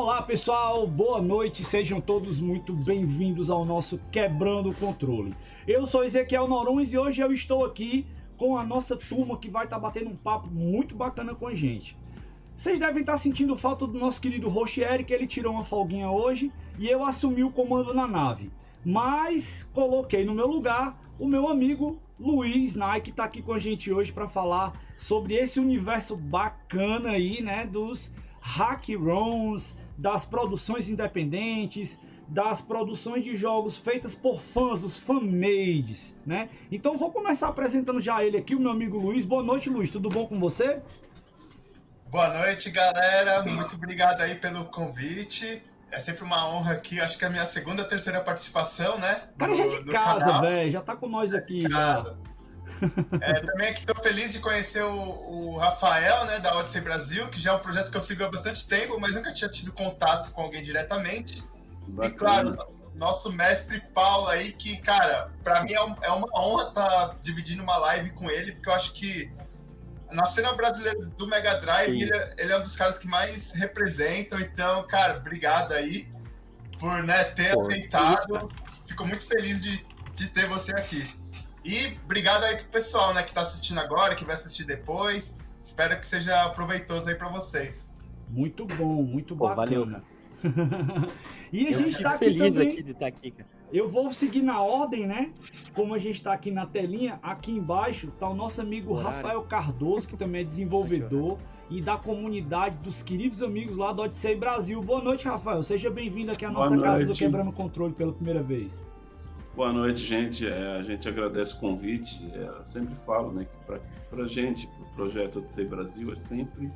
Olá pessoal, boa noite, sejam todos muito bem-vindos ao nosso Quebrando o Controle. Eu sou Ezequiel Noruns e hoje eu estou aqui com a nossa turma que vai estar tá batendo um papo muito bacana com a gente. Vocês devem estar tá sentindo falta do nosso querido Rochieri, que ele tirou uma folguinha hoje e eu assumi o comando na nave. Mas coloquei no meu lugar o meu amigo Luiz Nike, que está aqui com a gente hoje para falar sobre esse universo bacana aí, né, dos hack runs, das produções independentes, das produções de jogos feitas por fãs, os fanmades, né? Então vou começar apresentando já ele aqui, o meu amigo Luiz. Boa noite, Luiz. Tudo bom com você? Boa noite, galera. Muito obrigado aí pelo convite. É sempre uma honra aqui. Acho que é a minha segunda, terceira participação, né? Cara, já de casa, velho. Já tá com nós aqui. Cara. É, também aqui estou feliz de conhecer o, o, Rafael, né, da Odyssey Brasil, que já é um projeto que eu sigo há bastante tempo, mas nunca tinha tido contato com alguém diretamente. Bacana. E claro, nosso mestre Paulo aí, que, cara, para mim é, é, uma honra estar tá dividindo uma live com ele, porque eu acho que na cena brasileira do Mega Drive, ele, é, ele, é um dos caras que mais representam. Então, cara, obrigado aí por né, ter Pô, aceitado. Fico muito feliz de, de ter você aqui. E obrigado aí pro pessoal, né, que tá assistindo agora, que vai assistir depois. Espero que seja proveitoso aí para vocês. Muito bom, muito bacana. Valeu, cara. e a eu gente tá aqui feliz também... aqui de estar tá aqui, cara. Eu vou seguir na ordem, né? Como a gente tá aqui na telinha, aqui embaixo tá o nosso amigo. Rafael Cardoso, que também é desenvolvedor e da comunidade dos queridos amigos lá do Odyssey Brasil. Boa noite, Rafael. Seja bem-vindo aqui à nossa casa do Quebrando Controle pela primeira vez. Boa noite, gente. É, a gente agradece o convite. É, sempre falo né, que para a gente, o projeto Odyssey Brasil, é sempre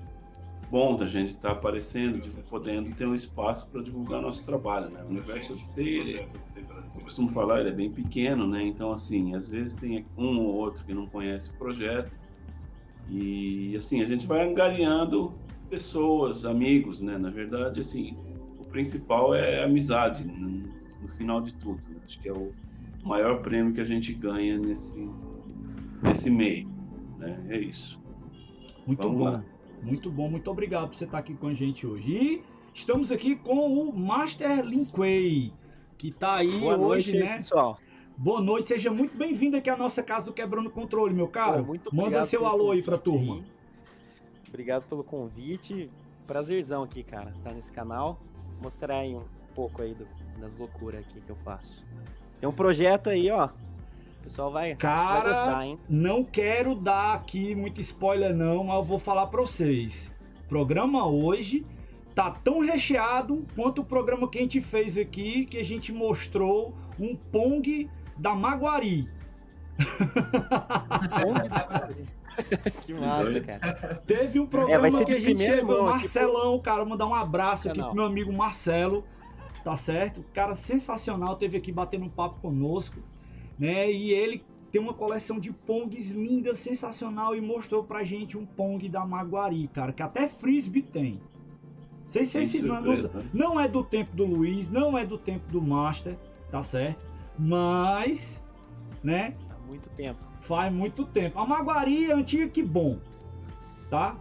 bom da gente estar tá aparecendo, podendo ter um espaço para divulgar nosso trabalho. Né? O universo Odyssey, ele, eu costumo falar, ele é bem pequeno, né? então, assim, às vezes tem um ou outro que não conhece o projeto. E, assim, a gente vai angariando pessoas, amigos, né? Na verdade, assim, o principal é a amizade, no, no final de tudo. Né? Acho que é o maior prêmio que a gente ganha nesse, nesse meio. Né? É isso. Muito Vamos bom. Lá. Muito bom, muito obrigado por você estar aqui com a gente hoje. E estamos aqui com o Master Linkway, que está aí Boa hoje, noite, né? Pessoal. Boa noite, seja muito bem-vindo aqui à nossa casa do Quebrando Controle, meu caro. Pô, Manda seu alô aí pra turma. Aí. Obrigado pelo convite. Prazerzão aqui, cara, tá nesse canal. Mostrar aí um pouco aí do, das loucuras aqui que eu faço. Tem um projeto aí, ó. O pessoal vai, Cara, vai gostar, hein? Não quero dar aqui muito spoiler, não, mas eu vou falar pra vocês. O programa hoje tá tão recheado quanto o programa que a gente fez aqui, que a gente mostrou um Pong da Maguari. Pong da Maguari. que massa, cara. Teve um programa é, que a gente chegou, tipo, Marcelão, tipo... cara, mandar um abraço aqui pro meu amigo Marcelo tá certo? O cara sensacional teve aqui batendo um papo conosco, né? E ele tem uma coleção de Pongs linda, sensacional e mostrou pra gente um Pong da Maguari, cara, que até Frisbee tem. Sei se esse não, não é do tempo do Luiz, não é do tempo do Master, tá certo? Mas, né? Há muito tempo. Faz muito tempo. A Maguari é antiga que bom, tá?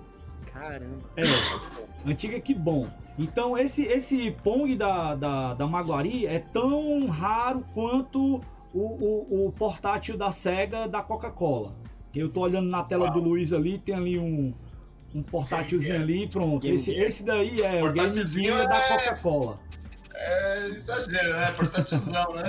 Caramba. É, antiga que bom. Então esse, esse Pong da, da, da Maguari é tão raro quanto o, o, o portátil da SEGA da Coca-Cola. Eu tô olhando na tela Uau. do Luiz ali, tem ali um, um portátilzinho ali, pronto. Esse, esse daí é o gamezinho é... da Coca-Cola. É exagero, né? Portátilzão, né?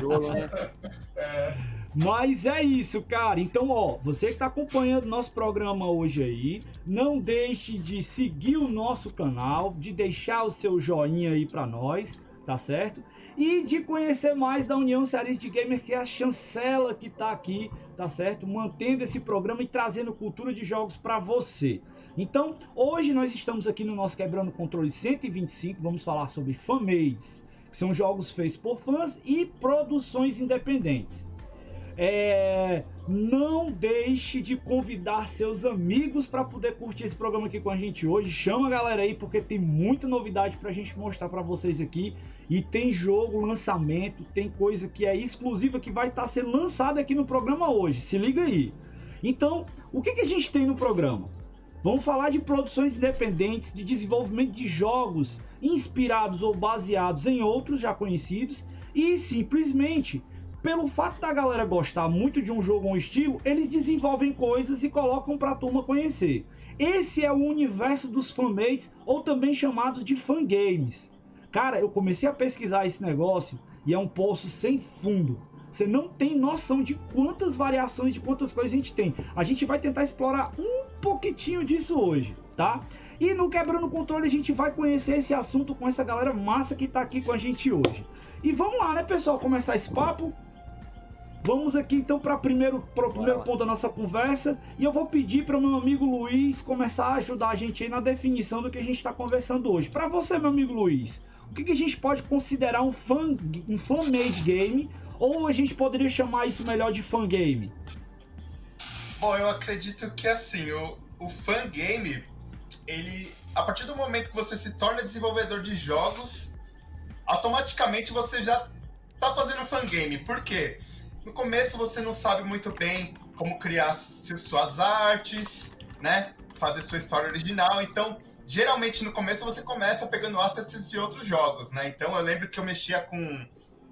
Jogo, né? É. Mas é isso, cara. Então, ó, você que está acompanhando nosso programa hoje aí, não deixe de seguir o nosso canal, de deixar o seu joinha aí para nós, tá certo? E de conhecer mais da União Cearense de Gamer, que é a chancela que tá aqui, tá certo? Mantendo esse programa e trazendo cultura de jogos para você. Então, hoje nós estamos aqui no nosso Quebrando Controle 125, vamos falar sobre fanmades, que são jogos feitos por fãs e produções independentes. É, não deixe de convidar seus amigos para poder curtir esse programa aqui com a gente hoje. Chama a galera aí porque tem muita novidade para a gente mostrar para vocês aqui. E tem jogo, lançamento, tem coisa que é exclusiva que vai estar tá sendo lançada aqui no programa hoje. Se liga aí. Então, o que, que a gente tem no programa? Vamos falar de produções independentes, de desenvolvimento de jogos inspirados ou baseados em outros já conhecidos e simplesmente pelo fato da galera gostar muito de um jogo ou um estilo, eles desenvolvem coisas e colocam para a turma conhecer. Esse é o universo dos fanmates ou também chamados de fangames. Cara, eu comecei a pesquisar esse negócio e é um poço sem fundo. Você não tem noção de quantas variações, de quantas coisas a gente tem. A gente vai tentar explorar um pouquinho disso hoje, tá? E no Quebrando Controle a gente vai conhecer esse assunto com essa galera massa que tá aqui com a gente hoje. E vamos lá, né, pessoal, começar esse papo. Vamos aqui então para primeiro para o primeiro ponto da nossa conversa e eu vou pedir para o meu amigo Luiz começar a ajudar a gente aí na definição do que a gente está conversando hoje. Para você, meu amigo Luiz, o que, que, a gente pode considerar um fan um fan made game ou a gente poderia chamar isso melhor de fan game? Bom, eu acredito que assim o, o fan game ele a partir do momento que você se torna desenvolvedor de jogos automaticamente você já está fazendo fan game. Por quê? No começo você não sabe muito bem como criar suas artes, né? Fazer sua história original. Então, geralmente no começo você começa pegando assets de outros jogos, né? Então eu lembro que eu mexia com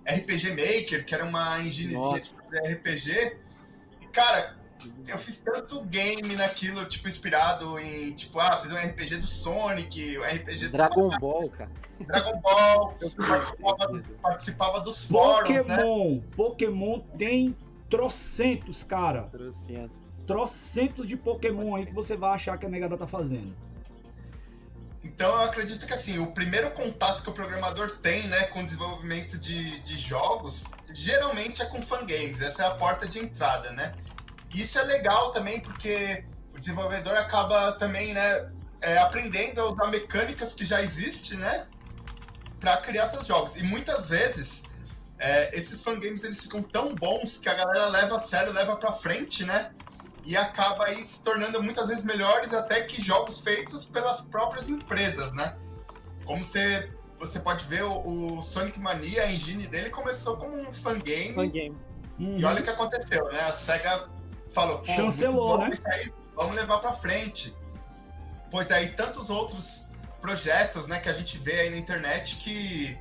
RPG Maker, que era uma enginezinha de fazer RPG. E, cara, eu fiz tanto game naquilo, tipo, inspirado em, tipo, ah, fiz um RPG do Sonic, um RPG Dragon do... Ball, cara. Dragon Ball, eu participava, participava dos fóruns, né? Pokémon, né? Pokémon tem trocentos, cara. Trocentos. Trocentos de Pokémon aí que você vai achar que a negada tá fazendo. Então eu acredito que assim, o primeiro contato que o programador tem né, com o desenvolvimento de, de jogos, geralmente é com fangames, essa é a porta de entrada, né? Isso é legal também porque o desenvolvedor acaba também, né, é, aprendendo a usar mecânicas que já existem, né, para criar seus jogos. E muitas vezes é, esses fangames eles ficam tão bons que a galera leva a sério, leva para frente, né? E acaba aí se tornando muitas vezes melhores até que jogos feitos pelas próprias empresas, né? Como você, você pode ver, o, o Sonic Mania, a engine dele começou como um fangame. Fangame. Uhum. E olha o que aconteceu, né? A SEGA falou, pô, Chancelou, né? Aí, vamos levar para frente. Pois aí, tantos outros projetos, né, que a gente vê aí na internet que,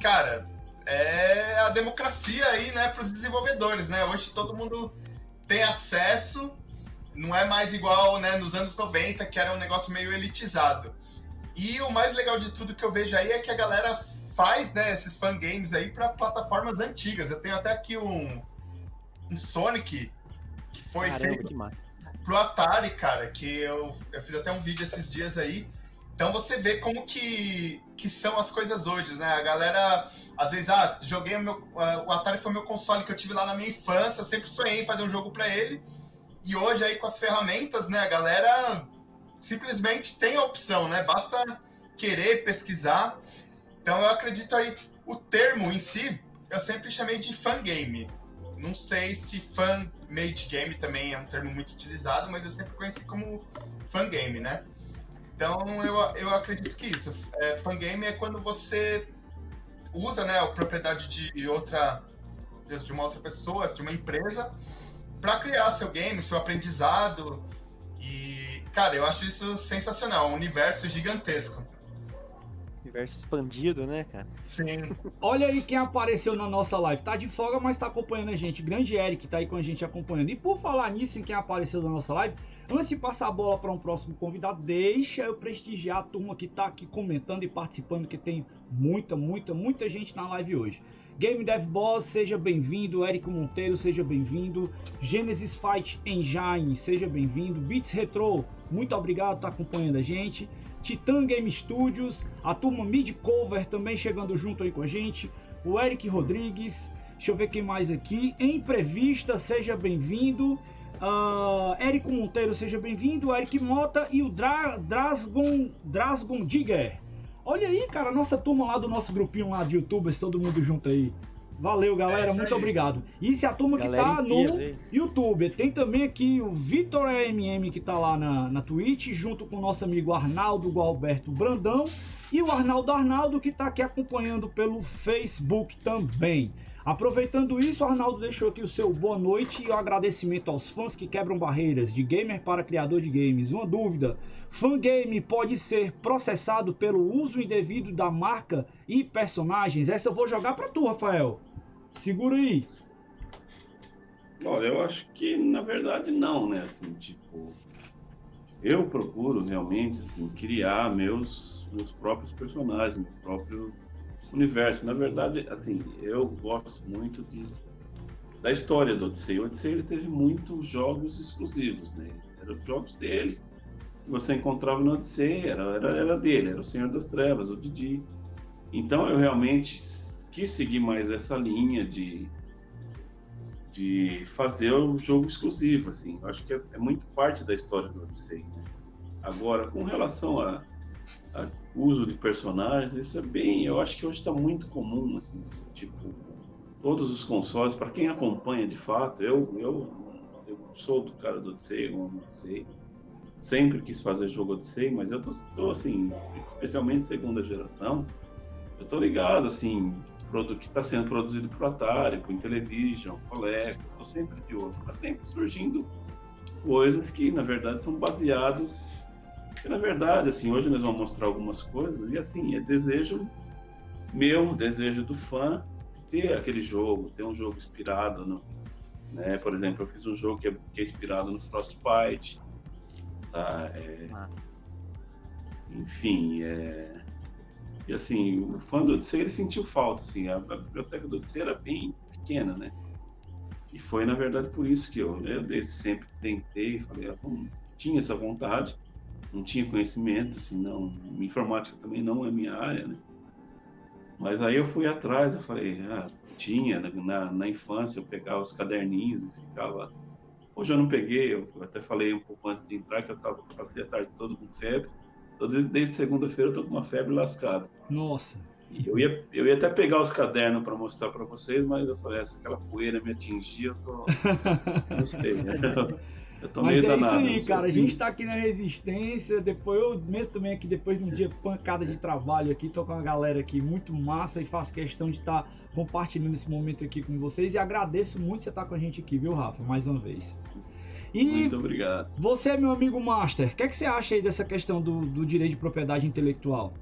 cara, é a democracia aí, né, para os desenvolvedores, né? Hoje todo mundo tem acesso, não é mais igual, né, nos anos 90, que era um negócio meio elitizado. E o mais legal de tudo que eu vejo aí é que a galera faz, né, esses fangames aí para plataformas antigas. Eu tenho até aqui um, um Sonic que foi Caramba, feito que pro Atari, cara, que eu, eu fiz até um vídeo esses dias aí. Então você vê como que, que são as coisas hoje, né? A galera, às vezes, ah, joguei o meu. Uh, o Atari foi meu console que eu tive lá na minha infância, sempre sonhei em fazer um jogo para ele. E hoje aí com as ferramentas, né, a galera simplesmente tem a opção, né? Basta querer pesquisar. Então eu acredito aí, o termo em si, eu sempre chamei de fangame. Não sei se fan made game também é um termo muito utilizado, mas eu sempre conheci como fangame, né? Então eu, eu acredito que isso. É, fangame é quando você usa né, a propriedade de outra de uma outra pessoa, de uma empresa, para criar seu game, seu aprendizado. E, cara, eu acho isso sensacional, um universo gigantesco. Universo expandido, né, cara? Sim. Olha aí quem apareceu na nossa live. Tá de folga, mas tá acompanhando a gente. Grande Eric tá aí com a gente acompanhando. E por falar nisso, em quem apareceu na nossa live, antes de passar a bola para um próximo convidado, deixa eu prestigiar a turma que tá aqui comentando e participando, que tem muita, muita, muita gente na live hoje. Game Dev Boss, seja bem-vindo. Érico Monteiro, seja bem-vindo. Genesis Fight Engine, seja bem-vindo. Beats Retro, muito obrigado por estar acompanhando a gente. Titan Game Studios, a turma Mid Cover também chegando junto aí com a gente, o Eric Rodrigues, deixa eu ver quem mais aqui, Imprevista, seja bem-vindo, uh, Monteiro, seja bem-vindo, Eric Mota e o Dra Drasgon, Drasgon Digger. Olha aí, cara, nossa turma lá do nosso grupinho lá de youtubers, todo mundo junto aí. Valeu, galera. É muito aí. obrigado. E se a turma galera que tá no YouTube. Tem também aqui o Vitor AMM que tá lá na, na Twitch, junto com o nosso amigo Arnaldo Gualberto Brandão. E o Arnaldo Arnaldo que tá aqui acompanhando pelo Facebook também. Aproveitando isso, o Arnaldo deixou aqui o seu boa noite e o agradecimento aos fãs que quebram barreiras, de gamer para criador de games. Uma dúvida: fangame pode ser processado pelo uso indevido da marca e personagens? Essa eu vou jogar para tu, Rafael. Segura aí. Olha, eu acho que na verdade não, né? Assim, tipo, eu procuro realmente assim criar meus meus próprios personagens, meu próprio universo. Na verdade, assim, eu gosto muito de da história do Odyssey. O Odyssey ele teve muitos jogos exclusivos, né? Eram jogos dele. Que você encontrava no Odyssey, era, era, era dele, era o Senhor das Trevas, o Didi. Então eu realmente quis seguir mais essa linha de de fazer um jogo exclusivo, assim. Eu acho que é, é muito parte da história do Odyssey. Né? Agora, com relação a, a, uso de personagens, isso é bem, eu acho que hoje está muito comum, assim, tipo, todos os consoles, para quem acompanha de fato, eu, eu, eu sou do cara do Odyssey, eu amo Odyssey, sempre quis fazer jogo Odyssey, mas eu tô, tô assim, especialmente segunda geração, eu tô ligado, assim, que está sendo produzido por Atari, por Intellivision, Coleco, estou sempre de olho. Está sempre surgindo coisas que, na verdade, são baseadas. E, na verdade, assim, hoje nós vamos mostrar algumas coisas e, assim, é desejo meu, desejo do fã ter aquele jogo, ter um jogo inspirado no. Né? Por exemplo, eu fiz um jogo que é, que é inspirado no Frostbite. Tá? É, enfim, é, e assim, o fã do Odyssey ele sentiu falta, assim, a, a biblioteca do Odyssey era bem pequena, né? E foi na verdade por isso que eu, né, eu desde sempre tentei, falei, ah, bom, tinha essa vontade, não tinha conhecimento, assim, não, informática também não é minha área, né? Mas aí eu fui atrás, eu falei, ah, tinha, na, na infância eu pegava os caderninhos e ficava. Hoje eu não peguei, eu até falei um pouco antes de entrar que eu tava, passei a tarde toda com febre. Desde, desde segunda-feira eu tô com uma febre lascada. Nossa. Eu ia, eu ia até pegar os cadernos para mostrar para vocês, mas eu falei, essa aquela poeira me atingia, eu tô. Né? Eu tô Mas é danado, isso aí, cara. A gente tá aqui na resistência. Depois eu meto também aqui, depois de um dia pancada de trabalho aqui, tô com a galera aqui muito massa e faço questão de estar tá compartilhando esse momento aqui com vocês. E agradeço muito você estar tá com a gente aqui, viu, Rafa? Mais uma vez. E Muito obrigado. Você, meu amigo Master, o que, é que você acha aí dessa questão do, do direito de propriedade intelectual?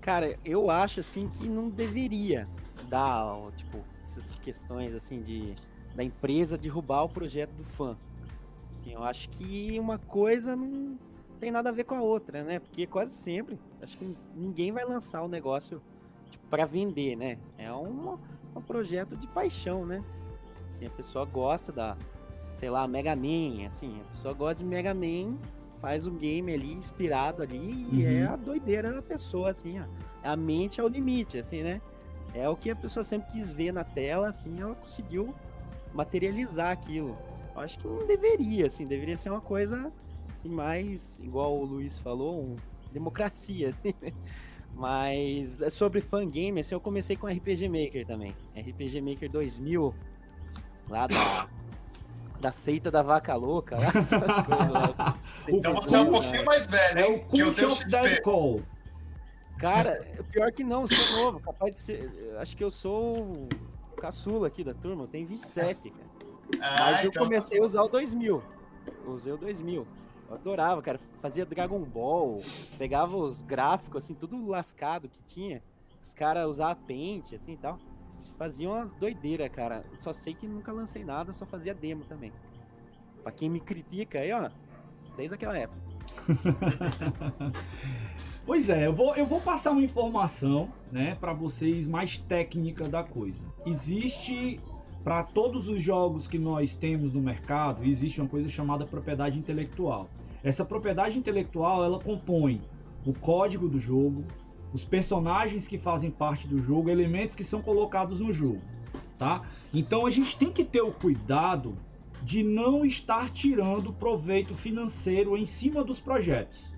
Cara, eu acho assim que não deveria dar, tipo, essas questões assim de da empresa derrubar o projeto do fã. Assim, eu acho que uma coisa não tem nada a ver com a outra, né? Porque quase sempre, acho que ninguém vai lançar o um negócio tipo, para vender, né? É um, um projeto de paixão, né? Assim, a pessoa gosta da, sei lá, Mega Man, assim, a pessoa gosta de Mega Man, faz um game ali inspirado ali e é uhum. é a doideira da pessoa, assim, ó. A mente é o limite, assim, né? É o que a pessoa sempre quis ver na tela, assim, ela conseguiu materializar aquilo. Eu acho que não deveria, assim, deveria ser uma coisa assim, mais, igual o Luiz falou, um, democracia, assim, né? Mas é sobre fangame, assim, eu comecei com RPG Maker também. RPG Maker 2000, lá da da seita da vaca louca. Lá, então você é um pouquinho mais velho? É o Cult of Dead Call. Cara, pior que não, sou novo, capaz de ser. Acho que eu sou o caçula aqui da turma, eu tenho 27, cara. Ah, Mas eu então... comecei a usar o 2000. usei o 2000. Eu adorava, cara. Fazia Dragon Ball, pegava os gráficos, assim, tudo lascado que tinha. Os caras usavam Paint, assim e tal. Fazia umas doideiras, cara. Só sei que nunca lancei nada, só fazia demo também. Pra quem me critica aí, ó, desde aquela época. pois é, eu vou, eu vou passar uma informação, né, para vocês mais técnica da coisa. Existe para todos os jogos que nós temos no mercado, existe uma coisa chamada propriedade intelectual. Essa propriedade intelectual, ela compõe o código do jogo, os personagens que fazem parte do jogo, elementos que são colocados no jogo, tá? Então a gente tem que ter o cuidado de não estar tirando proveito financeiro em cima dos projetos.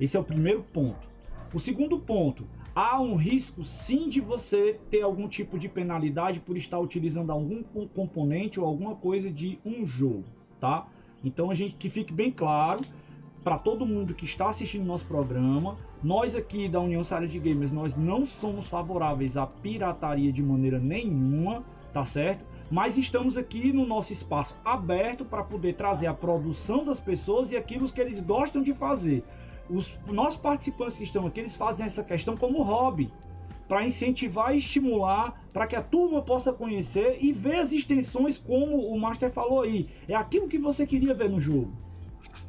Esse é o primeiro ponto. O segundo ponto, há um risco sim de você ter algum tipo de penalidade por estar utilizando algum componente ou alguma coisa de um jogo, tá? Então a gente que fique bem claro para todo mundo que está assistindo nosso programa, nós aqui da União Séries de Gamers, nós não somos favoráveis à pirataria de maneira nenhuma, tá certo? Mas estamos aqui no nosso espaço aberto para poder trazer a produção das pessoas e aquilo que eles gostam de fazer. Os nossos participantes que estão aqui, eles fazem essa questão como hobby, para incentivar e estimular, para que a turma possa conhecer e ver as extensões como o Master falou aí. É aquilo que você queria ver no jogo.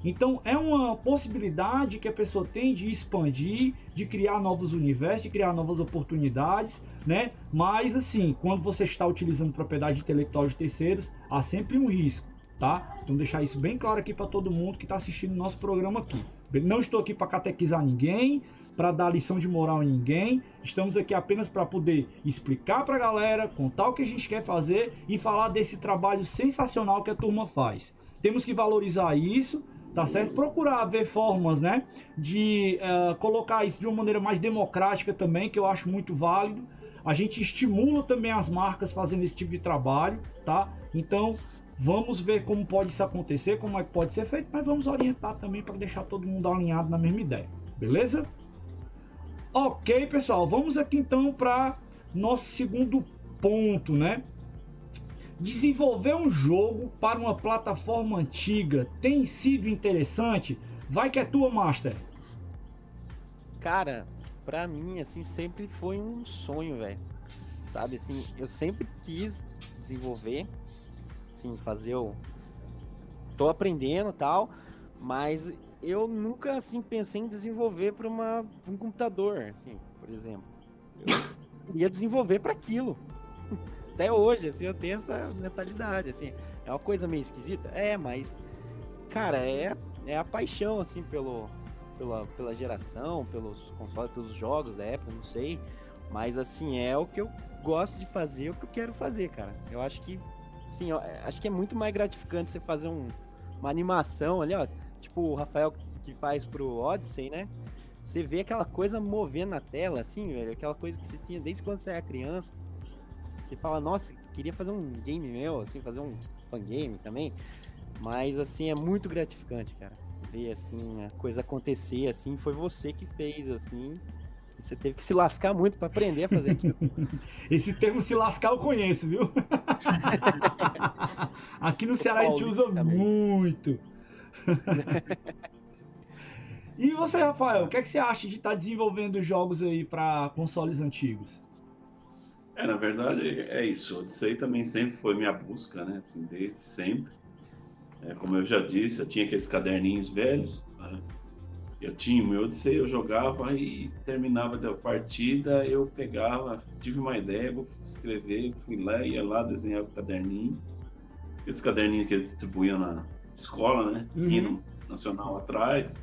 Então é uma possibilidade que a pessoa tem de expandir, de criar novos universos, de criar novas oportunidades, né? Mas assim, quando você está utilizando propriedade intelectual de terceiros, há sempre um risco, tá? Então deixar isso bem claro aqui para todo mundo que está assistindo o nosso programa aqui. Não estou aqui para catequizar ninguém, para dar lição de moral em ninguém. Estamos aqui apenas para poder explicar para a galera, contar o que a gente quer fazer e falar desse trabalho sensacional que a turma faz. Temos que valorizar isso, tá certo? Procurar ver formas, né, de uh, colocar isso de uma maneira mais democrática também, que eu acho muito válido. A gente estimula também as marcas fazendo esse tipo de trabalho, tá? Então, vamos ver como pode isso acontecer, como é que pode ser feito, mas vamos orientar também para deixar todo mundo alinhado na mesma ideia, beleza? Ok, pessoal, vamos aqui então para nosso segundo ponto, né? Desenvolver um jogo para uma plataforma antiga tem sido interessante? Vai que é tua, Master. Cara, pra mim, assim, sempre foi um sonho, velho. Sabe, assim, eu sempre quis desenvolver, assim, fazer o... Tô aprendendo tal, mas eu nunca assim pensei em desenvolver para uma pra um computador, assim, por exemplo. Eu ia desenvolver para aquilo. Até hoje, assim, eu tenho essa mentalidade, assim. É uma coisa meio esquisita, é, mas cara, é é a paixão assim pelo pela, pela geração, pelos consoles, pelos jogos da época, não sei, mas assim, é o que eu gosto de fazer, é o que eu quero fazer, cara. Eu acho que sim, acho que é muito mais gratificante você fazer um, uma animação ali, ó, tipo o Rafael que faz pro Odyssey, né? Você vê aquela coisa movendo na tela, assim, velho, aquela coisa que você tinha desde quando você era criança. Você fala, nossa, queria fazer um game meu, assim, fazer um fangame também. Mas, assim, é muito gratificante, cara. Ver, assim, a coisa acontecer, assim, foi você que fez, assim. Você teve que se lascar muito para aprender a fazer aquilo. Esse termo se lascar eu conheço, viu? Aqui no Ceará a gente usa muito. e você, Rafael, o que, é que você acha de estar tá desenvolvendo jogos aí para consoles antigos? É, na verdade é isso. Odyssey também sempre foi minha busca, né? Assim, desde sempre. É, como eu já disse, eu tinha aqueles caderninhos velhos. Né? Eu tinha o meu Odyssey, eu jogava e terminava da partida, eu pegava, tive uma ideia, vou escrever, fui lá, ia lá, desenhava o caderninho. Aqueles caderninhos que eles distribuíam na, escola, né? Uhum. Hino nacional atrás,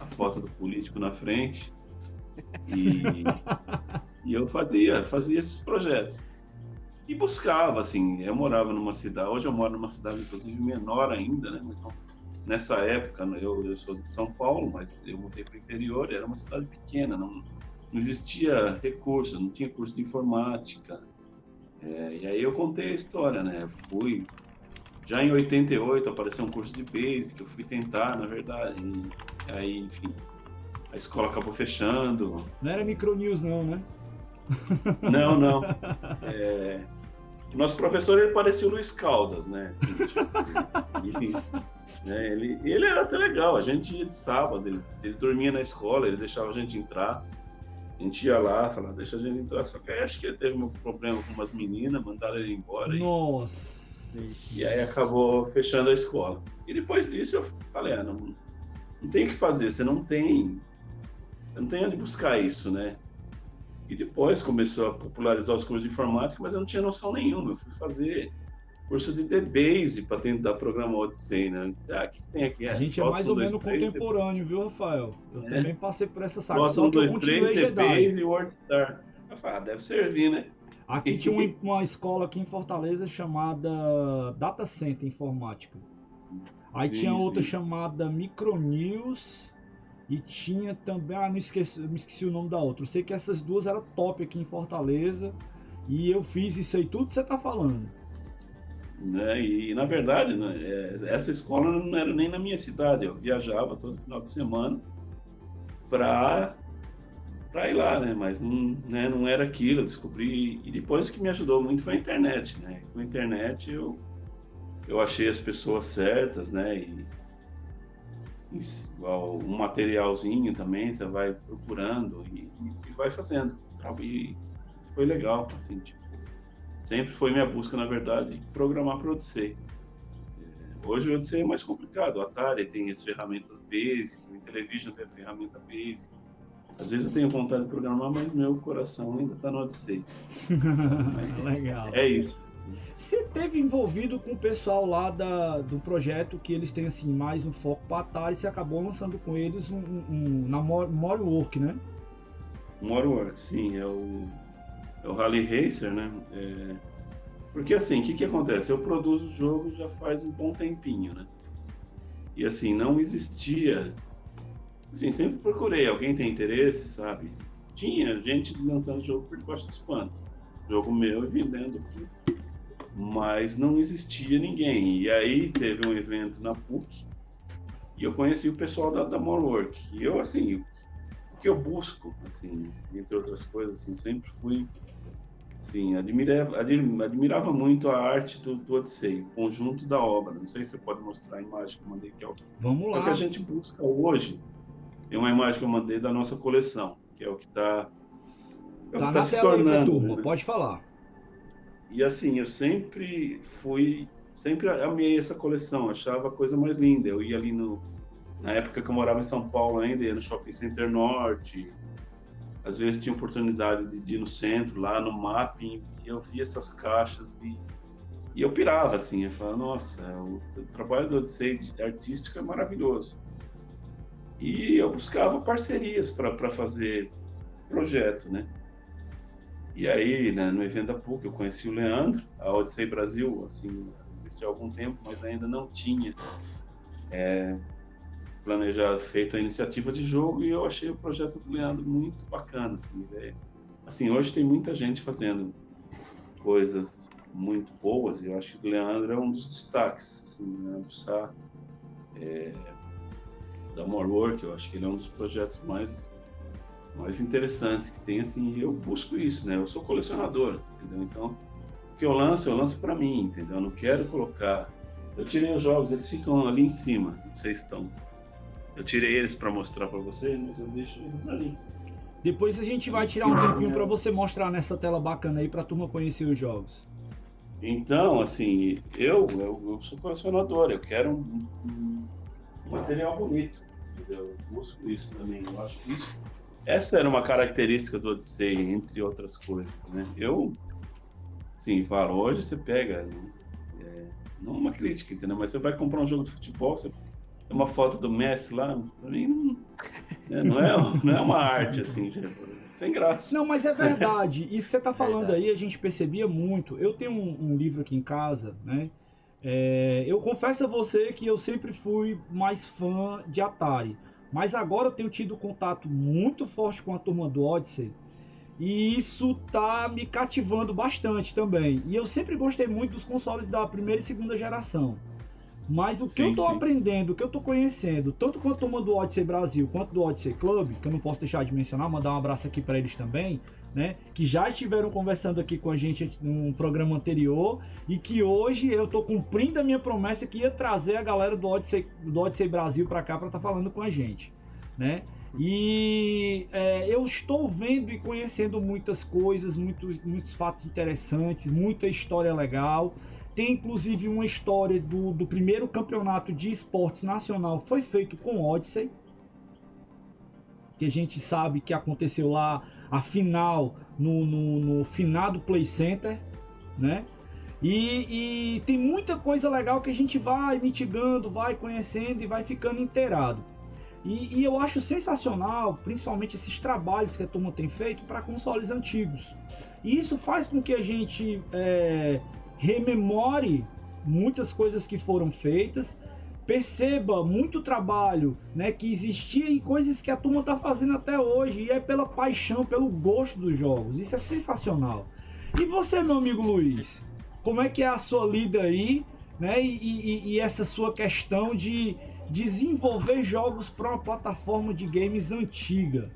a foto do político na frente. E, e eu fazia, fazia esses projetos. E buscava, assim, eu morava numa cidade, hoje eu moro numa cidade, inclusive, menor ainda, né? Nessa época, né, eu, eu sou de São Paulo, mas eu mudei para o interior, era uma cidade pequena, não, não existia recurso, não tinha curso de informática. É, e aí eu contei a história, né? Fui já em 88 apareceu um curso de Basic, eu fui tentar, na verdade. E aí, enfim, a escola acabou fechando. Não era Micronews não, né? Não, não. É... O nosso professor, ele parecia o Luiz Caldas, né? Assim, tipo, né? Ele, ele era até legal, a gente ia de sábado, ele, ele dormia na escola, ele deixava a gente entrar. A gente ia lá, falava, deixa a gente entrar. Só que aí acho que ele teve um problema com umas meninas, mandaram ele embora. Nossa! E... E aí acabou fechando a escola. E depois disso eu falei, ah, não, não tem o que fazer, você não tem. Não tem onde buscar isso, né? E depois começou a popularizar os cursos de informática, mas eu não tinha noção nenhuma. Eu fui fazer curso de DBase para tentar programar Odyssey, né? Ah, o que, tem aqui? A gente é mais ou menos contemporâneo, viu, Rafael? Eu é. também passei por essa saga, só que eu continuei Jedi. DBase e WordStar. Eu falei, ah, deve servir, né? Aqui tinha uma, uma, escola aqui em Fortaleza chamada Data Center Informática. Aí sim, tinha outra chamada Micronews e tinha também, ah, não esqueci, me esqueci o nome da outra. Eu sei que essas duas eram top aqui em Fortaleza e eu fiz isso aí tudo que você tá falando. Né? E, na verdade, né, é, essa escola não era nem na minha cidade. Eu viajava todo final de semana para para ir lá, né? Mas não, né, não era aquilo, eu descobri. E depois o que me ajudou muito foi a internet, né? Com a internet eu, eu achei as pessoas certas, né? E, um materialzinho também, você vai procurando e, e vai fazendo. E foi legal, assim, tipo, sempre foi minha busca, na verdade, programar para Odyssey. É, hoje o Odyssey é mais complicado, o Atari tem as ferramentas Basic, o Intellivision tem a ferramenta Basic, às vezes eu tenho vontade de programar, mas meu coração ainda está no Odyssey. Legal. É isso. Você teve envolvido com o pessoal lá da, do projeto que eles têm assim mais um foco para Atari e você acabou lançando com eles um, um, um na Work, né? Work, sim, é o, é o Rally Racer, né? É... Porque assim, o que, que acontece? Eu produzo o jogo já faz um bom tempinho, né? E assim, não existia Assim, sempre procurei. Alguém tem interesse, sabe? Tinha gente lançando jogo por debaixo dos panos. Jogo meu e vendendo. Mas não existia ninguém. E aí teve um evento na PUC e eu conheci o pessoal da, da Morework. E eu, assim, o que eu busco, assim, entre outras coisas, assim, sempre fui Sim, admirava, admirava muito a arte do, do Odyssey, o conjunto da obra. Não sei se você pode mostrar a imagem que eu mandei aqui. Vamos lá. É o que a gente busca hoje tem uma imagem que eu mandei da nossa coleção, que é o que está é tá, tá se tornando. Aí, turma, né? Pode falar. E assim, eu sempre fui, sempre amei essa coleção, achava a coisa mais linda. Eu ia ali no, na época que eu morava em São Paulo ainda, ia no Shopping Center Norte. Às vezes tinha oportunidade de, ir no centro, lá no mapping, eu via essas caixas e, e eu pirava assim, eu falava, nossa, o, o trabalho do Odyssey artístico é maravilhoso. E eu buscava parcerias para fazer projeto, né? E aí, né, no evento da PUC, eu conheci o Leandro, a Odyssey Brasil, assim, existe há algum tempo, mas ainda não tinha é, planejado, feito a iniciativa de jogo, e eu achei o projeto do Leandro muito bacana, assim, é, assim hoje tem muita gente fazendo coisas muito boas, e eu acho que o Leandro é um dos destaques, assim, Leandro Sá, é, da More Work, eu acho que ele é um dos projetos mais mais interessantes que tem assim, eu busco isso, né? Eu sou colecionador, entendeu? Então, o que eu lanço, eu lanço para mim, entendeu? Eu não quero colocar eu tirei os jogos, eles ficam ali em cima, vocês estão. Eu tirei eles para mostrar para vocês, mas eu deixo eles ali. Depois a gente vai tirar um tempinho para você mostrar nessa tela bacana aí para turma conhecer os jogos. Então, assim, eu, eu, eu sou colecionador, eu quero um, um material bonito, entendeu? Eu busco isso também. Eu acho que isso, essa era uma característica do Odyssey, entre outras coisas, né? Eu, sim, falo, hoje você pega, é, não uma crítica, entendeu? Mas você vai comprar um jogo de futebol, você tem uma foto do Messi lá, pra mim não, né? não, é, não é uma arte, assim, sem graça. Não, mas é verdade. Isso que você tá falando verdade. aí, a gente percebia muito. Eu tenho um, um livro aqui em casa, né? É, eu confesso a você que eu sempre fui mais fã de Atari, mas agora eu tenho tido contato muito forte com a turma do Odyssey e isso tá me cativando bastante também. E eu sempre gostei muito dos consoles da primeira e segunda geração. Mas o que sim, eu tô sim. aprendendo, o que eu tô conhecendo, tanto com a turma do Odyssey Brasil quanto do Odyssey Club, que eu não posso deixar de mencionar, mandar um abraço aqui para eles também, né, que já estiveram conversando aqui com a gente num programa anterior e que hoje eu estou cumprindo a minha promessa que ia trazer a galera do Odyssey, do Odyssey Brasil para cá para estar tá falando com a gente, né? E é, eu estou vendo e conhecendo muitas coisas, muitos, muitos fatos interessantes, muita história legal. Tem inclusive uma história do, do primeiro campeonato de esportes nacional, foi feito com Odyssey, que a gente sabe que aconteceu lá a final no, no, no finado Play Center, né? E, e, tem muita coisa legal que a gente vai mitigando, vai conhecendo e vai ficando inteirado. E, e eu acho sensacional, principalmente esses trabalhos que a turma tem feito para consoles antigos. E isso faz com que a gente é, rememore muitas coisas que foram feitas perceba muito trabalho né, que existia e coisas que a turma está fazendo até hoje. E é pela paixão, pelo gosto dos jogos. Isso é sensacional. E você, meu amigo Luiz? como é que é a sua lida aí, né? E, e, e essa sua questão de desenvolver jogos para uma plataforma de games antiga?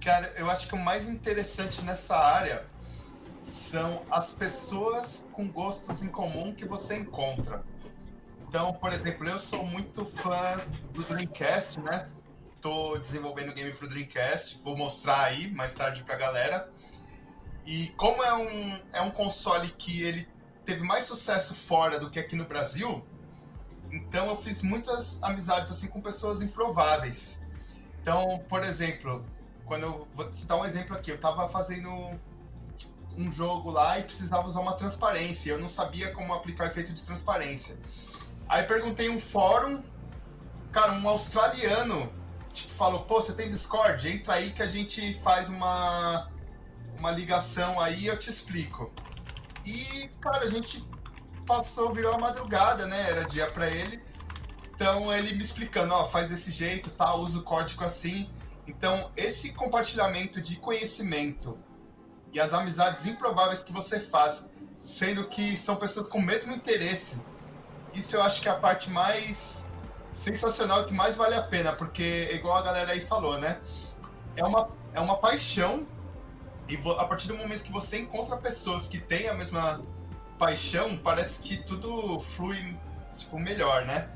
Cara, eu acho que o mais interessante nessa área são as pessoas com gostos em comum que você encontra. Então, por exemplo, eu sou muito fã do Dreamcast, né? Tô desenvolvendo game pro Dreamcast, vou mostrar aí mais tarde pra galera. E como é um, é um console que ele teve mais sucesso fora do que aqui no Brasil, então eu fiz muitas amizades assim com pessoas improváveis. Então, por exemplo, quando eu vou citar um exemplo aqui, eu tava fazendo um jogo lá e precisava usar uma transparência. Eu não sabia como aplicar o efeito de transparência. Aí perguntei um fórum, cara, um australiano, tipo, falou, pô, você tem Discord? Entra aí que a gente faz uma, uma ligação aí eu te explico. E, cara, a gente passou, virou a madrugada, né? Era dia para ele. Então ele me explicando, ó, faz desse jeito, tá, usa o código assim. Então, esse compartilhamento de conhecimento e as amizades improváveis que você faz, sendo que são pessoas com o mesmo interesse, isso eu acho que é a parte mais sensacional que mais vale a pena, porque, igual a galera aí falou, né? É uma, é uma paixão, e a partir do momento que você encontra pessoas que têm a mesma paixão, parece que tudo flui tipo, melhor, né?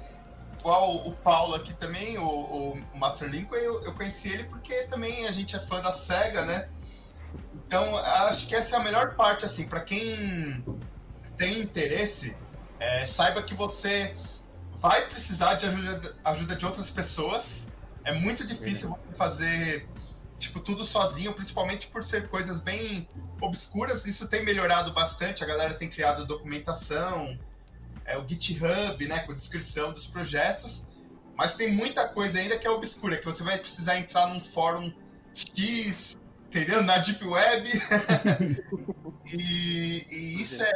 Igual o Paulo aqui também, o, o Master Lincoln, eu, eu conheci ele porque também a gente é fã da SEGA, né? Então, acho que essa é a melhor parte, assim, para quem tem interesse, é, saiba que você vai precisar de ajuda, ajuda de outras pessoas. É muito difícil você fazer tipo tudo sozinho, principalmente por ser coisas bem obscuras. Isso tem melhorado bastante. A galera tem criado documentação, é, o GitHub, né, com descrição dos projetos. Mas tem muita coisa ainda que é obscura, que você vai precisar entrar num fórum X, entendeu? Na Deep Web. e, e, isso é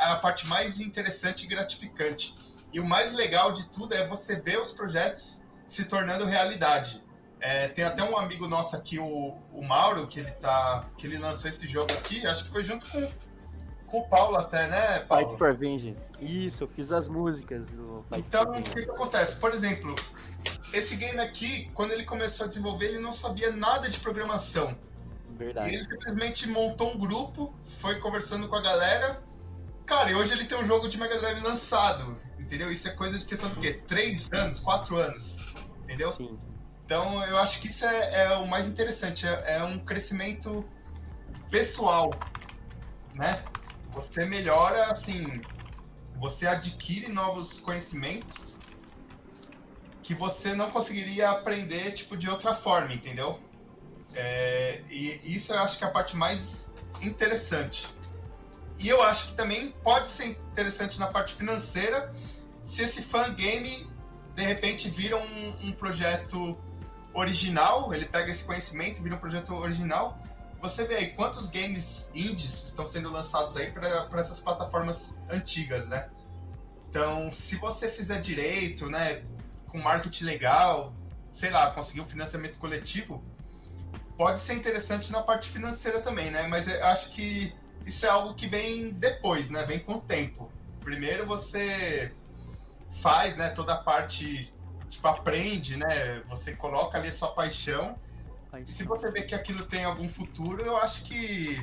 a parte mais interessante e gratificante. E o mais legal de tudo é você ver os projetos se tornando realidade. É, tem até um amigo nosso aqui, o, o Mauro, que ele tá. que ele lançou esse jogo aqui, acho que foi junto com, com o Paulo até, né, Paulo? Fight for Vengeance. Isso, eu fiz as músicas do Fight Então, o que, que acontece? Por exemplo, esse game aqui, quando ele começou a desenvolver, ele não sabia nada de programação. Verdade. E ele simplesmente montou um grupo, foi conversando com a galera. Cara, e hoje ele tem um jogo de Mega Drive lançado. Entendeu? Isso é coisa de questão do quê? Três anos, quatro anos. Entendeu? Sim. Então eu acho que isso é, é o mais interessante. É, é, um crescimento pessoal. Né? Você melhora, assim. Você adquire novos conhecimentos que você não conseguiria aprender tipo de outra forma, entendeu? É, e isso eu acho que é a parte mais interessante. E eu acho que também pode ser interessante na parte financeira se esse fan game de repente vira um, um projeto original, ele pega esse conhecimento, vira um projeto original. Você vê aí quantos games indies estão sendo lançados aí para essas plataformas antigas, né? Então, se você fizer direito, né, com marketing legal, sei lá, conseguir um financiamento coletivo, pode ser interessante na parte financeira também, né? Mas eu acho que isso é algo que vem depois, né? Vem com o tempo. Primeiro você faz, né, toda a parte, tipo, aprende, né? Você coloca ali a sua paixão. paixão. E se você vê que aquilo tem algum futuro, eu acho que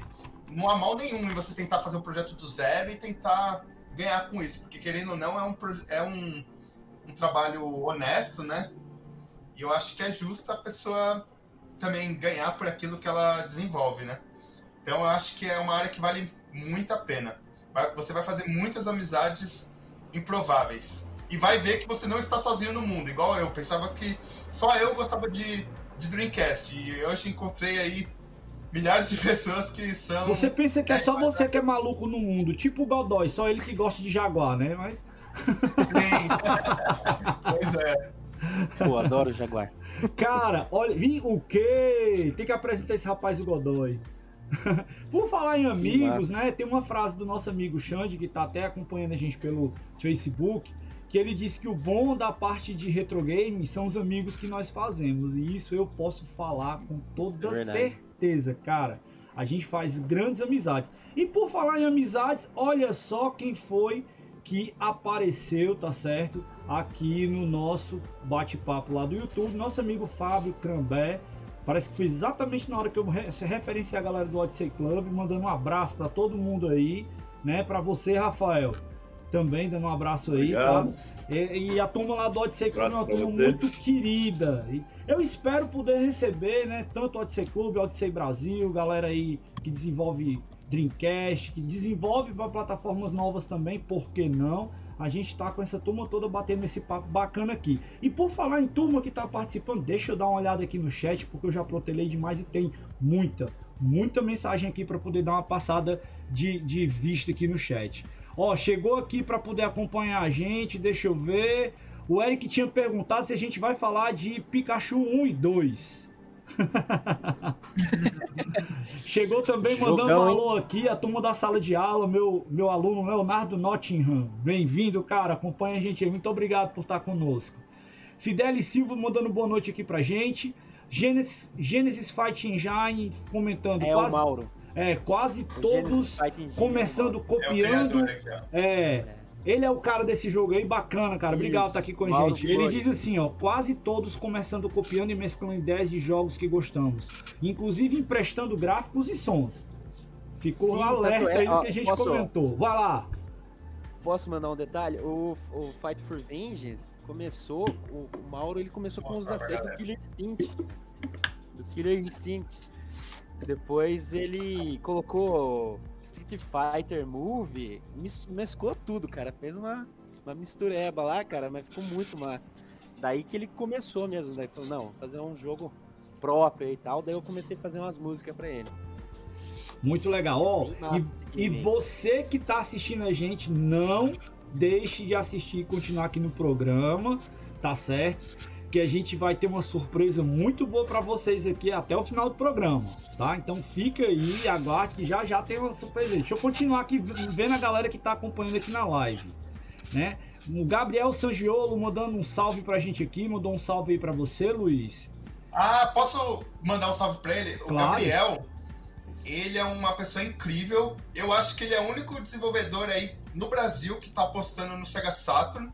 não há mal nenhum em você tentar fazer um projeto do zero e tentar ganhar com isso. Porque querendo ou não, é um, é um, um trabalho honesto, né? E eu acho que é justo a pessoa também ganhar por aquilo que ela desenvolve, né? Então eu acho que é uma área que vale muito a pena. Você vai fazer muitas amizades improváveis. E vai ver que você não está sozinho no mundo, igual eu. Pensava que só eu gostava de, de Dreamcast. E hoje encontrei aí milhares de pessoas que são. Você pensa que é só você que é maluco no mundo, tipo o Godoy, só ele que gosta de Jaguar, né? Mas. Sim. pois é. Pô, adoro Jaguar. Cara, olha, o quê? Tem que apresentar esse rapaz do Godoy. Por falar em amigos, né? Tem uma frase do nosso amigo Xande, que tá até acompanhando a gente pelo Facebook, que ele disse que o bom da parte de retro game são os amigos que nós fazemos. E isso eu posso falar com toda é certeza, cara. a gente faz grandes amizades. E por falar em amizades, olha só quem foi que apareceu, tá certo? Aqui no nosso bate-papo lá do YouTube, nosso amigo Fábio Crambé. Parece que foi exatamente na hora que eu referenciei a galera do Odyssey Club, mandando um abraço para todo mundo aí, né? Para você, Rafael, também dando um abraço aí, tá? Obrigado. tá? E, e, a turma lá do Odyssey Club é uma turma muito querida. E eu espero poder receber, né? Tanto o Odyssey Club, o Odyssey Brasil, galera aí que desenvolve Dreamcast, que desenvolve para plataformas novas também, por que não? A gente está com essa turma toda batendo esse papo bacana aqui. E por falar em turma que está participando, deixa eu dar uma olhada aqui no chat, porque eu já protelei demais e tem muita, muita mensagem aqui para poder dar uma passada de, de vista aqui no chat. Ó, chegou aqui para poder acompanhar a gente, deixa eu ver. O Eric tinha perguntado se a gente vai falar de Pikachu 1 e 2. Chegou também mandando um alô aqui, a turma da sala de aula, meu, meu aluno Leonardo Nottingham. Bem-vindo, cara. Acompanha a gente aí. Muito obrigado por estar conosco. Fidelis Silva mandando boa noite aqui pra gente. Genesis, Genesis Fight Engine comentando. É quase... o Mauro. É, quase todos começando, copiando. É, ele é o cara desse jogo aí, bacana, cara. Obrigado por estar aqui com a gente. Ele diz assim, ó, quase todos começando copiando e mesclando ideias de jogos que gostamos, inclusive emprestando gráficos e sons. Ficou Sim, alerta é, aí do que a gente posso, comentou. Vai lá. Posso mandar um detalhe? O, o Fight for Vengeance começou, o, o Mauro ele começou com os aceitos do Killer Instinct. Do Killer Instinct. Depois ele colocou Street Fighter Movie, mesclou tudo, cara. Fez uma, uma mistureba lá, cara, mas ficou muito massa. Daí que ele começou mesmo, daí falou, não, fazer um jogo próprio e tal. Daí eu comecei a fazer umas músicas para ele. Muito legal. Ó, e, e você que tá assistindo a gente, não deixe de assistir e continuar aqui no programa, tá certo? Que a gente vai ter uma surpresa muito boa para vocês aqui até o final do programa, tá? Então fica aí aguarde que já já tem uma surpresa. Deixa eu continuar aqui vendo a galera que tá acompanhando aqui na live, né? O Gabriel Sangiolo mandando um salve pra gente aqui, mandou um salve aí para você, Luiz. Ah, posso mandar um salve para ele? Claro. O Gabriel, ele é uma pessoa incrível. Eu acho que ele é o único desenvolvedor aí no Brasil que tá apostando no Sega Saturn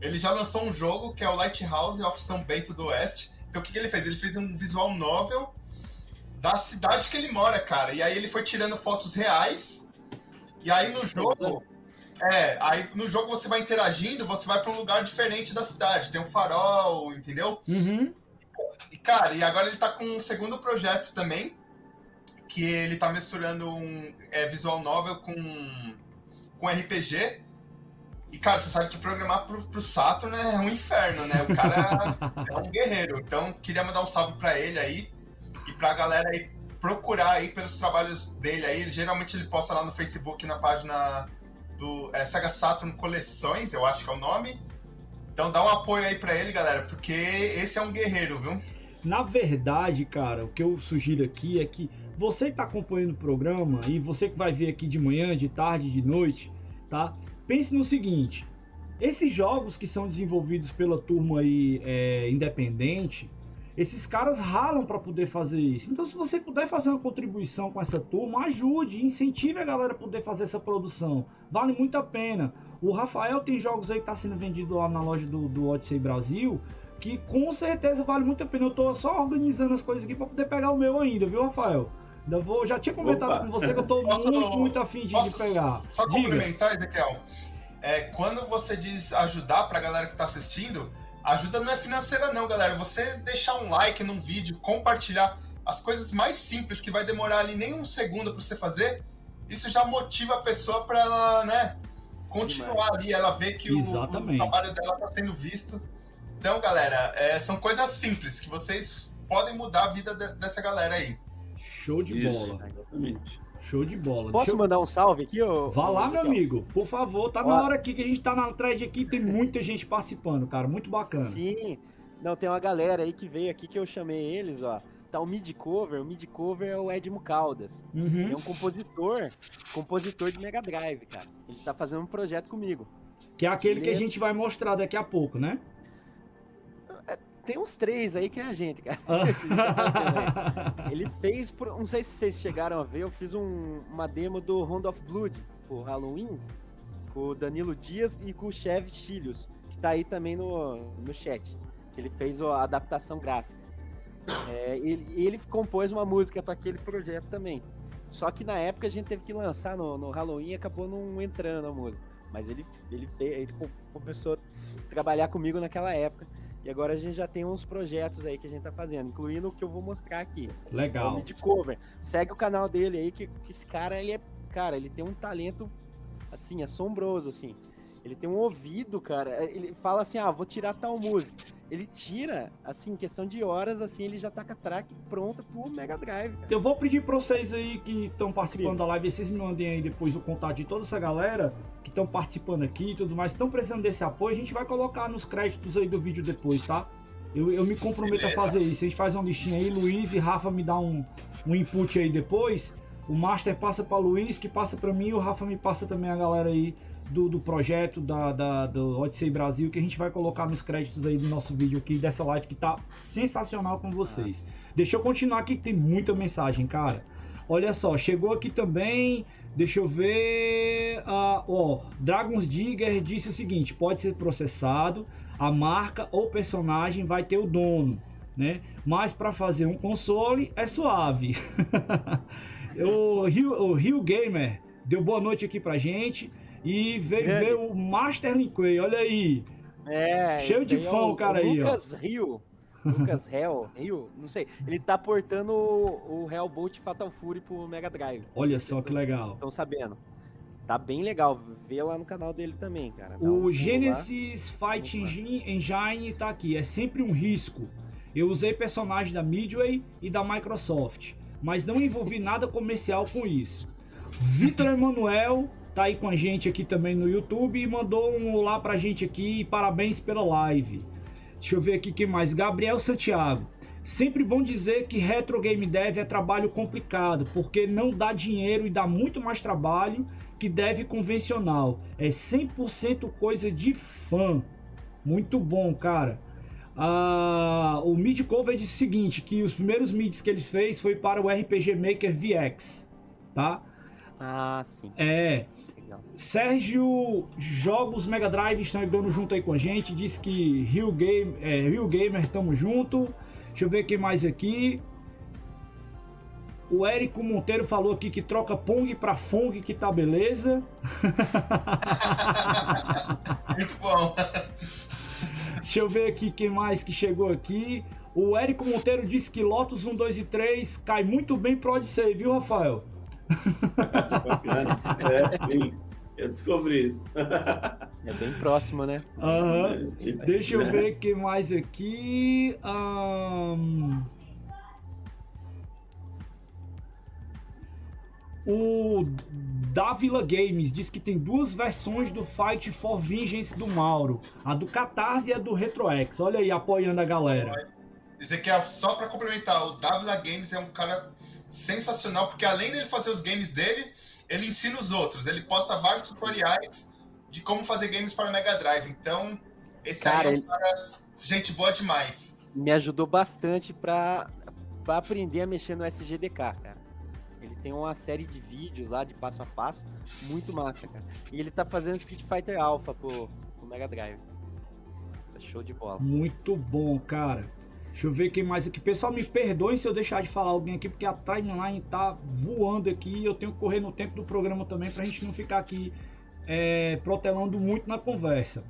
ele já lançou um jogo que é o Lighthouse of São Bento do Oeste. Então o que, que ele fez? Ele fez um visual novel da cidade que ele mora, cara. E aí ele foi tirando fotos reais. E aí no jogo. É, aí no jogo você vai interagindo, você vai para um lugar diferente da cidade. Tem um farol, entendeu? Uhum. E, cara, e agora ele tá com um segundo projeto também. Que ele tá misturando um é, visual novel com, com RPG. E, cara, você sabe que programar pro, pro Saturn é um inferno, né? O cara é um guerreiro. Então, queria mandar um salve para ele aí e pra galera aí procurar aí pelos trabalhos dele aí. Geralmente ele posta lá no Facebook, na página do é, Sega Saturn Coleções, eu acho que é o nome. Então dá um apoio aí para ele, galera, porque esse é um guerreiro, viu? Na verdade, cara, o que eu sugiro aqui é que você que tá acompanhando o programa e você que vai ver aqui de manhã, de tarde, de noite, tá? Pense no seguinte: esses jogos que são desenvolvidos pela turma aí é, independente, esses caras ralam para poder fazer isso. Então, se você puder fazer uma contribuição com essa turma, ajude, incentive a galera a poder fazer essa produção. Vale muito a pena. O Rafael tem jogos aí que tá sendo vendido lá na loja do, do Odyssey Brasil, que com certeza vale muito a pena. Eu tô só organizando as coisas aqui para poder pegar o meu ainda, viu, Rafael? Eu vou, já tinha comentado Opa. com você que eu estou muito, muito afim de, de pegar. Só Diga. complementar, Ezequiel. É, quando você diz ajudar para a galera que está assistindo, ajuda não é financeira não, galera. Você deixar um like num vídeo, compartilhar as coisas mais simples que vai demorar ali nem um segundo para você fazer, isso já motiva a pessoa para ela, né, continuar ali, ela vê que o, o, trabalho dela está sendo visto. Então, galera, é, são coisas simples que vocês podem mudar a vida de, dessa galera aí. Show de Isso, bola. Exatamente. Show de bola. Posso eu... mandar um salve aqui? Ô... Vá lá, meu amigo. Por favor, tá Ó. na hora aqui que a gente tá na thread aqui, tem muita gente participando, cara. Muito bacana. Sim. Não, tem uma galera aí que veio aqui que eu chamei eles, ó. Tá o mid cover, o mid cover é o Edmo Caldas. Uhum. É um compositor, compositor de Mega Drive, cara. Ele tá fazendo um projeto comigo. Que é aquele Ele que a é gente vai mostrar daqui a pouco, né? Tem uns três aí que é a gente, cara. Ele fez, não sei se vocês chegaram a ver, eu fiz um, uma demo do Round of Blood, o Halloween, com o Danilo Dias e com o Chev Chilios, que tá aí também no, no chat. Que ele fez a adaptação gráfica. É, ele, ele compôs uma música para aquele projeto também. Só que na época a gente teve que lançar no, no Halloween e acabou não entrando a música. Mas ele, ele, fez, ele começou a trabalhar comigo naquela época. E agora a gente já tem uns projetos aí que a gente tá fazendo, incluindo o que eu vou mostrar aqui. Legal. O de cover. Segue o canal dele aí, que, que esse cara, ele é. Cara, ele tem um talento, assim, assombroso, assim. Ele tem um ouvido, cara. Ele fala assim: ah, vou tirar tal música. Ele tira, assim, em questão de horas, assim, ele já tá com a track pronta pro Mega Drive. Cara. Eu vou pedir pra vocês aí que estão participando Sim. da live, vocês me mandem aí depois o contato de toda essa galera que estão participando aqui e tudo mais, estão precisando desse apoio, a gente vai colocar nos créditos aí do vídeo depois, tá? Eu, eu me comprometo a fazer isso. A gente faz uma listinha aí, Luiz e Rafa me dá um, um input aí depois. O Master passa para Luiz, que passa para mim, e o Rafa me passa também a galera aí do, do projeto da, da, do Odyssey Brasil, que a gente vai colocar nos créditos aí do nosso vídeo aqui, dessa live que tá sensacional com vocês. Ah. Deixa eu continuar aqui, que tem muita mensagem, cara. Olha só, chegou aqui também. Deixa eu ver. Uh, ó, Dragons Digger disse o seguinte: pode ser processado, a marca ou personagem vai ter o dono, né? Mas para fazer um console é suave. o, Rio, o Rio Gamer deu boa noite aqui pra gente. E veio ver o Master Linkway, olha aí. É, Cheio de fã é o, cara o aí, Lucas ó. Rio. Lucas Hell, Rio, não sei. Ele tá portando o, o Hellbolt Fatal Fury pro Mega Drive. Olha só que legal. Estão sabendo. Tá bem legal. Vê lá no canal dele também, cara. Dá o um Genesis lá. Fight Engine, Engine tá aqui. É sempre um risco. Eu usei personagens da Midway e da Microsoft, mas não envolvi nada comercial com isso. Vitor Emanuel tá aí com a gente aqui também no YouTube e mandou um olá pra gente aqui. Parabéns pela live. Deixa eu ver aqui quem mais. Gabriel Santiago. Sempre bom dizer que retro game dev é trabalho complicado, porque não dá dinheiro e dá muito mais trabalho que dev convencional. É 100% coisa de fã. Muito bom, cara. Ah, o Mid Cover disse o seguinte, que os primeiros mids que ele fez foi para o RPG Maker VX, tá? Ah, sim. É. Sérgio Jogos Mega Drive estão entrando junto aí com a gente. Diz que Rio, Game, é, Rio Gamer, tamo junto. Deixa eu ver quem mais aqui. O Érico Monteiro falou aqui que troca Pong pra Fong, que tá beleza. Muito bom. Deixa eu ver aqui quem mais que chegou aqui. O Érico Monteiro disse que Lotus 1, 2 e 3 cai muito bem pro Odyssey, viu, Rafael? É, sim. Eu descobri isso. É bem próximo, né? Uhum. Deixa eu ver o que mais aqui. Um... O Davila Games diz que tem duas versões do Fight for Vengeance do Mauro: a do Catarse e a do RetroX. Olha aí, apoiando a galera. Dizer que é só para complementar, o Davila Games é um cara sensacional, porque além dele fazer os games dele, ele ensina os outros. Ele posta vários tutoriais de como fazer games para Mega Drive. Então, esse cara, aí é um cara, gente boa demais. Me ajudou bastante para aprender a mexer no SGDK, cara. Ele tem uma série de vídeos lá de passo a passo, muito massa, cara. E ele tá fazendo Street Fighter Alpha pro, pro Mega Drive. Tá show de bola. Muito bom, cara. Deixa eu ver quem mais aqui. Pessoal, me perdoem se eu deixar de falar alguém aqui, porque a timeline tá voando aqui e eu tenho que correr no tempo do programa também pra gente não ficar aqui é, protelando muito na conversa.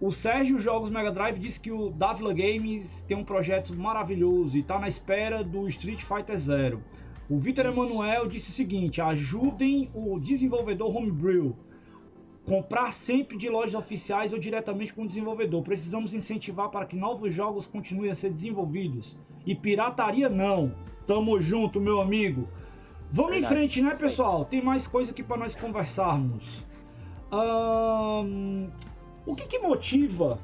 O Sérgio Jogos Mega Drive disse que o Davila Games tem um projeto maravilhoso e tá na espera do Street Fighter Zero. O Vitor Emanuel disse o seguinte: ajudem o desenvolvedor Homebrew Comprar sempre de lojas oficiais ou diretamente com o desenvolvedor. Precisamos incentivar para que novos jogos continuem a ser desenvolvidos. E pirataria não. Tamo junto, meu amigo. Vamos Verdade. em frente, né, pessoal? Tem mais coisa aqui para nós conversarmos. o que, que motiva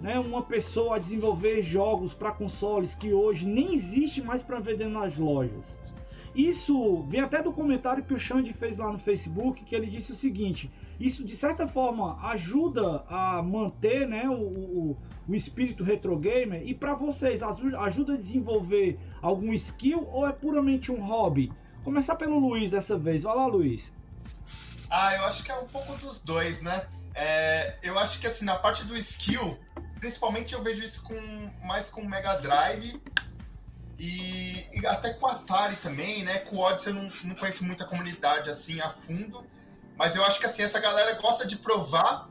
né, uma pessoa a desenvolver jogos para consoles que hoje nem existe mais para vender nas lojas? Isso vem até do comentário que o Xande fez lá no Facebook, que ele disse o seguinte: isso de certa forma ajuda a manter né, o, o, o espírito retro gamer e para vocês ajuda a desenvolver algum skill ou é puramente um hobby? Começar pelo Luiz dessa vez. Vai lá, Luiz. Ah, eu acho que é um pouco dos dois, né? É, eu acho que assim, na parte do skill, principalmente eu vejo isso com mais com Mega Drive e, e, até com Atari também, né? Com o Odyssey eu não, não conheço muita comunidade assim a fundo, mas eu acho que assim, essa galera gosta de provar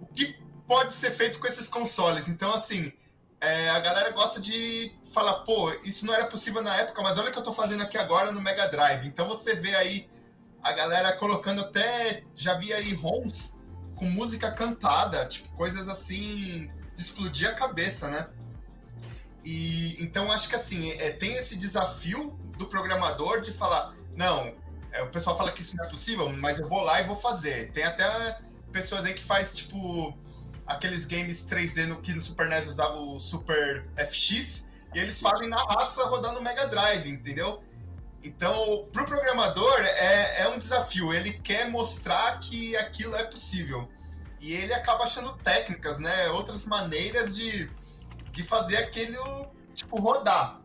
o que pode ser feito com esses consoles. Então, assim, é, a galera gosta de falar, pô, isso não era possível na época, mas olha o que eu tô fazendo aqui agora no Mega Drive. Então você vê aí a galera colocando até. Já vi aí ROMs com música cantada, tipo, coisas assim de explodir a cabeça, né? E então acho que assim, é, tem esse desafio do programador de falar, não, o pessoal fala que isso não é possível, mas eu vou lá e vou fazer. Tem até pessoas aí que faz tipo aqueles games 3D no que no Super NES usava o Super FX e eles fazem na raça rodando Mega Drive, entendeu? Então, para o programador é, é um desafio. Ele quer mostrar que aquilo é possível. E ele acaba achando técnicas, né? Outras maneiras de, de fazer aquele tipo rodar.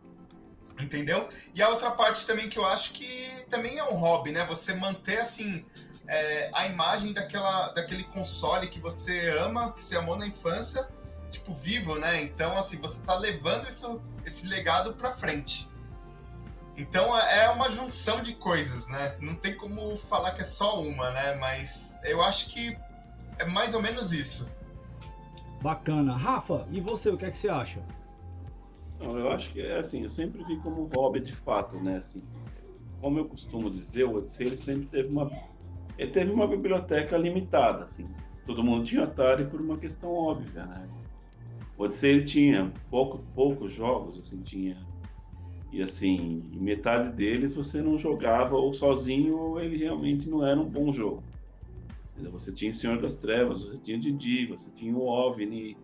Entendeu? E a outra parte também que eu acho que também é um hobby, né? Você manter assim é, a imagem daquela, daquele console que você ama, que você amou na infância, tipo, vivo, né? Então, assim, você tá levando isso, esse legado pra frente. Então é uma junção de coisas, né? Não tem como falar que é só uma, né? Mas eu acho que é mais ou menos isso. Bacana. Rafa, e você, o que é que você acha? Não, eu acho que é assim, eu sempre vi como hobby de fato, né? Assim, como eu costumo dizer, o Odyssey ele sempre teve uma ele teve uma biblioteca limitada, assim. Todo mundo tinha Atari por uma questão óbvia, né? O Odyssey ele tinha pouco, poucos jogos, assim, tinha e assim, metade deles você não jogava ou sozinho ou ele realmente não era um bom jogo. Você tinha Senhor das Trevas, você tinha Didi, você tinha o OVNI,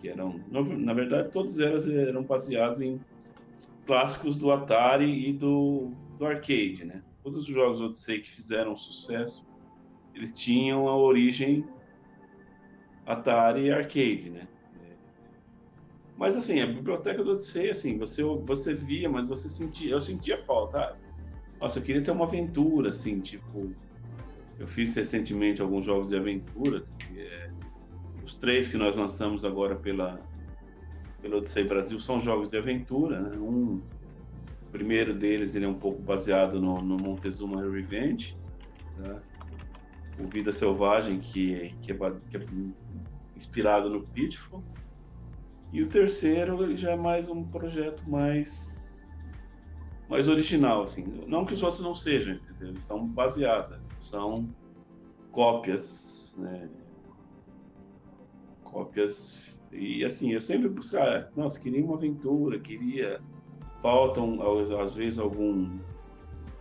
que eram, na verdade, todos eram baseados em clássicos do Atari e do, do arcade, né? Todos os jogos Odyssey que fizeram sucesso, eles tinham a origem Atari e arcade, né? Mas assim, a biblioteca do Odyssey, assim, você, você via, mas você sentia, eu sentia falta. Ah, nossa, eu queria ter uma aventura, assim, tipo. Eu fiz recentemente alguns jogos de aventura, é, os três que nós lançamos agora pela, pela Odyssey Brasil são jogos de aventura, né? Um, o primeiro deles ele é um pouco baseado no, no Montezuma Revenge, né? o Vida Selvagem, que, que, é, que é inspirado no Pitfall. E o terceiro já é mais um projeto mais mais original, assim. Não que os outros não sejam, entendeu? Eles são baseados, né? são cópias, né? Cópias e assim, eu sempre buscar, nossa, queria uma aventura, queria faltam às vezes algum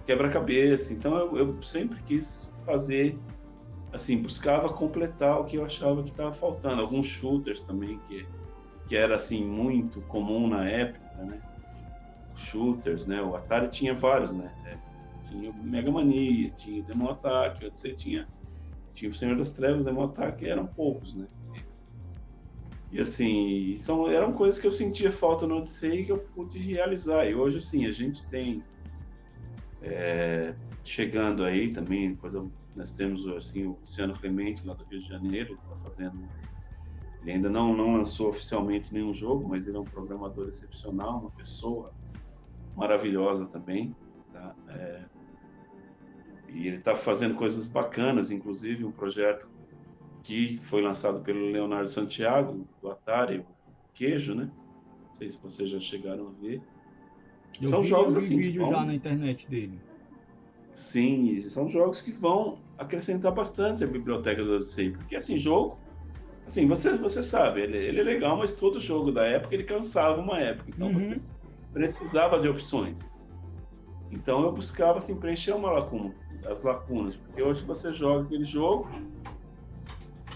quebra-cabeça. Então eu, eu sempre quis fazer assim, buscava completar o que eu achava que estava faltando. Alguns shooters também que que era assim muito comum na época, né? Shooters, né? O Atari tinha vários, né? É, tinha o Mega Mania, tinha o Demo Attack, você tinha tinha o Senhor das Trevas, Demo Attack, eram poucos, né? E assim, são, eram coisas que eu sentia falta no Odyssey que eu pude realizar. E hoje, assim, a gente tem é, chegando aí também, coisa, nós temos assim, o Luciano Clemente lá do Rio de Janeiro, que está fazendo ele ainda não, não lançou oficialmente nenhum jogo, mas ele é um programador excepcional, uma pessoa maravilhosa também. Tá? É, e ele está fazendo coisas bacanas, inclusive um projeto que foi lançado pelo Leonardo Santiago, do Atari, o Queijo, né? Não sei se vocês já chegaram a ver. Eu são vi, jogos eu vi assim. vídeo vão... já na internet dele. Sim, são jogos que vão acrescentar bastante a biblioteca do Odyssey, porque assim, jogo Assim, você, você sabe, ele, ele é legal, mas todo jogo da época ele cansava uma época. Então uhum. você precisava de opções. Então eu buscava assim, preencher uma lacuna, as lacunas. Porque hoje você joga aquele jogo,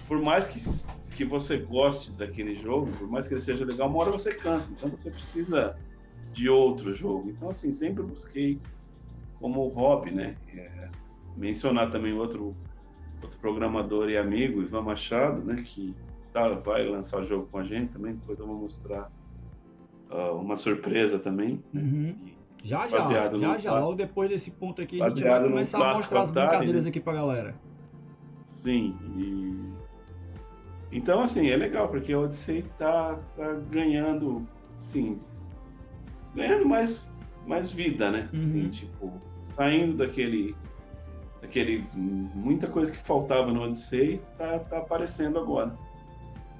por mais que, que você goste daquele jogo, por mais que ele seja legal, uma hora você cansa. Então você precisa de outro jogo. Então, assim, sempre busquei como hobby, né? É, mencionar também outro, outro programador e amigo, Ivan Machado, né? Que tá, vai lançar o jogo com a gente também, depois eu vou mostrar uh, uma surpresa também. Né? Uhum. Já, já, já, já. Logo depois desse ponto aqui, a gente vai começar a mostrar as brincadeiras né? aqui pra galera. Sim, e... Então, assim, é legal, porque o Odyssey tá, tá ganhando, sim, ganhando mais, mais vida, né? Uhum. Assim, tipo, saindo daquele, daquele... Muita coisa que faltava no Odyssey tá, tá aparecendo agora.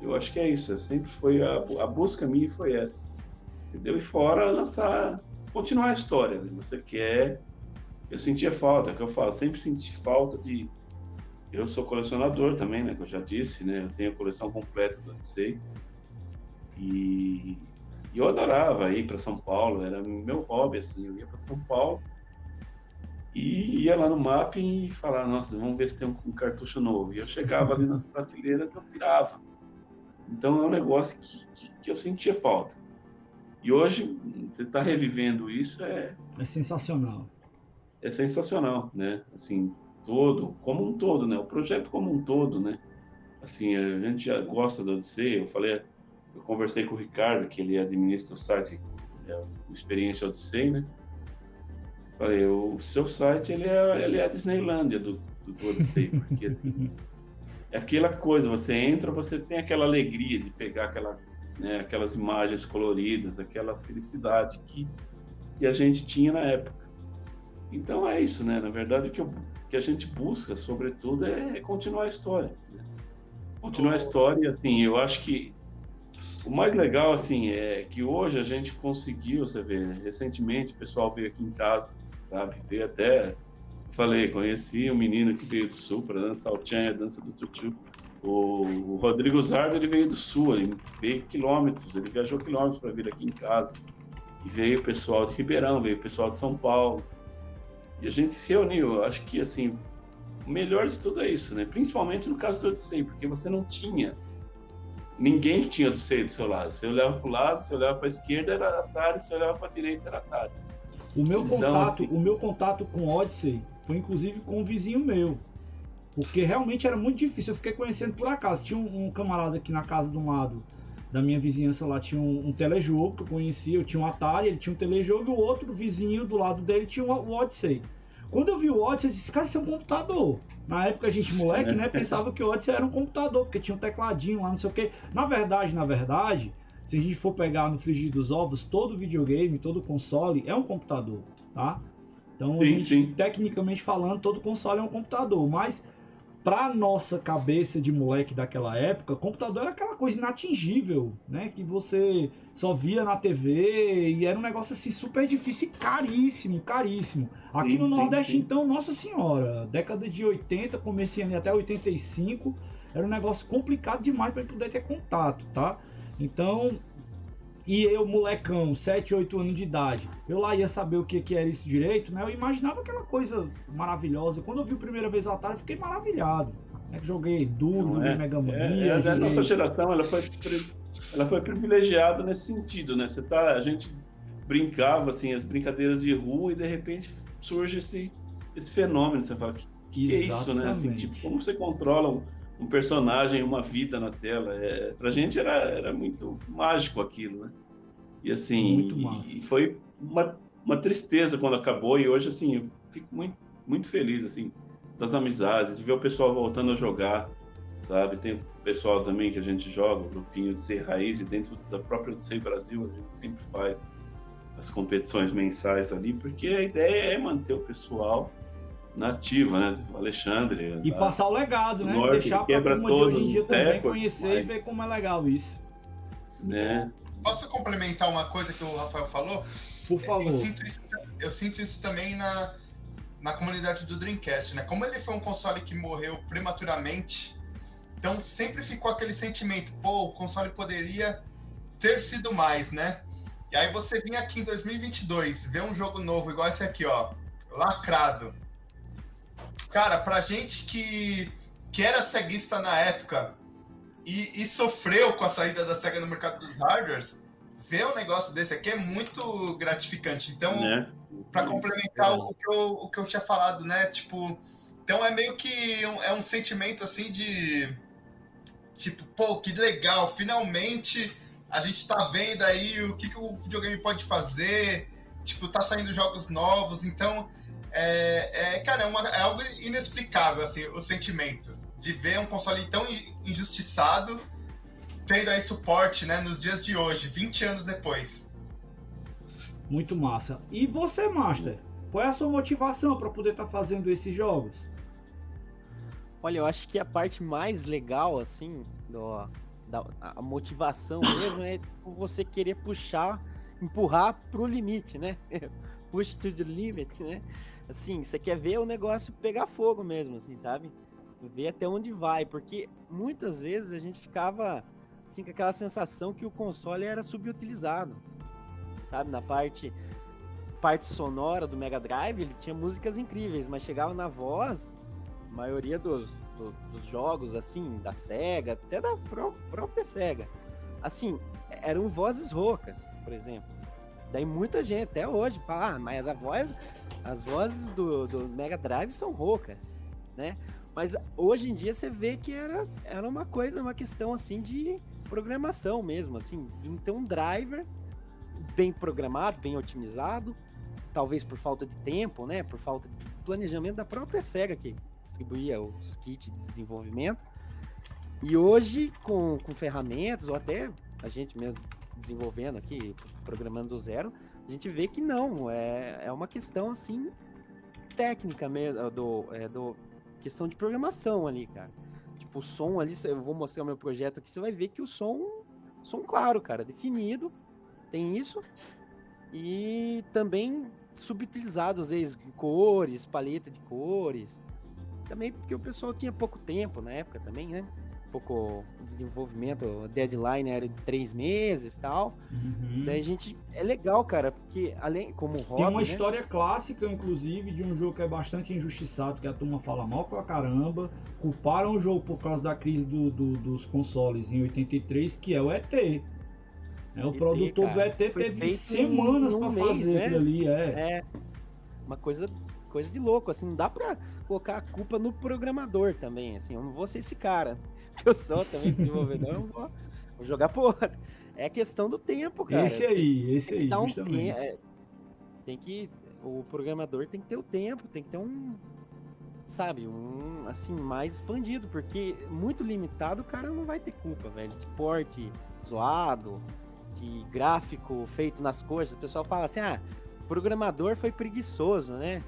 Eu acho que é isso, é, sempre foi a, a busca minha foi essa. Entendeu? E fora lançar, continuar a história. Né? Você quer. Eu sentia falta, é o que eu falo, sempre senti falta de. Eu sou colecionador também, né? Que eu já disse, né? Eu tenho a coleção completa do Odyssey. E, e eu adorava ir para São Paulo, era meu hobby, assim. Eu ia para São Paulo e ia lá no mapping e falar, nossa, vamos ver se tem um, um cartucho novo. E eu chegava ali nas prateleiras e eu pirava. Então é um negócio que, que, que eu sentia falta. E hoje, você está revivendo isso é... É sensacional. É sensacional, né? Assim, todo, como um todo, né? O projeto como um todo, né? Assim, a gente gosta do Odyssey. Eu falei, eu conversei com o Ricardo, que ele administra o site é, Experiência Odyssey, né? Falei, o seu site, ele é, ele é a Disneylândia do, do, do Odyssey, porque assim... é aquela coisa, você entra, você tem aquela alegria de pegar aquela, né, aquelas imagens coloridas, aquela felicidade que, que a gente tinha na época. Então é isso, né? Na verdade, o que, eu, que a gente busca, sobretudo, é, continuar a história. Né? Continuar a história, assim, eu acho que o mais legal, assim, é que hoje a gente conseguiu, você vê, recentemente o pessoal veio aqui em casa, sabe? Veio até falei, conheci um menino que veio do sul para dançar o tchan, a dança do tutu. O, o Rodrigo Zardo, ele veio do sul, ele veio quilômetros, ele viajou quilômetros para vir aqui em casa. E veio o pessoal de Ribeirão, veio o pessoal de São Paulo. E a gente se reuniu. Acho que, assim, o melhor de tudo é isso, né? Principalmente no caso do Odyssey, porque você não tinha ninguém tinha Odyssey do seu lado. Você olhava para o lado, você olhava para a esquerda, era Atari, você olhava para a direita, era Atari. O meu então, contato, assim... o meu contato com Odyssey foi inclusive com um vizinho meu. Porque realmente era muito difícil. Eu fiquei conhecendo por acaso. Tinha um, um camarada aqui na casa do lado da minha vizinhança lá tinha um, um, telejogo que eu conhecia. Eu tinha um Atari, ele tinha um telejogo e o outro vizinho do lado dele tinha o Odyssey. Quando eu vi o Odyssey, eu disse: Cara, isso é um computador. Na época a gente, moleque, né, pensava que o Odyssey era um computador, porque tinha um tecladinho lá, não sei o que. Na verdade, na verdade, se a gente for pegar no frigir dos ovos, todo videogame, todo console é um computador, tá? Então, sim, gente, tecnicamente falando, todo console é um computador, mas para nossa cabeça de moleque daquela época, computador era aquela coisa inatingível, né? Que você só via na TV e era um negócio assim super difícil e caríssimo, caríssimo. Aqui sim, no Nordeste, sim, então, nossa senhora, década de 80, começando até 85, era um negócio complicado demais para poder ter contato, tá? Então, e eu, molecão, 7, 8 anos de idade, eu lá ia saber o que, que era isso direito, né? Eu imaginava aquela coisa maravilhosa. Quando eu vi a primeira vez o Atari, eu fiquei maravilhado. Né? Joguei duro, joguei é, Mega Mania. É, é, joguei... Nossa geração ela foi, ela foi privilegiada nesse sentido, né? Você tá, a gente brincava, assim, as brincadeiras de rua e de repente surge esse, esse fenômeno. Você fala, que, que é isso, né? Assim, tipo, como você controla um, personagem, uma vida na tela. É, pra gente era, era muito mágico aquilo, né? E assim, e, e, foi uma, uma tristeza quando acabou e hoje assim, eu fico muito, muito feliz assim das amizades, de ver o pessoal voltando a jogar, sabe? Tem o pessoal também que a gente joga, o grupinho de Ser Raiz, e dentro da própria do Sei Brasil, a gente sempre faz as competições mensais ali, porque a ideia é manter o pessoal nativa, né? O Alexandre. E passar o legado, né? Norte, Deixar para a turma de hoje em dia também conhecer mas... e ver como é legal isso. Né? Posso complementar uma coisa que o Rafael falou? Por favor. Eu sinto isso, eu sinto isso também na, na comunidade do Dreamcast, né? Como ele foi um console que morreu prematuramente, então sempre ficou aquele sentimento, pô, o console poderia ter sido mais, né? E aí você vinha aqui em 2022, ver um jogo novo igual esse aqui, ó, lacrado, Cara, pra gente que, que era ceguista na época e, e sofreu com a saída da SEGA no mercado dos hardwares, ver um negócio desse aqui é muito gratificante. Então, é. para complementar o que, eu, o que eu tinha falado, né? Tipo, então é meio que um, é um sentimento assim de tipo, pô, que legal, finalmente a gente tá vendo aí o que, que o videogame pode fazer, tipo, tá saindo jogos novos, então é, é cara, é, uma, é algo inexplicável, assim, o sentimento de ver um console tão injustiçado tendo aí suporte, né, nos dias de hoje, 20 anos depois. Muito massa. E você, Master? Qual é a sua motivação para poder estar tá fazendo esses jogos? Olha, eu acho que a parte mais legal, assim, do, da a motivação mesmo é você querer puxar, empurrar pro limite, né? Push to the limit, né? Assim, você quer ver o negócio pegar fogo mesmo, assim, sabe? Ver até onde vai, porque muitas vezes a gente ficava assim com aquela sensação que o console era subutilizado. Sabe, na parte parte sonora do Mega Drive, ele tinha músicas incríveis, mas chegava na voz, a maioria dos, do, dos jogos, assim, da SEGA, até da pró própria SEGA, assim, eram vozes roucas, por exemplo. Daí muita gente, até hoje, fala, ah, mas a voz, as vozes do, do Mega Drive são roucas, né? Mas hoje em dia você vê que era, era uma coisa, uma questão assim de programação mesmo, assim. Então um driver bem programado, bem otimizado, talvez por falta de tempo, né? Por falta de planejamento da própria SEGA que distribuía os kits de desenvolvimento. E hoje, com, com ferramentas, ou até a gente mesmo desenvolvendo aqui, programando do zero, a gente vê que não, é, é uma questão assim técnica mesmo, do, é, do questão de programação ali, cara. Tipo, o som ali, eu vou mostrar o meu projeto aqui, você vai ver que o som, som claro, cara, definido, tem isso. E também subutilizado, às vezes, cores, paleta de cores. Também porque o pessoal tinha pouco tempo na época também, né? Pouco desenvolvimento, a deadline era de três meses e tal. Uhum. Daí a gente. É legal, cara, porque além, como hobby. Tem uma né? história clássica, inclusive, de um jogo que é bastante injustiçado, que a turma fala mal pra caramba. Culparam o jogo por causa da crise do, do, dos consoles em 83, que é o ET. É, o ET, produtor cara, do ET teve semanas para fazer né? ali, é. É. Uma coisa, coisa de louco, assim, não dá pra colocar a culpa no programador também, assim, eu não vou ser esse cara. Eu sou também desenvolvedor, eu vou, vou jogar porra. É questão do tempo, cara. Esse aí, você, esse aí, um tempo, é, tem que o programador tem que ter o tempo, tem que ter um sabe, um assim mais expandido, porque muito limitado o cara não vai ter culpa, velho, de porte zoado, de gráfico feito nas cores. O pessoal fala assim: ah, o programador foi preguiçoso, né?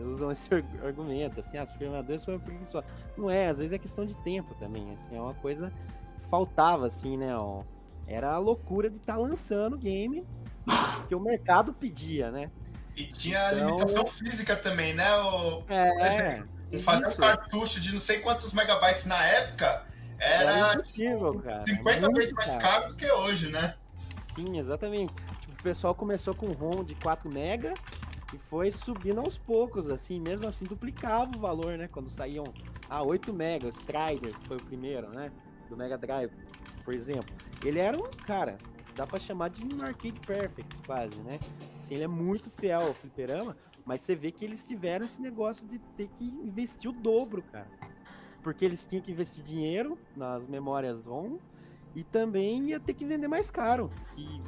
Eles usam esse argumento, assim, ah, os programadores foram preguiçosos. Não é, às vezes é questão de tempo também, assim, é uma coisa que faltava, assim, né? Ó, era a loucura de estar tá lançando game que o mercado pedia, né? E tinha então... limitação física também, né? O... É, fazer um cartucho de não sei quantos megabytes na época era, era impossível, cara. 50 vezes mais caro do que hoje, né? Sim, exatamente. Tipo, o pessoal começou com ROM de 4 mega e foi subindo aos poucos, assim, mesmo assim duplicava o valor, né? Quando saíam a ah, 8 mega, o Strider, que foi o primeiro, né? Do Mega Drive, por exemplo. Ele era um, cara, dá pra chamar de um arcade perfect, quase, né? Assim, ele é muito fiel ao fliperama, mas você vê que eles tiveram esse negócio de ter que investir o dobro, cara porque eles tinham que investir dinheiro nas memórias ROM e também ia ter que vender mais caro, que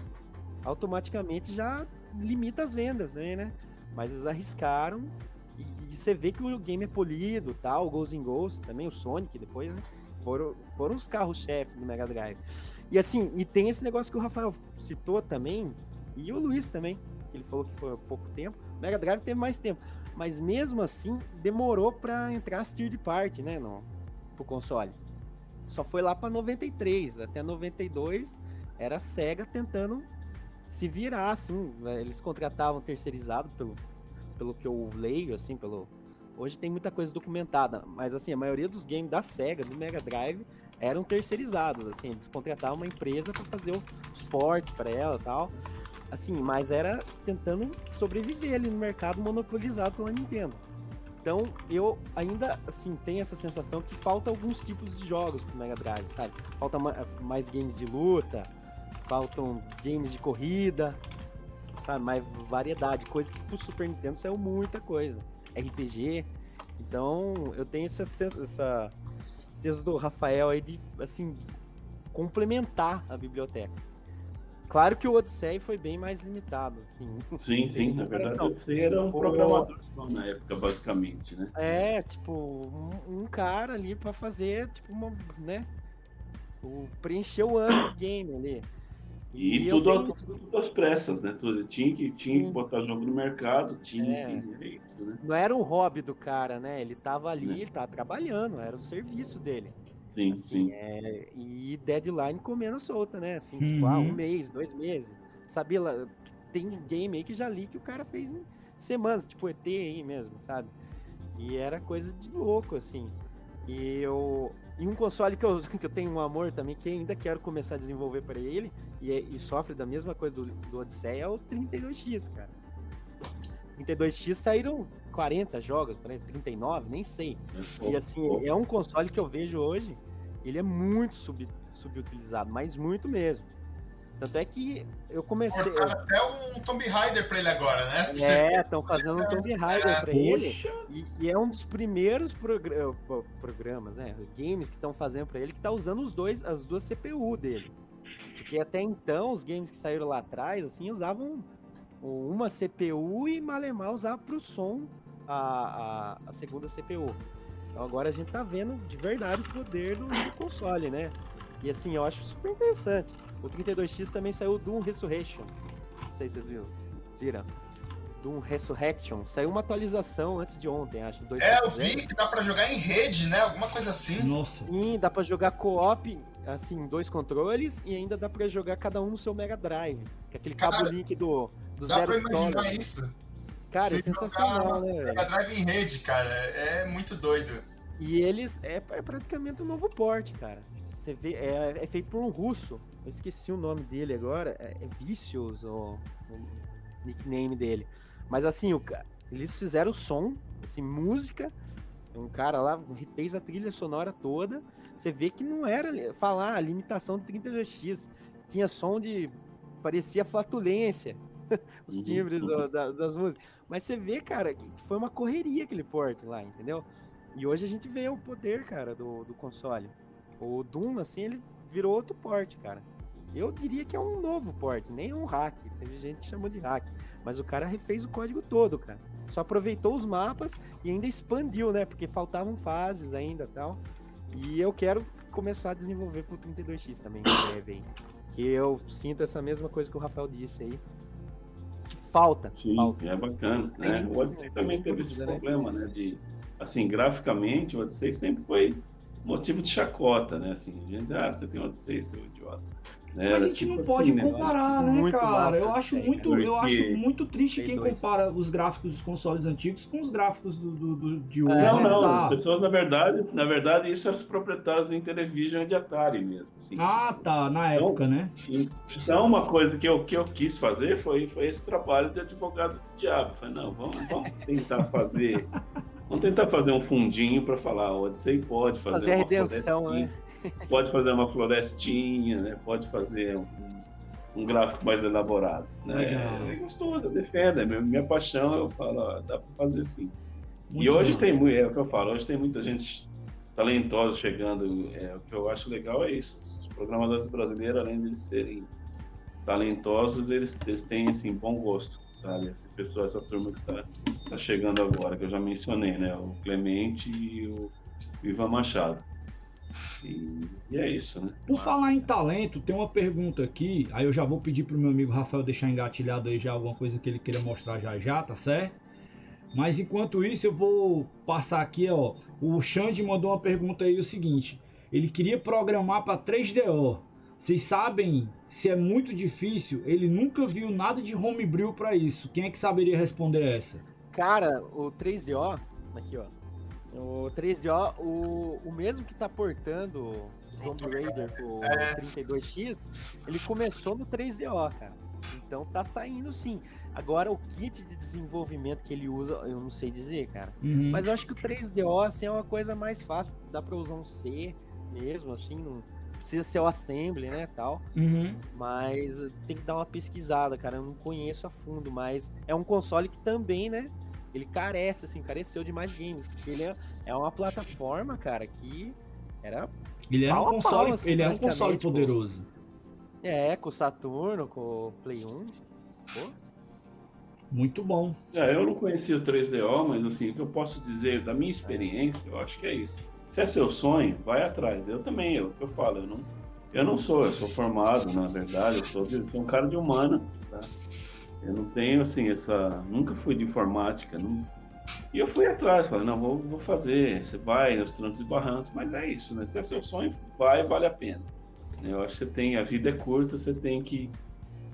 automaticamente já limita as vendas, né? Mas eles arriscaram e, e você vê que o game é polido, tal, o Ghosts in Ghosts, também o Sonic depois, né? Foram, foram os carros-chefe do Mega Drive. E assim, e tem esse negócio que o Rafael citou também, e o Luiz também, ele falou que foi há pouco tempo. O Mega Drive teve mais tempo mas mesmo assim demorou para entrar as third party, né, no pro console. Só foi lá para 93, até 92 era a Sega tentando se virar assim, né, eles contratavam terceirizado pelo pelo que eu leio assim, pelo Hoje tem muita coisa documentada, mas assim, a maioria dos games da Sega, do Mega Drive, eram terceirizados, assim, eles contratavam uma empresa para fazer os ports para ela, tal. Assim, mas era tentando sobreviver ali no mercado monopolizado pela Nintendo. Então, eu ainda, assim, tenho essa sensação que falta alguns tipos de jogos pro Mega Drive, sabe? Falta mais games de luta, faltam games de corrida, sabe? Mais variedade, coisa que pro Super Nintendo saiu muita coisa. RPG. Então, eu tenho essa essa senso do Rafael aí de assim complementar a biblioteca. Claro que o Odyssey foi bem mais limitado, assim. Sim, sim, na verdade o Odyssey era um programador na época, basicamente, né? É, tipo, um, um cara ali para fazer, tipo, uma, né? O, preencher o ano do game ali. E, e tudo, tenho... tudo às pressas, né? Tudo, tinha que, tinha que botar jogo no mercado, tinha é. que. Né? Não era o hobby do cara, né? Ele tava ali, é. ele tava trabalhando, era o serviço dele. Sim, assim, sim. É, e deadline comendo solta, né? Assim, uhum. tipo, ah, um uhum. mês, dois meses. Sabia tem game aí que já li que o cara fez em semanas, tipo ET aí mesmo, sabe? E era coisa de louco, assim. E eu. E um console que eu, que eu tenho um amor também, que ainda quero começar a desenvolver para ele, e, é, e, sofre da mesma coisa do, do Odyssey, é o 32X, cara. 32X saíram 40 jogos, 39, nem sei. E assim, é um console que eu vejo hoje, ele é muito sub, subutilizado, mas muito mesmo. Tanto é que eu comecei. Porra, até um Tomb Raider pra ele agora, né? É, estão fazendo um Tomb Raider é, pra ele. E, e, é um dos primeiros progr programas, né? Games que estão fazendo pra ele, que tá usando os dois, as duas CPU dele. Porque até então, os games que saíram lá atrás, assim, usavam uma CPU e Malemar usava para o som a, a, a, segunda CPU. Então agora a gente tá vendo de verdade o poder do, do console, né? E assim, eu acho super interessante. O 32X também saiu do Resurrection. Não sei se vocês viram. Viram? Doom Resurrection. Saiu uma atualização antes de ontem, acho. É, eu vi que dá pra jogar em rede, né? Alguma coisa assim. Nossa. Sim, dá pra jogar co-op, assim, dois controles, e ainda dá pra jogar cada um no seu Mega Drive. Que é aquele cabo link do, do Dá pra imaginar isso. Cara, é Se é sensacional, né, velho? Mega Drive em rede, cara, é, é muito doido. E eles, é, é praticamente um novo porte, cara. Você vê, é, é, feito por um russo. Eu esqueci o nome dele agora. É, é Vicious, o, o nickname dele. Mas assim, o, eles fizeram som, assim, música. Um cara lá fez a trilha sonora toda. Você vê que não era falar a limitação de 32x. Tinha som de. parecia flatulência. os uhum. timbres do, da, das músicas. Mas você vê, cara, que foi uma correria aquele porte lá, entendeu? E hoje a gente vê o poder, cara, do, do console. O Doom, assim, ele virou outro porte, cara. Eu diria que é um novo porte, nem um hack. Teve gente que chamou de hack. Mas o cara refez o código todo, cara. Só aproveitou os mapas e ainda expandiu, né? Porque faltavam fases ainda tal. E eu quero começar a desenvolver pro 32X também, em breve. Que eu sinto essa mesma coisa que o Rafael disse aí falta. Sim, falta. é bacana. Né? O Odyssey também teve esse né? problema, né? De, assim, graficamente, o Odyssey sempre foi motivo de chacota, né? Assim, gente, ah, você tem Odyssey, seu idiota. Né? Mas a gente tipo não pode assim, né? comparar, né, né cara? Eu acho muito, porque... eu acho muito triste quem compara os gráficos dos consoles antigos com os gráficos do, do, do de hoje. Não, não. Tá. Pessoas, na verdade, na verdade, isso eram os proprietários do Intellivision e de Atari mesmo. Assim, ah, tá, na então, época, né? Então, uma coisa que eu, que eu quis fazer foi, foi esse trabalho de advogado do diabo. Falei, não, vamos, vamos tentar fazer. Vamos tentar fazer um fundinho para falar, o Odyssey pode fazer, fazer a redenção, né? Pode fazer uma florestinha, né? Pode fazer um, um gráfico mais elaborado, né? É gostoso, eu defendo, é minha, paixão, eu falo, ó, dá para fazer sim. Muito e hoje bom. tem muito, é o que eu falo, hoje tem muita gente talentosa chegando, é, o que eu acho legal é isso, os programadores brasileiros, além de serem talentosos, eles, eles têm, assim, bom gosto, sabe? Essa turma que está tá chegando agora, que eu já mencionei, né? O Clemente e o Ivan Machado. E, e, é isso, né? Por falar em talento, tem uma pergunta aqui. Aí eu já vou pedir pro meu amigo Rafael deixar engatilhado aí já alguma coisa que ele queira mostrar já já, tá certo? Mas enquanto isso, eu vou passar aqui, ó. O Xande mandou uma pergunta aí o seguinte: ele queria programar para 3DO. Vocês sabem se é muito difícil? Ele nunca viu nada de homebrew para isso. Quem é que saberia responder essa? Cara, o 3DO, aqui ó, o 13O, o, o mesmo que tá portando Tomb Raider pro 32X, ele começou no 3DO, cara. Então tá saindo sim. Agora o kit de desenvolvimento que ele usa, eu não sei dizer, cara. Uhum. Mas eu acho que o 3DO assim, é uma coisa mais fácil. Dá pra usar um C mesmo, assim, não precisa ser o Assembly, né, tal. Uhum. Mas tem que dar uma pesquisada, cara. Eu não conheço a fundo, mas é um console que também, né? Ele carece, assim, careceu de mais games. Ele é, é uma plataforma, cara, que era. Ele é um a pau, console, assim, ele é um console poderoso. É, com o Saturno, com o Play 1. Pô, Muito bom. É, eu não conhecia o 3DO, mas assim, o que eu posso dizer da minha experiência, eu acho que é isso. Se é seu sonho, vai atrás. Eu também, eu, eu falo, eu não, eu não sou, eu sou formado, na verdade, eu sou, eu sou um cara de humanas, tá? Eu não tenho, assim, essa... Nunca fui de informática, não... E eu fui atrás, falei, não, vou, vou fazer. Você vai nos trancos e barrancos, mas é isso, né? Se é seu sonho, vai, vale a pena. Eu acho que você tem, a vida é curta, você tem que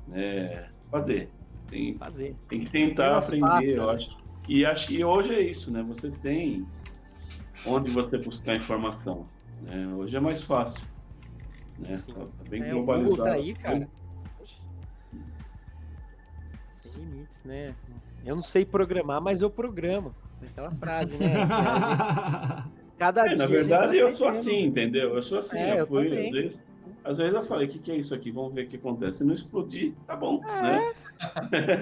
né, fazer. Tem, fazer. tem que tentar aprender, eu né? acho. E, acho. e hoje é isso, né? Você tem onde você buscar informação. né? Hoje é mais fácil. Né? Tá, tá bem É, o globalizado. Google tá aí, cara. Limites, né? Eu não sei programar, mas eu programo. Aquela frase, né? Assim, cada É, dia. na verdade, tá eu sou assim, entendeu? Eu sou assim. É, eu eu fui, às vezes, às vezes eu falei, o que, que é isso aqui? Vamos ver o que acontece. Se não explodir, tá bom, né?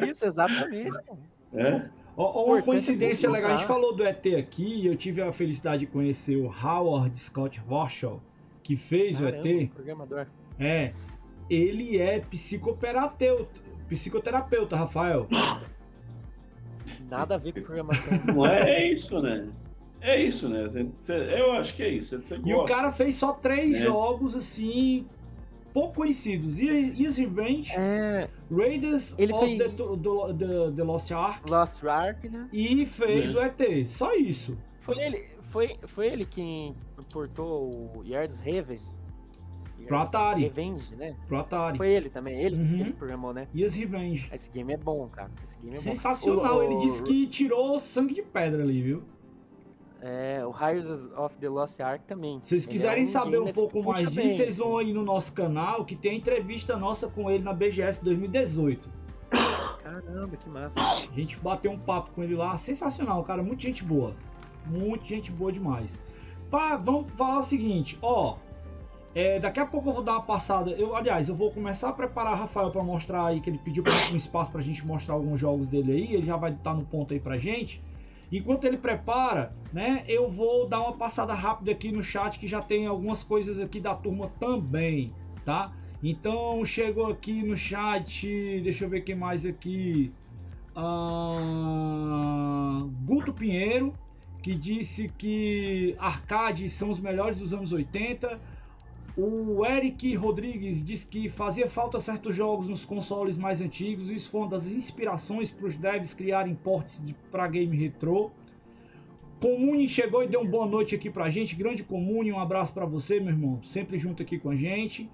Isso, exatamente. É. Uma coincidência legal, a gente falou do ET aqui e eu tive a felicidade de conhecer o Howard Scott Warshaw, que fez Caramba, o ET. programador. É, ele é psicoterapeuta, psicoterapeuta, Rafael. Nada a ver com programação. Não é, é isso, né? É isso, né? Eu acho que é isso. Você E o cara fez só três É. jogos assim, pouco conhecidos: Easy Revenge, É, Raiders Ele of fez- the, the, the- Lost Ark Lost Ark, né? e fez É. o ET. Só isso. Foi ele, foi, foi ele quem importou o Yards Revenge. Pro Atari. Revenge, né? Pro Atari. Foi ele também. Ele, Uhum. ele programou, né? Easy Revenge. Esse game é bom, cara. Esse game é Sensacional. bom. Ele o- disse que tirou sangue de pedra ali, viu? É, o Riders of the Lost Ark também. Se vocês Ele quiserem é saber game um pouco mais bem, disso, vocês vão aí no nosso canal que tem a entrevista nossa com ele na BGS 2018. Caramba, que massa. A gente bateu um papo com ele lá, sensacional, cara, muita gente boa. Muita gente boa demais. Pá, vamos falar o seguinte, ó. É, daqui a pouco eu vou dar uma passada. Eu, aliás, eu vou começar a preparar o Rafael pra mostrar aí, que ele pediu um espaço pra gente mostrar alguns jogos dele aí. Ele já vai estar no ponto aí pra gente. Enquanto ele prepara, né, eu vou dar uma passada rápida aqui no chat que já tem algumas coisas aqui da turma também, tá? Então chegou aqui no chat, deixa eu ver quem mais aqui. Ah, Guto Pinheiro, que disse que arcades são os melhores dos anos 80. O Eric Rodrigues diz que fazia falta certos jogos nos consoles mais antigos. Isso foi uma das inspirações para os devs criarem ports para game retrô. Comune chegou e deu uma boa noite aqui pra gente. Grande Comune, um abraço para você, meu irmão. Sempre junto aqui com a gente.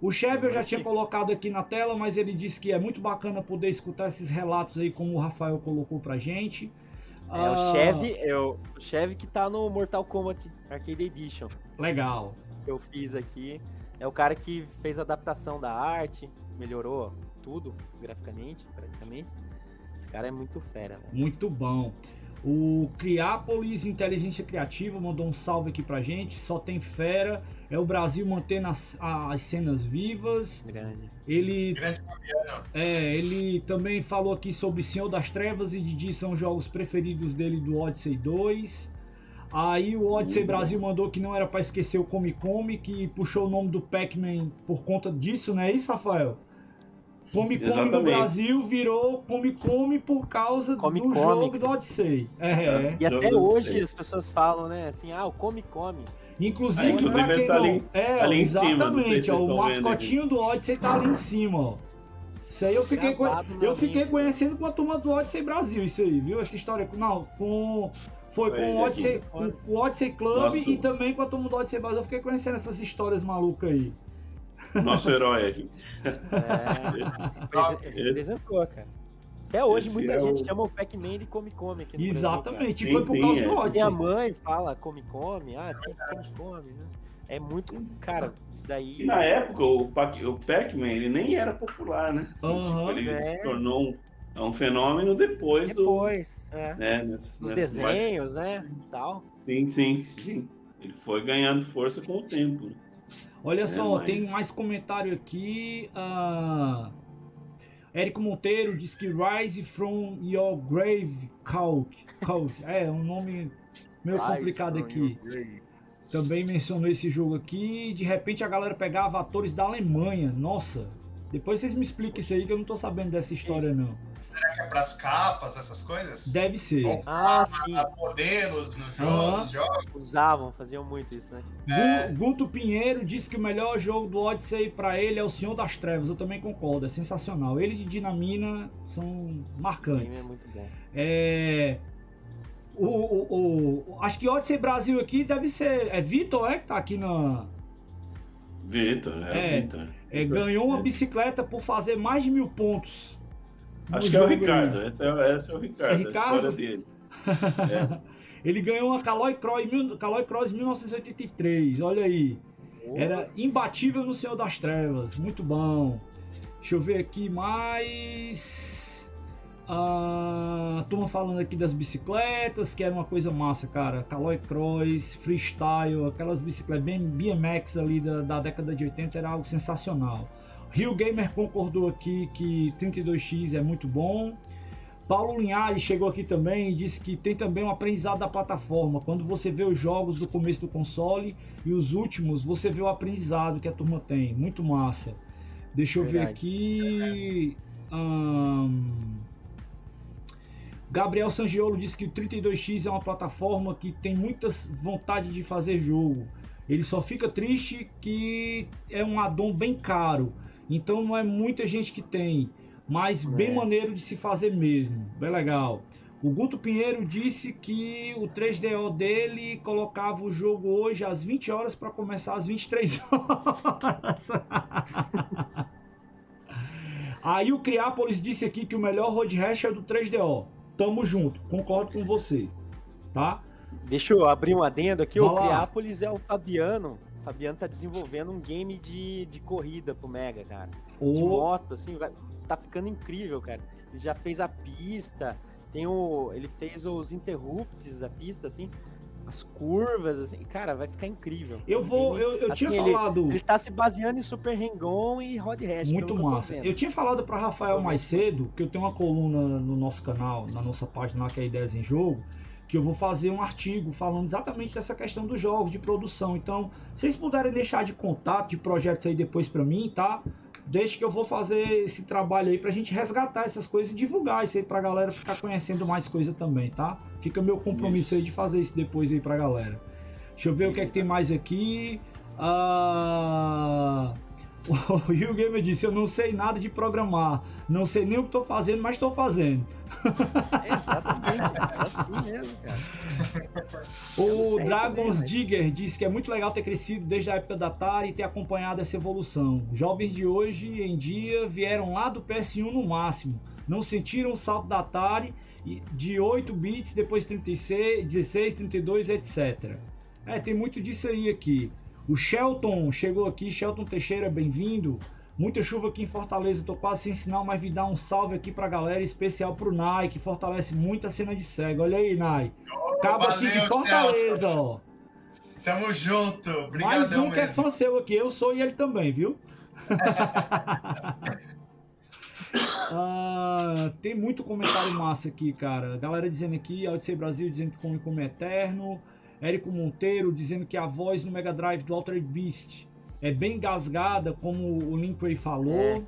O Chevy eu já tinha colocado aqui na tela, mas ele disse que é muito bacana poder escutar esses relatos aí, como o Rafael colocou pra gente. É Ah, o Chevy, é o, o Chevy que tá no Mortal Kombat Arcade Edition. Legal. Que eu fiz aqui. É o cara que fez a adaptação da arte, melhorou tudo graficamente, praticamente. Esse cara é muito fera, velho. Muito bom. O Criápolis Inteligência Criativa mandou um salve aqui pra gente. Só tem fera. É o Brasil mantendo as, as cenas vivas. Grande. Ele, Grande é, ele também falou aqui sobre Senhor das Trevas e Didi são os jogos preferidos dele do Odyssey 2. Aí o Odyssey Uhum. Brasil mandou que não era pra esquecer o Come Come, que puxou o nome do Pac-Man por conta disso, não é isso, Rafael? Come Come no. Brasil virou Come Come por causa Come do Come, jogo do Odyssey. É. E até hoje as pessoas falam, né, assim, ah, o come come. Inclusive, Ah, inclusive pra quem tá não. ali- é, ali em cima, não sei exatamente, se ó, o mascotinho do Odyssey tá ali em cima, ó. Isso aí eu fiquei, eu fiquei mente. conhecendo com a turma do Odyssey Brasil, isso aí, viu? Essa história. com- Não, com. Foi com o Odyssey, com o Odyssey Club Nossa. e também com a turma do Odyssey Brasil. Eu fiquei conhecendo essas histórias malucas aí. Nosso herói aqui. É, representou, cara. Até hoje Esse muita é gente o- chama o Pac-Man de come come aqui no Brasil, Exatamente, e foi por causa é. do cara. Odyssey. Minha mãe fala come come, ah, tem come come, né? É muito, cara, isso daí E na época, o, Pac- o Pac-Man, ele nem era popular, né? Assim, Aham. tipo, ele É. se tornou um, um fenômeno depois, depois, é, do... Né, nessa- dos nessa- desenhos, né, tal. Sim, sim, sim. Ele foi ganhando força com o tempo. Olha é, só, mas... tem mais comentário aqui. Uh... Érico Monteiro diz que Rise from Your Grave Cult. Cult. É, um nome meio complicado aqui. Também mencionou esse jogo aqui. De repente a galera pegava atores da Alemanha. Nossa, depois vocês me explicam isso aí que eu não tô sabendo dessa história, não. Será que é pras capas, essas coisas? Deve ser. Ou ah, sim. modelos nos jogos, jogos. Usavam, faziam muito isso, né? É. Guto Pinheiro disse que o melhor jogo do Odyssey pra ele é o Senhor das Trevas. Eu também concordo, é sensacional. Ele e Dinamina são marcantes. Sim, é muito bom. É. O, o, o, acho que Odyssey Brasil aqui deve ser. É Vitor, é? Que tá aqui na. Vitor, é, é Vitor. É, ganhou uma bicicleta por fazer mais de mil pontos. Acho que é o Ricardo. Esse é, esse é o Ricardo, é Ricardo? dele. É. Ele ganhou uma Caloi Cross, Caloi Cross 1983. Olha aí. Era imbatível no Senhor das Trevas. Muito bom. Deixa eu ver aqui mais. A turma falando aqui das bicicletas, que era uma coisa massa, cara. Caloi Cross, freestyle, aquelas bicicletas bem BMX ali da, da década de 80 era algo sensacional. Rio Gamer concordou aqui que 32X é muito bom. Paulo Linhares chegou aqui também e disse que tem também um aprendizado da plataforma. Quando você vê os jogos do começo do console e os últimos, você vê o aprendizado que a turma tem. Muito massa. Deixa eu Verdade. ver aqui. Hum... Gabriel Sangiolo disse que o 32X é uma plataforma que tem muitas vontade de fazer jogo. Ele só fica triste que é um addon bem caro. Então não é muita gente que tem, mas é. bem maneiro de se fazer mesmo. Bem legal. O Guto Pinheiro disse que o 3DO dele colocava o jogo hoje às 20 horas para começar às 23 horas. Aí o Criápolis disse aqui que o melhor road rash é o do 3DO tamo junto, concordo com você, tá? Deixa eu abrir um adendo aqui, Vai o Criápolis é o Fabiano. O Fabiano tá desenvolvendo um game de, de corrida pro Mega, cara. Oh. De moto, assim, tá ficando incrível, cara. Ele já fez a pista, tem o. Ele fez os interrupts da pista, assim as curvas, assim, cara, vai ficar incrível. Eu vou, eu, eu assim, tinha ele, falado. Ele tá se baseando em Super Hang-On e Rod Hash. Muito massa. Eu, eu, tinha falado para Rafael mais cedo que eu tenho uma coluna no nosso canal, na nossa página que é Ideias em Jogo, que eu vou fazer um artigo falando exatamente dessa questão dos jogos, de produção. Então, se vocês puderem deixar de contato, de projetos aí depois para mim, tá? Deixa que eu vou fazer esse trabalho aí pra gente resgatar essas coisas e divulgar isso aí pra galera ficar conhecendo mais coisa também, tá? Fica meu compromisso isso. aí de fazer isso depois aí pra galera. Deixa eu ver o que é que tem mais aqui. Ah. O Rio Gamer disse: Eu não sei nada de programar, não sei nem o que estou fazendo, mas estou fazendo. exatamente, é assim mesmo, cara. O Dragons Digger disse que é muito legal ter crescido desde a época da Atari e ter acompanhado essa evolução. Jovens de hoje em dia vieram lá do PS1 no máximo, não sentiram o salto da Atari de 8 bits, depois 36, 16, 32, etc. É, tem muito disso aí aqui. O Shelton chegou aqui, Shelton Teixeira, bem-vindo. Muita chuva aqui em Fortaleza, tô quase sem sinal, mas vi dar um salve aqui pra galera, especial pro Nai, que fortalece muito a cena de cego. Olha aí, Nai. Cabo aqui de Fortaleza, ó. Tamo junto, obrigado. Mais um mesmo. que é fã seu aqui, eu sou e ele também, viu? ah, tem muito comentário massa aqui, cara. Galera dizendo aqui, Odyssey Brasil dizendo que come como eterno. Érico Monteiro dizendo que a voz no Mega Drive do Altered Beast é bem engasgada, como o Linkway falou. É.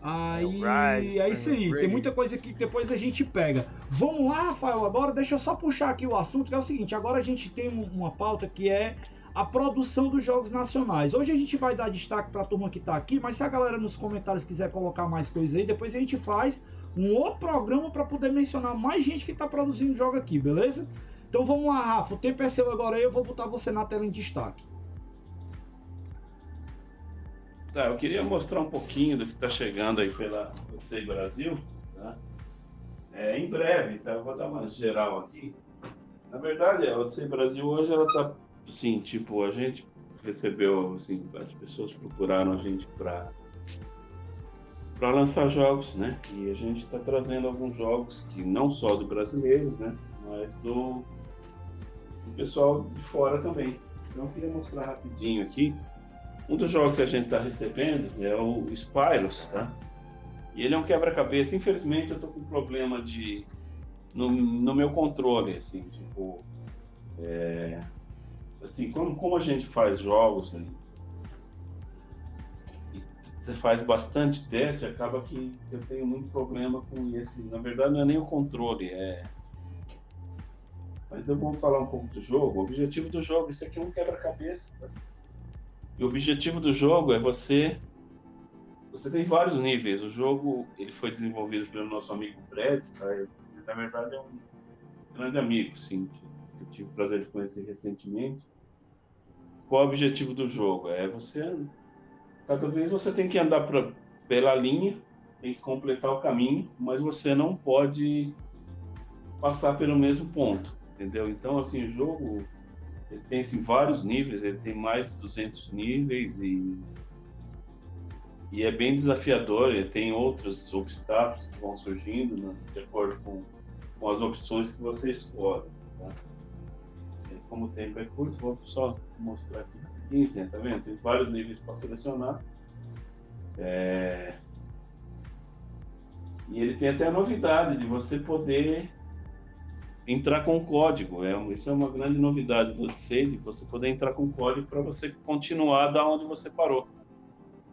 Aí é, é isso aí, tem muita coisa que depois a gente pega. Vamos lá, Rafael, agora deixa eu só puxar aqui o assunto, que é o seguinte, agora a gente tem uma pauta que é a produção dos jogos nacionais. Hoje a gente vai dar destaque para a turma que está aqui, mas se a galera nos comentários quiser colocar mais coisas aí, depois a gente faz um outro programa para poder mencionar mais gente que está produzindo jogo aqui, beleza? Então vamos lá, Rafa. O tempo é seu agora aí. Eu vou botar você na tela em destaque. Tá, eu queria mostrar um pouquinho do que está chegando aí pela Odyssey Brasil. Tá? É, em breve, tá? Eu vou dar uma geral aqui. Na verdade, a Odyssey Brasil hoje ela tá, assim, tipo, a gente recebeu, assim, as pessoas procuraram a gente para para lançar jogos, né? E a gente está trazendo alguns jogos que não só do brasileiros, né? Mas do o pessoal de fora também. Então eu queria mostrar rapidinho aqui Um dos jogos que a gente está recebendo é o Spyros, tá? E ele é um quebra-cabeça. Infelizmente, eu tô com problema de no, no meu controle, assim, tipo, é, assim, como, como a gente faz jogos né, e faz bastante teste, acaba que eu tenho muito problema com esse. Na verdade, não é nem o controle, é. Mas eu vou falar um pouco do jogo. O objetivo do jogo, isso aqui é um quebra-cabeça. Tá? E o objetivo do jogo é você. Você tem vários níveis. O jogo ele foi desenvolvido pelo nosso amigo Brad. Tá? Ele, na verdade, é um grande amigo, sim. Que eu tive o prazer de conhecer recentemente. Qual é o objetivo do jogo? É você. Cada vez você tem que andar pra, pela linha, tem que completar o caminho, mas você não pode passar pelo mesmo ponto, entendeu? Então, assim, o jogo ele tem assim, vários níveis, ele tem mais de 200 níveis e, e é bem desafiador. Ele tem outros obstáculos que vão surgindo né, de acordo com, com, as opções que você escolhe. Tá? Como o tempo é curto, vou só mostrar aqui rapidinho, tá vendo? Tem vários níveis para selecionar. É... E ele tem até a novidade de você poder entrar com código. É, isso é uma grande novidade do Odyssey, você poder entrar com código para você continuar da onde você parou.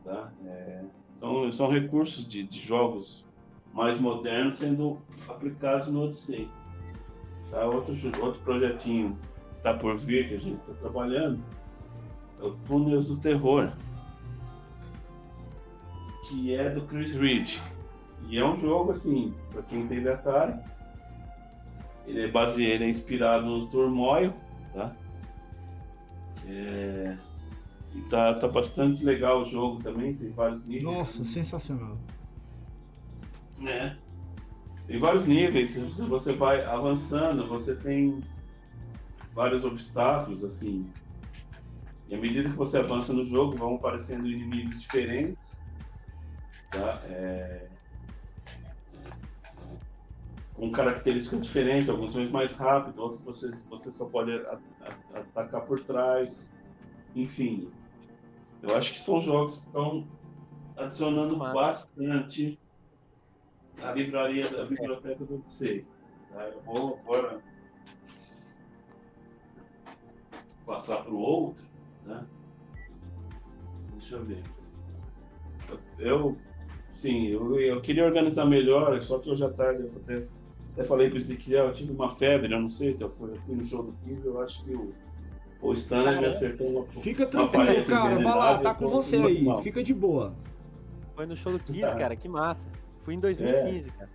Tá? É, são, são recursos de, de, jogos mais modernos sendo aplicados no Odyssey. Tá? Outro, outro projetinho está por vir, que a gente está trabalhando, é o Túneis do Terror, que é do Chris Reed. E é um jogo, assim, para quem tem Atari, ele é baseado, ele é inspirado no Turmoil, tá? É, e tá, tá bastante legal o jogo também, tem vários níveis. Nossa, sensacional. É. Tem vários níveis, você vai avançando, você tem vários obstáculos, assim. E à medida que você avança no jogo, vão aparecendo inimigos diferentes. Tá? É com características diferentes, alguns são mais rápidos, outros você, você só pode atacar por trás, enfim. Eu acho que são jogos que estão adicionando bastante a livraria da biblioteca do Odyssey. Tá? Eu vou agora passar para o outro, né? Deixa eu ver. Eu, sim, eu, eu queria organizar melhor, só que hoje à tarde eu vou ter até falei para o Ezequiel, eu tive uma febre, eu não sei se eu fui, eu fui no show do Kiss, eu acho que o, o Stanley me acertou uma Fica tranquilo, cara, vai lá, tá com você aí, mal. fica de boa. Foi no show do Kiss, tá. cara, que massa. Fui em 2015, é. cara.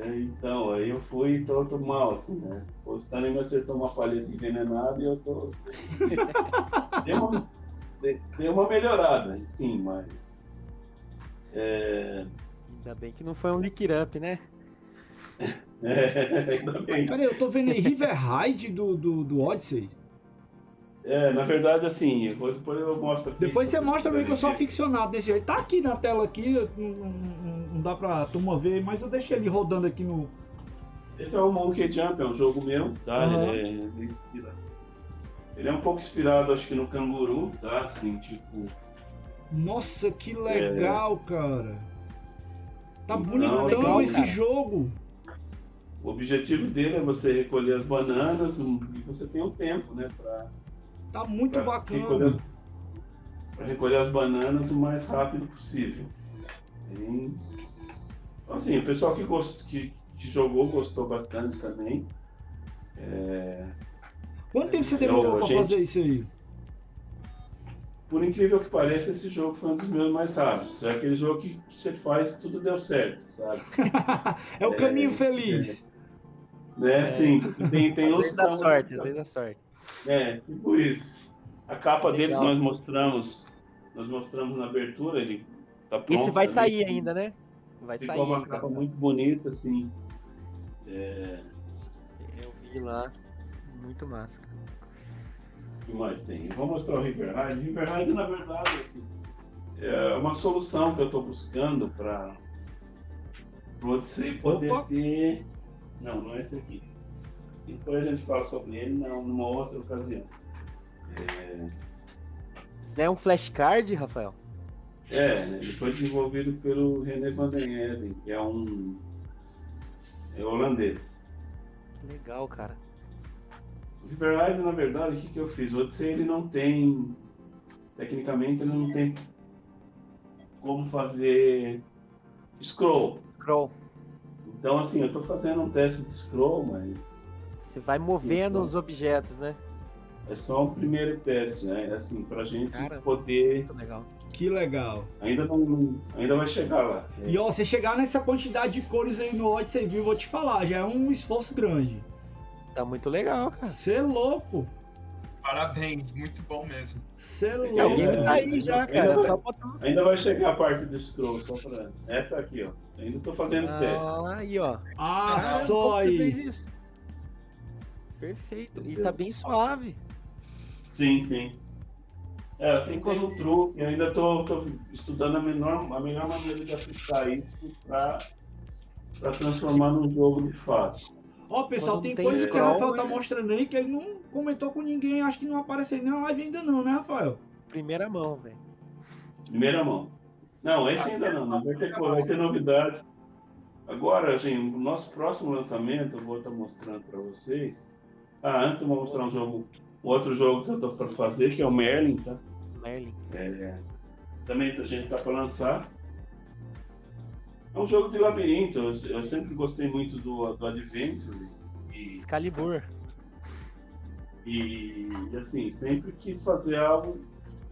É, então, aí eu fui e tô, tô, mal, assim, né? O Stanley me acertou uma palheta envenenada e eu tô. deu, uma, deu uma melhorada, enfim, mas. É... Ainda bem que não foi um lick up, né? É, Peraí, eu tô vendo aí River Ride do, do, do Odyssey. É, na verdade, assim, depois, depois eu mostro aqui. Depois você mostra pra mim que eu sou aficionado desse jeito. Tá aqui na tela aqui, não, não, não dá pra turma ver, mas eu deixei ele rodando aqui no. Esse é o Monkey Jump, é um jogo meu, tá? Uhum. Ele, é, ele, é ele é um pouco inspirado, acho que no canguru, tá? Assim, tipo. Nossa, que legal, é... cara. Tá bonitão legal, esse cara. jogo. O objetivo dele é você recolher as bananas e você tem o um tempo, né? Pra, tá muito pra bacana. Recolher, pra recolher as bananas o mais rápido possível. E, então, assim, o pessoal que, gost, que, que jogou gostou bastante também. É... Quanto tempo você demorou pra gente... fazer isso aí? por incrível que pareça, esse jogo foi um dos meus mais rápidos. É aquele jogo que você faz, tudo deu certo, sabe? é o caminho é, feliz. É, é, sim. Tem, tem às vezes dá sorte, às vezes dá sorte. É, tipo isso. A capa Legal. deles nós mostramos, nós mostramos na abertura, ele tá pronto. Esse vai sair ainda, né? Vai Ficou sair. uma ainda. capa muito bonita, assim. É... Eu vi lá, muito massa que mais tem? vou mostrar o Riverhide. Riverhide, na verdade, assim, é uma solução que eu estou buscando para você poder Opa. ter. Não, não é esse aqui. Depois a gente fala sobre ele numa outra ocasião. É... Isso é um flashcard, Rafael? É, né, ele foi desenvolvido pelo René van den Eden, que é um é holandês. Legal, cara. O River Ride, na verdade, o que, que eu fiz? O Odyssey, ele não tem... Tecnicamente, ele não tem como fazer scroll. Scroll. Então, assim, eu tô fazendo um teste de scroll, mas Você vai movendo Então. os objetos, né? é só um primeiro teste, né? Assim, pra gente Cara. poder... Legal. Que legal. Ainda não... Ainda vai chegar lá. E ó, você chegar nessa quantidade de cores aí no Odyssey View, vou te falar, já é um esforço grande. Tá muito legal, cara. Você é louco. Parabéns, muito bom mesmo. Você é E alguém tá aí é, já, cara. É só botar. Ainda vai chegar a parte do scroll, só pra... Essa aqui, ó. Ainda tô fazendo teste. Ah, aí, ó. Ah, Caramba, só como você fez aí. isso? Perfeito. E tá bem suave. Sim, sim. É, eu tentei um truque, eu ainda tô, tô estudando a, menor, a melhor maneira de aplicar isso pra, pra transformar num jogo de fato. Ó, pessoal, Quando tem, tem coisa que o scroll, Rafael tá mostrando aí que ele não comentou com ninguém, acho que não apareceu nem na live ainda não, né, Rafael? Primeira mão, velho. Primeira mão. Não, esse ainda não, mas vai ter, vai ter novidade. Agora, assim, o nosso próximo lançamento eu vou estar mostrando para vocês. Ah, antes eu vou mostrar um jogo, um outro jogo que eu tô para fazer, que é o Merlin, tá? Merlin. É, também a gente tá para lançar. É um jogo de labirinto. Eu, eu sempre gostei muito do, do Adventure. E, Excalibur. e, e, assim, sempre quis fazer algo.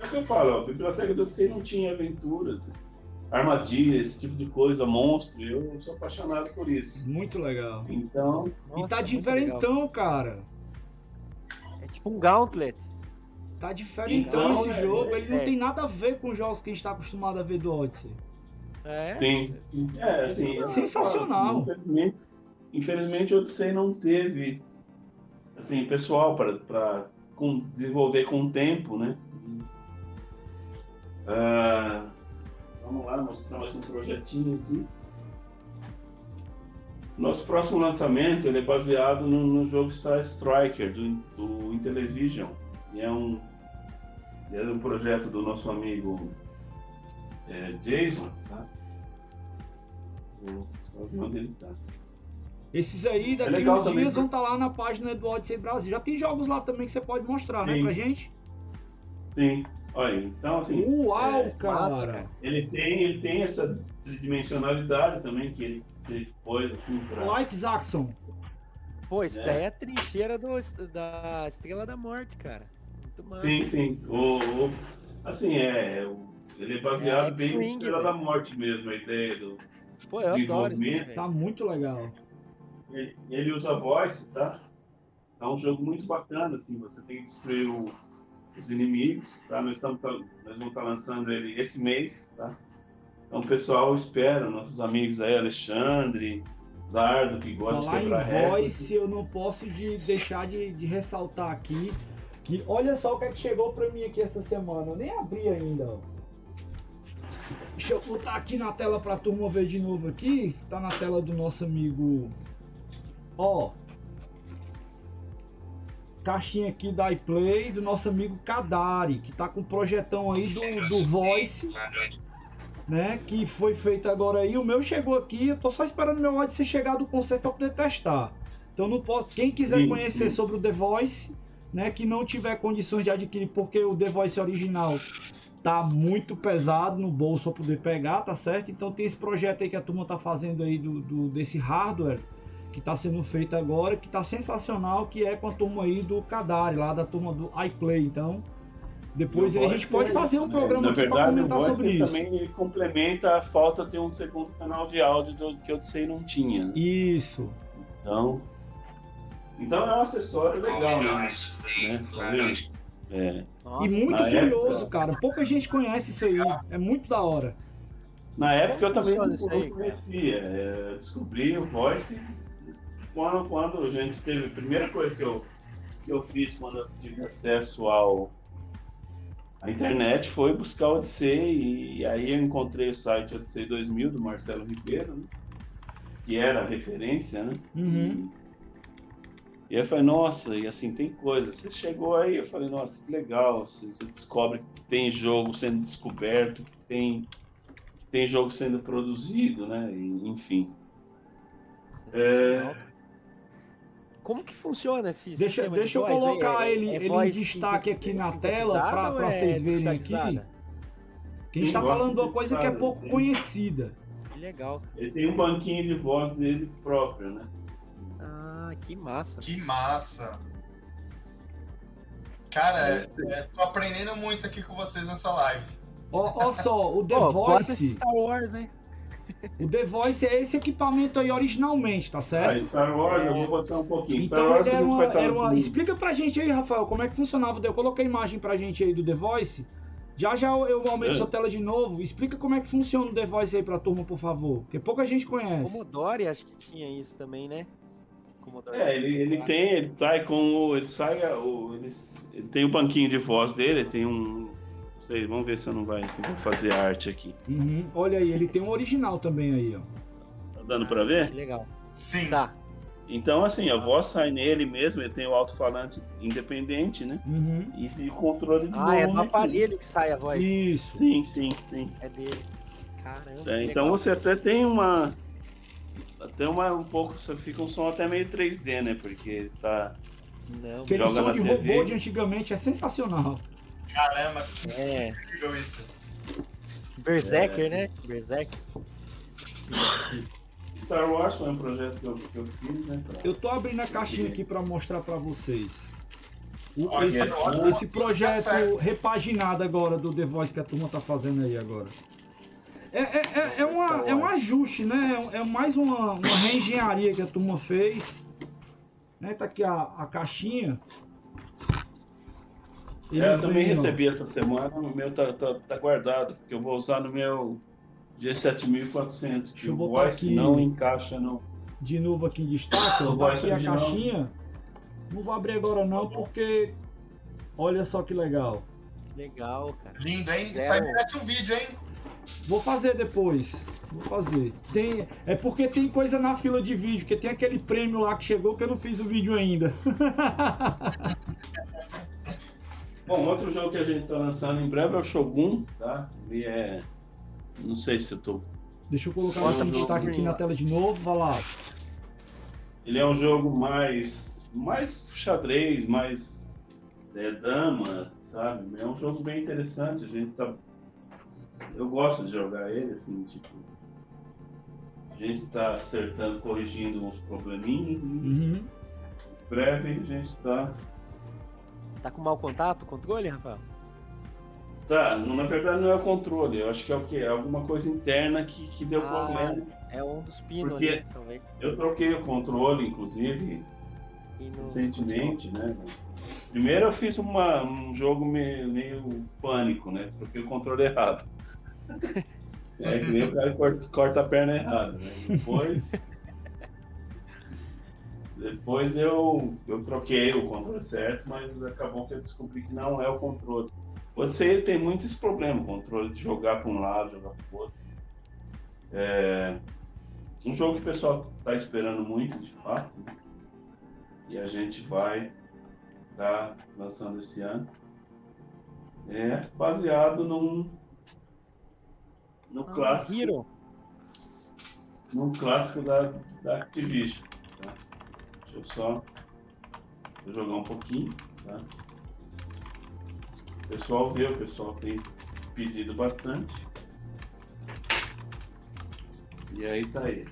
É o que eu falo, ó, a biblioteca do C não tinha aventuras, armadilhas, esse tipo de coisa, monstro. Eu sou apaixonado por isso. Muito legal. Então, e Nossa, tá muito diferentão, legal. cara. É tipo um gauntlet. Tá diferentão Então, esse é, jogo. Ele não é. tem nada a ver com os jogos que a gente tá acostumado a ver do Odyssey. É? sim. É, assim, Sensacional. falo, Infelizmente, infelizmente, o Odyssey não teve assim, pessoal para desenvolver com o tempo, né? Ah, vamos lá, mostrar mais um projetinho aqui. Nosso próximo lançamento ele é baseado no, no jogo Star Striker do, do Intellivision. E é um, é um projeto do nosso amigo é, Jason. Tá? Vou só ver onde ele tá. Esses aí, daqui É legal uns também, dias, vão estar lá na página do Odyssey Brasil. Já tem jogos lá também que você pode mostrar, né, Sim. pra gente? Sim, olha, então assim. Uau, é, cara. massa, cara. ele tem, ele tem essa tridimensionalidade também que ele, que ele pôs assim pra. Like Zaxxon. Pô, isso É. daí é a trincheira do, da Estrela da Morte, cara. Muito massa. Sim, sim. O, o- assim, é. o- Ele é baseado É, bem na da Morte mesmo, a ideia do. Pô, eu isso Desenvolvimento. Tá muito legal. Ele, ele usa voice, tá? É um jogo muito bacana, assim, você tem que destruir o- os inimigos, tá? Nós, estamos, nós vamos estar lançando ele esse mês, tá? Então o pessoal espera, nossos amigos aí, Alexandre, Zardo, que gosta Falar de em quebrar recorde. voice, eu não posso de deixar de, de ressaltar aqui que olha só o que é que chegou pra mim aqui essa semana. Eu nem abri ainda, ó. Deixa eu botar aqui na tela pra turma ver de novo aqui. Tá na tela do nosso amigo. Ó. Caixinha aqui da iPlay do nosso amigo Kadari, que tá com um projetão aí do, do Voice né? Que foi feito agora aí. O meu chegou aqui, eu tô só esperando meu Odyssey chegar do concerto para poder testar. Então não posso. Quem quiser Sim, conhecer sim. sobre o The Voice, né? Que não tiver condições de adquirir, porque o The Voice original tá muito pesado no bolso para poder pegar, tá certo? Então tem esse projeto aí que a turma tá fazendo aí do, do- desse hardware que tá sendo feito agora, que tá sensacional, que é com a turma aí do Kadari, lá da turma do iPlay. Então, depois a gente pode fazer um né, programa aqui para comentar sobre isso. também complementa a falta de um segundo canal de áudio do, que eu sei não tinha. né? Isso. Então, então é um acessório legal, né? né? Tá? É. Nossa, E muito curioso, época- cara. Pouca gente conhece isso aí. É muito da hora. Na época eu também não, aí, não conhecia. É, descobri o Voice quando, quando a gente teve. A primeira coisa que eu, que eu fiz quando eu tive acesso ao à internet foi buscar o Odyssey e aí eu encontrei o site Odyssey 2000 do Marcelo Ribeiro, né? que era a referência, né? Uhum. E aí eu falei, nossa, e assim, tem coisa. Você chegou aí, eu falei, nossa, que legal. Você, você descobre que tem jogo sendo descoberto, que tem, que tem jogo sendo produzido, né? E, enfim. É... Como que funciona esse Deixa, sistema deixa eu de voz? colocar É- ele, é ele em destaque aqui na tela pra é vocês verem aqui. Que a gente tá voz falando de uma coisa que é pouco sim. conhecida. Que legal. Ele tem um banquinho de voz dele próprio, né? Ah, que massa. Que massa. Cara, é, é, tô aprendendo muito aqui com vocês nessa live. Ó, ó só, o The esse Voice, Star Wars, hein? o The Voice é esse equipamento aí originalmente, tá certo? Aí, Star Wars, eu vou botar um pouquinho. Star Então Wars, ele a era gente uma, vai estar era uma- Explica pra gente aí, Rafael, como é que funcionava. Eu coloquei a imagem pra gente aí do The Voice. Já já eu eu aumento É. sua tela de novo. Explica como é que funciona o The Voice aí pra turma, por favor. Porque pouca gente conhece. Commodore acho que tinha isso também, né? Commodore É, ele, ele 64. tem, ele sai com o. Ele sai. O, ele, ele tem o banquinho de voz dele, ele tem um. Não sei, vamos ver se eu não vai, eu vou fazer arte aqui. Uhum. Olha aí, ele tem um original também aí, ó. Tá dando pra ver? Que legal. Sim. Tá. Então, assim, a voz sai nele mesmo, ele tem o alto-falante independente, né? Uhum. E, e o controle de Ah, é do aqui. aparelho que sai a voz. Isso. Sim, sim, sim. É dele. Caramba. É, então legal. você até tem uma. Até uma, um pouco, você fica um som até meio 3D, né? Porque tá. Não, Aquele Joga som na de TV. robô de antigamente é sensacional. Caramba, que é. incrível isso. Berserker, É. né? Berserker. Star Wars foi um projeto que eu, que eu fiz, né? pra- Eu tô abrindo a caixinha aqui pra mostrar pra vocês. O- Ó, esse, esse é esse projeto tá certo. repaginado agora do The Voice que a turma tá fazendo aí agora. É, é, é, é, uma, é um ajuste, né? É, é mais uma, uma reengenharia que a turma fez. Né? Tá aqui a, a caixinha. É, eu também vem, ó. recebi essa semana, o meu tá, tá, tá guardado, porque eu vou usar no meu G7400, que o voice aqui. não encaixa no... de novo aqui em destaque, ó, Não tá aqui a caixinha. Não vou abrir agora não, porque olha só que legal. Legal, cara. Lindo, hein? Zero. Isso aí merece um vídeo, hein? Vou fazer depois. Vou fazer. Tem, é porque tem coisa na fila de vídeo, que tem aquele prêmio lá que chegou que eu não fiz o vídeo ainda. Bom, outro jogo que a gente tá lançando em breve é o Shogun, tá? Ele é... Não sei se eu tô... Deixa eu colocar esse pro destaque aqui na tela de novo, vai lá. Ele é um jogo mais... Mais xadrez, mais... É, dama, sabe? É um jogo bem interessante, a gente tá... Eu gosto de jogar ele, assim, tipo... A gente tá acertando, corrigindo uns probleminhas e... Uhum. Em breve a gente tá. Tá com mau contato, controle, Rafael? Tá, não- na verdade não é o controle, eu acho que é o quê? É alguma coisa interna que, que deu Ah, problema. É um dos pinos Porque- ali, talvez. Eu troquei o controle, inclusive, no- recentemente, né? Primeiro eu fiz uma, um jogo meio, meio pânico, né? Troquei o controle errado. É que nem o cara corta, a perna errada, né? Depois. Depois eu, eu troquei o controle certo, mas acabou que eu descobri que não é o controle. Pode ser ele tem muito esse problema, o controle de jogar para um lado, jogar para o outro. É um jogo que o pessoal está esperando muito, de fato. E a gente vai estar lançando esse ano. É baseado num, no Ah, clássico Hero. num clássico da, da Activision. Tá? Deixa eu só jogar um pouquinho. Tá? O pessoal vê, o pessoal tem pedido bastante. E aí tá aí.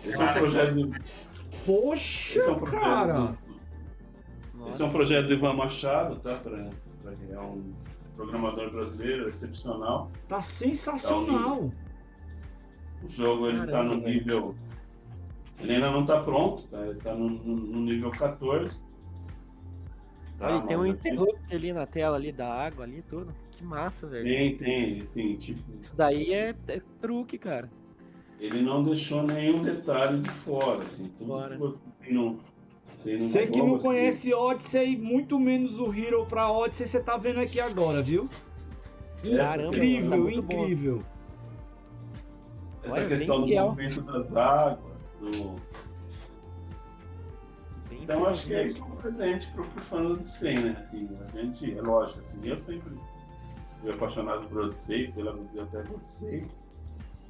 Esse é um Cara, projeto do, Poxa, esse é um projeto cara! do, esse é um projeto do Ivan Machado, tá? Pra, pra, é um programador brasileiro excepcional. Tá sensacional. O jogo ele tá Caramba, no velho. nível. Ele ainda não tá pronto, tá? Ele tá no, no- no nível 14. Tá, Olha, tem um interruptor ali na tela ali da água ali tudo. Que massa, velho. Tem, tem, assim, tipo, Isso daí é, é truque, cara. ele não deixou nenhum detalhe de fora, assim, tudo Fora. que você tem no. Você que não conhece Odyssey, muito menos o Hero pra Odyssey, você tá vendo aqui agora, viu? Caramba, tá incrível, bom. incrível. Essa Olha, questão do fiel. movimento das águas, do. Então acho que é isso um presente pro, pro fã do Odyssey, né? Assim, a gente, é lógico, assim, eu sempre fui apaixonado por Odyssey, pela biblioteca Odyssey.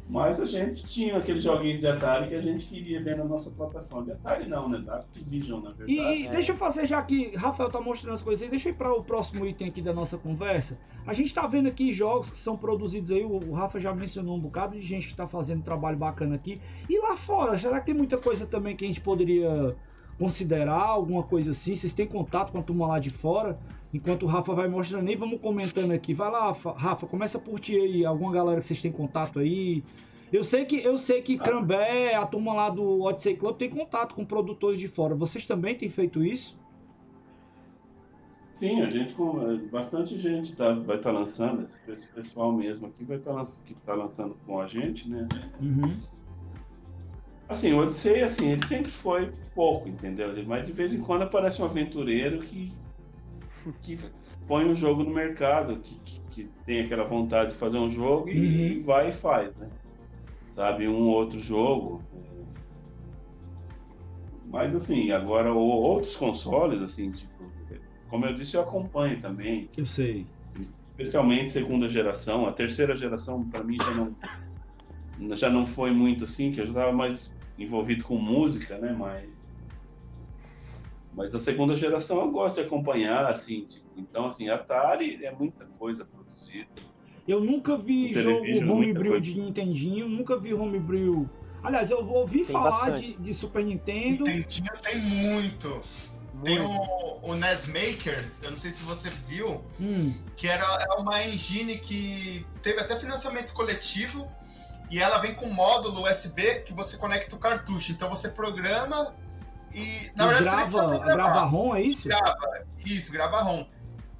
Mas a gente tinha aqueles joguinhos de Atari que a gente queria ver na nossa plataforma. De Atari não, né? Da Activision, na verdade. E deixa eu fazer, já que Rafael tá mostrando as coisas aí, deixa eu ir para o próximo item aqui da nossa conversa. A gente tá vendo aqui jogos que são produzidos aí, o Rafa já mencionou um bocado de gente que tá fazendo trabalho bacana aqui. E lá fora, será que tem muita coisa também que a gente poderia considerar, alguma coisa assim? Vocês têm contato com a turma lá de fora? Enquanto o Rafa vai mostrando aí, vamos comentando aqui. Vai lá, Rafa, começa por ti aí, alguma galera que vocês têm contato aí. Eu sei que eu sei que Crambé, a turma lá do Odyssey Club tem contato com produtores de fora. Vocês também têm feito isso? Sim, a gente com bastante gente tá, vai estar tá lançando, esse pessoal mesmo aqui vai estar tá, que tá lançando com a gente, né? Uhum. Assim, o Odyssey, assim, ele sempre foi pouco, entendeu? Mas de vez em quando aparece um aventureiro que que põe um jogo no mercado, que, que, que, tem aquela vontade de fazer um jogo e, uhum. vai e faz, né? Sabe, um outro jogo. Mas assim, agora outros consoles, assim, tipo, como eu disse, eu acompanho também. Eu sei. Especialmente segunda geração. A terceira geração, para mim, já não, já não foi muito assim, que eu já estava mais envolvido com música, né? Mas mas a segunda geração eu gosto de acompanhar, assim. Tipo, então, assim, Atari é muita coisa produzida. Eu nunca vi jogo homebrew de Nintendinho, nunca vi homebrew. Aliás, eu ouvi tem falar de, de, Super Nintendo. Nintendinho tem muito. muito. Tem o, o NES Maker, eu não sei se você viu, hum. que era é uma engine que teve até financiamento coletivo e ela vem com módulo USB que você conecta o cartucho. Então você programa e, na e verdade, grava, grava ROM, é isso? Grava, isso, grava ROM.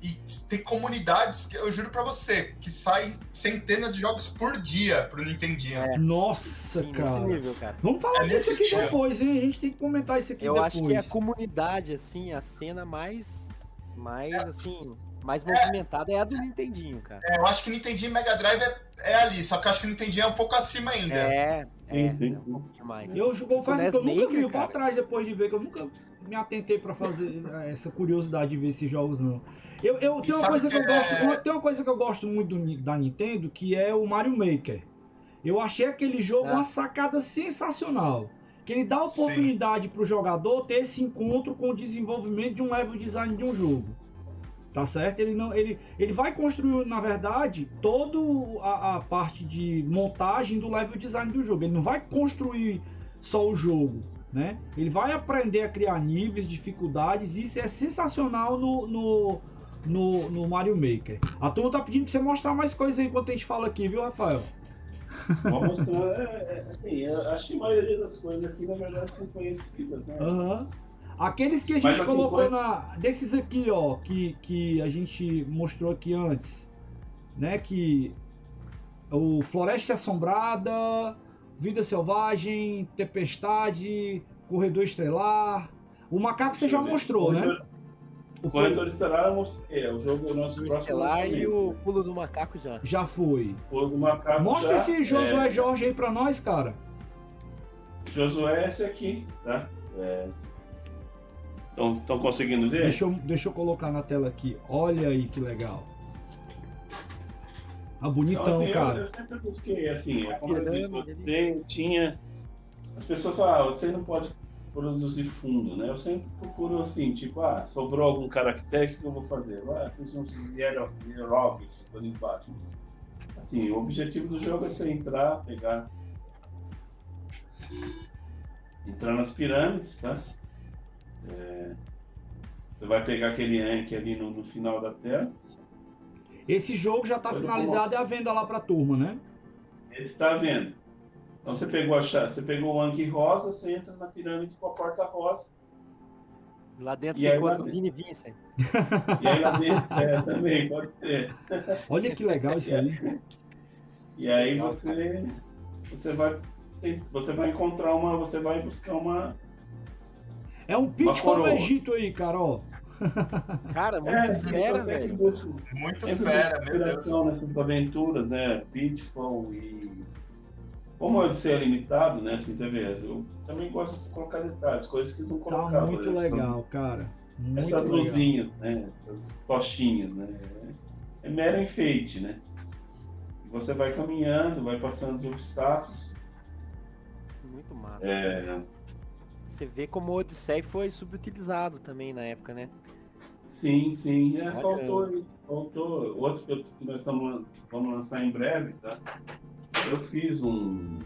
E tem comunidades, que eu juro pra você, que sai centenas de jogos por dia pro Nintendinho. É. Nossa, Sim, cara. Nível, cara. Vamos falar é disso aqui dia. depois, hein? A gente tem que comentar isso aqui eu depois. Eu acho que é a comunidade, assim, a cena mais, mais é. assim, mais movimentada é. é a do Nintendinho, cara. É, eu acho que Nintendinho e Mega Drive é, é, ali, só que eu acho que o Nintendinho é um pouco acima ainda. É, é, é um pouquinho mais. Eu jogo faz que eu nunca vi, eu vou atrás depois de ver, que eu nunca me atentei para fazer essa curiosidade de ver esses jogos, não. Eu, eu tenho uma coisa que, eu gosto, é- uma, tem uma coisa que eu gosto muito do, da Nintendo, que é o Mario Maker. Eu achei aquele jogo é. uma sacada sensacional. Que ele dá a oportunidade para o jogador ter esse encontro com o desenvolvimento de um level design de um jogo. Tá certo? Ele não, ele, ele vai construir, na verdade, toda a, a parte de montagem do level design do jogo. Ele não vai construir só o jogo, né? Ele vai aprender a criar níveis, dificuldades. E isso é sensacional no, no, no, no Mario Maker. A turma tá pedindo pra você mostrar mais coisas aí enquanto a gente fala aqui, viu, Rafael? Vou mostrar. É, é, assim, acho que a maioria das coisas aqui, na verdade, são conhecidas, né? Uhum. Aqueles que a gente Mas, assim, colocou na. Desses aqui, ó, que, que a gente mostrou aqui antes. Né? Que. O Floresta Assombrada, Vida Selvagem, Tempestade, Corredor Estelar. O macaco você já mostrou, né? O Corredor Estelar eu mostrei. É o jogo nosso próximo. Estelar e o Pulo do Macaco já. Já foi. Pulo do Macaco. Mostra já, esse Josué é... Jorge aí pra nós, cara. Josué é esse aqui, tá? É, Estão conseguindo ver? Deixa eu, deixa eu colocar na tela aqui. Olha aí que legal. Ah, bonitão, então, assim, cara. Eu, eu, sempre busquei, assim, é como eu tinha. As pessoas falam, ah, você não pode produzir fundo, né? Eu sempre procuro assim, tipo, ah, sobrou algum caractere, o que eu vou fazer? Ah, fiz um hieroglifos ali embaixo. Assim, o objetivo do jogo é você entrar, pegar. Entrar nas pirâmides, tá? É, você vai pegar aquele Anki ali no, no, final da tela. Esse jogo já está finalizado e a venda lá para a turma, né? Ele está vendo. Então você pegou a chave, você pegou o Anki rosa, você entra na pirâmide com a porta rosa. Lá dentro e você encontra o Vini Vincent. E aí lá dentro, é, também, pode ser. Olha que legal isso aí. E aí você, você vai você vai encontrar uma, você vai buscar uma é um pitch como o Egito aí, Carol. Cara, muito é, fera, velho. Muito fera, meu Deus. nessas aventuras, né? Pitfall e Como o Odyssey é limitado, né? Assim, você vê, eu também gosto de colocar detalhes, coisas que não Tá colocava. muito né? Essas- legal, cara. Muito Essas legal. luzinhas, né? Essas tochinhas, né? É mero enfeite, né? Você vai caminhando, vai passando os obstáculos. Muito massa. É, Você vê como o Odyssey foi subutilizado também na época, né? sim, sim. É, faltou, faltou. Outro que, eu- que nós estamos, lan- vamos lançar em breve, tá? Eu fiz um.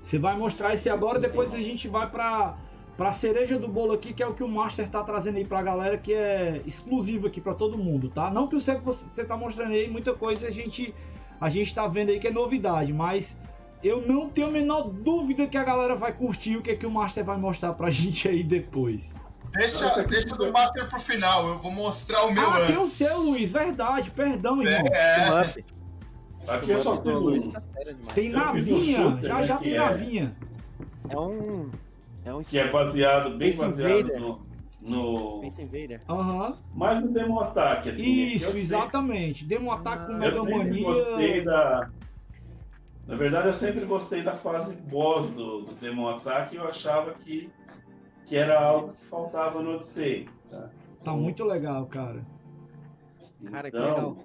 Você vai mostrar esse agora, depois a gente vai pra, pra cereja do bolo aqui, que é o que o Master tá trazendo aí pra galera, que é exclusivo aqui pra todo mundo, tá? Não que você, você tá mostrando aí, muita coisa a gente, a gente tá vendo aí que é novidade, mas eu não tenho a menor dúvida que a galera vai curtir o que, é que o Master vai mostrar pra gente aí depois. Deixa, deixa do Master pro final, eu vou mostrar o meu ah, tem o antes. seu, Luiz, verdade, perdão, irmão. É. Aqui eu só do Luiz tá. Tem navinha, já já tem é- navinha. É um. É um Que é baseado, bem Space baseado Invader. no. no Space Invader. Aham, mais no Demo Attack, assim. né? Isso, sei- exatamente. Deu um ataque com Ah, Mega Eu gostei Mania. da. Na verdade, eu sempre gostei da fase boss do, do Demon Attack e eu achava que, que era algo que faltava no Odyssey. Tá, Tá muito legal, cara. Cara, que então, legal.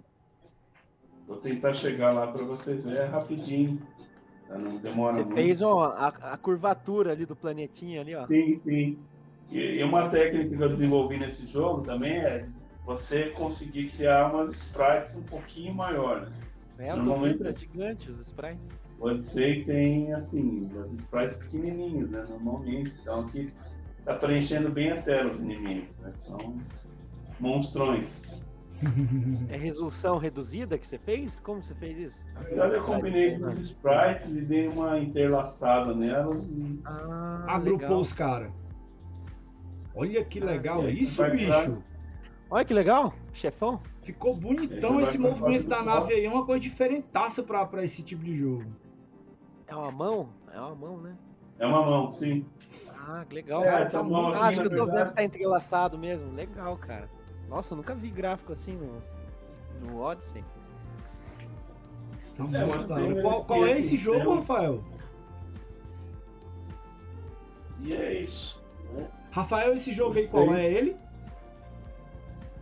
Vou tentar chegar lá para você ver é rapidinho. Tá? Não demora Você muito. fez ó, a, a curvatura ali do planetinha ali, ó. Sim, sim. E, e uma técnica que eu desenvolvi nesse jogo também é você conseguir criar umas sprites um pouquinho maior. Né? É, o Normalmente- tá gigante, os sprites. O Odyssey tem, assim, as sprites pequenininhas, né? Normalmente. Então aqui tá preenchendo bem a tela os inimigos, né? São monstrões. É resolução reduzida que você fez? Como você fez isso? Na verdade, eu combinei com os sprites e dei uma interlaçada nelas. E... Ah, Agrupou legal. os caras. Olha que legal aí isso, bicho. pra- Olha que legal, chefão. Ficou bonitão esse movimento da nave aí. É uma coisa diferentaça pra, pra esse tipo de jogo. É uma mão? É uma mão, né? É uma mão, sim. Ah, que legal. É, cara. tá muito- bom. Ah, acho que eu tô vendo verdade, que tá entrelaçado mesmo. Legal, cara. Nossa, eu nunca vi gráfico assim no, no Odyssey. Tá É, hora. Qual, qual é esse jogo, um- Rafael? E é isso. Rafael, esse jogo aí, qual é ele?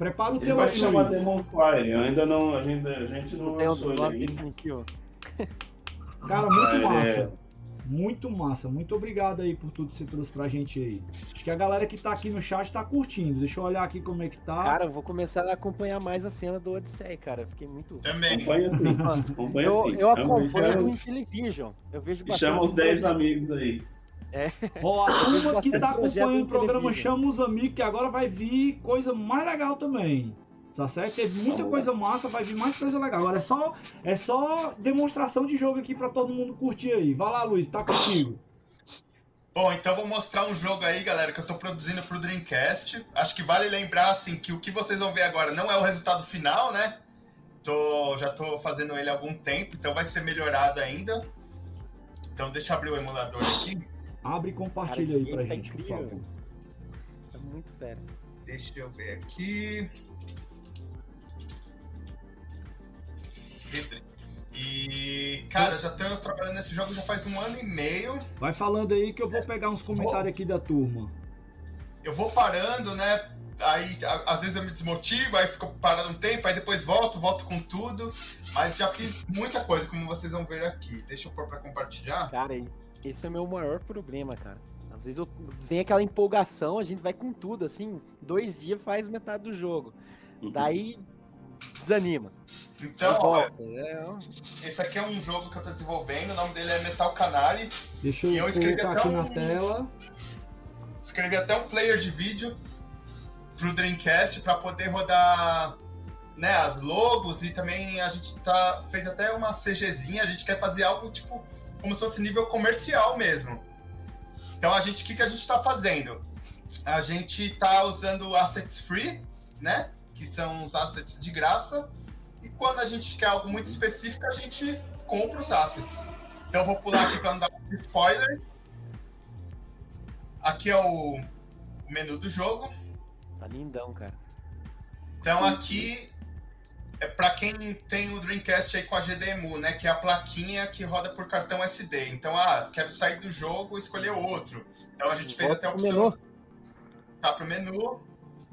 Prepara o Ele teu vai chamar. Demon Fire. Eu ainda não, a gente, a gente não lançou o ele ainda. Cara, muito é- massa. Muito massa. Muito obrigado aí por tudo que você trouxe pra gente aí. Acho que a galera que tá aqui no chat tá curtindo. Deixa eu olhar aqui como é que tá. Cara, eu vou começar a acompanhar mais a cena do Odyssey, cara. Fiquei muito. também. Acompanha. Acompanha Eu, eu acompanho Chama- no Intellivision. Eu vejo E bastante. chama os 10 projeto. amigos aí. Ó, a turma que tá acompanhando o programa. Chama os Amigos, que agora vai vir coisa mais legal também. Tá certo? Teve muita coisa massa, vai vir mais coisa legal. Agora é só, é só demonstração de jogo aqui pra todo mundo curtir aí. Vai lá, Luiz, tá contigo. Bom, então vou mostrar um jogo aí, galera, que eu tô produzindo pro Dreamcast. Acho que vale lembrar, assim, que o que vocês vão ver agora não é o resultado final, né? Tô, já tô fazendo ele há algum tempo, então vai ser melhorado ainda. Então deixa eu abrir o emulador aqui. Abre e Cara, compartilha esse aí pra tá gente, por incrível. favor. É muito fera. Deixa eu ver aqui. E, cara, já tô trabalhando nesse jogo já faz um ano e meio. Vai falando aí que eu vou pegar uns comentários aqui da turma. Eu vou parando, né? Aí, às vezes eu me desmotivo, aí fico parado um tempo, aí depois volto, volto com tudo. Mas já fiz muita coisa, como vocês vão ver aqui. Deixa eu pôr pra compartilhar. Cara, esse é o meu maior problema, cara. Às vezes eu tenho aquela empolgação, a gente vai com tudo, assim, dois dias faz metade do jogo. Daí desanima. Então, volta. É, esse aqui é um jogo que eu tô desenvolvendo, o nome dele é Metal Canary. Deixa eu, E eu escrevi até aqui um- na tela. Escrevi até um player de vídeo pro Dreamcast para poder rodar né, as logos e também a gente tá, fez até uma CGzinha, a gente quer fazer algo tipo como se fosse nível comercial mesmo. Então a gente, o que, que a gente está fazendo? A gente está usando assets free, né? Que são os assets de graça. E quando a gente quer algo muito específico, a gente compra os assets. Então eu vou pular aqui para não dar spoiler. Aqui é o menu do jogo. Tá lindão, cara. Então aqui é para quem tem o Dreamcast aí com a GDEMU, né, que é a plaquinha que roda por cartão SD. Então, ah, quero sair do jogo e escolher outro. Então a gente fez Volta até a pro opção. menu. Tá pro menu.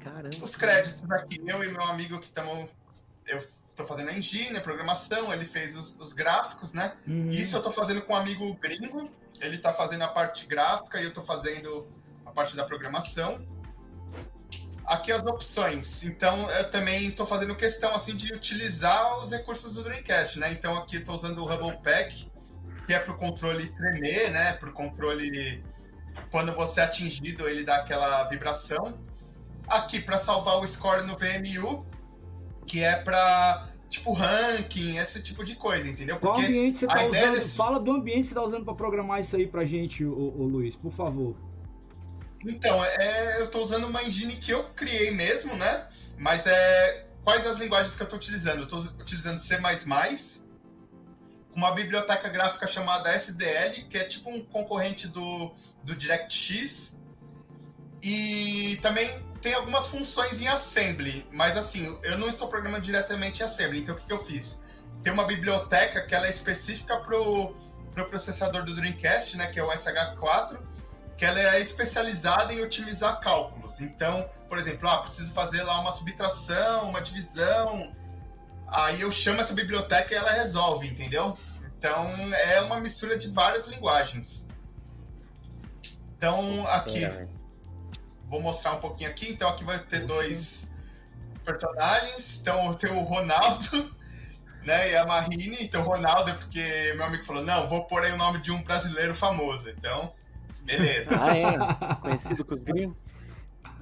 Caramba. Os créditos aqui, eu e meu amigo que estamos. Eu tô fazendo a engine, a programação, ele fez os, os gráficos, né? Uhum. Isso eu tô fazendo com um amigo gringo. Ele tá fazendo a parte gráfica e eu tô fazendo a parte da programação. Aqui as opções. Então eu também tô fazendo questão assim de utilizar os recursos do Dreamcast, né? Então aqui eu tô usando o Hubble Pack, que é pro controle tremer, né? Pro controle quando você é atingido, ele dá aquela vibração. Aqui para salvar o score no VMU, que é para tipo ranking, esse tipo de coisa, entendeu? Qual Porque ambiente você a tá ideia usando? desse- Fala do ambiente que você tá usando pra programar isso aí pra gente, ô Luiz, por favor. Então, é, eu estou usando uma engine que eu criei mesmo, né? Mas é quais as linguagens que eu estou utilizando? Eu estou utilizando C++, uma biblioteca gráfica chamada SDL, que é tipo um concorrente do, do DirectX. E também tem algumas funções em Assembly, mas assim, eu não estou programando diretamente em Assembly, então o que, que eu fiz? Tem uma biblioteca que ela é específica pro, pro processador do Dreamcast, né, que é o SH4, que ela é especializada em otimizar cálculos. Então, por exemplo, ah, preciso fazer lá uma subtração, uma divisão. Aí eu chamo essa biblioteca e ela resolve, entendeu? Então é uma mistura de várias linguagens. Então aqui, É, vou mostrar um pouquinho aqui. Então aqui vai ter dois personagens. Então tem o Ronaldo, né, e a Marine. Então Ronaldo é porque meu amigo falou, não, vou pôr aí o nome de um brasileiro famoso. Então, beleza. Ah, é? Conhecido com os gringos?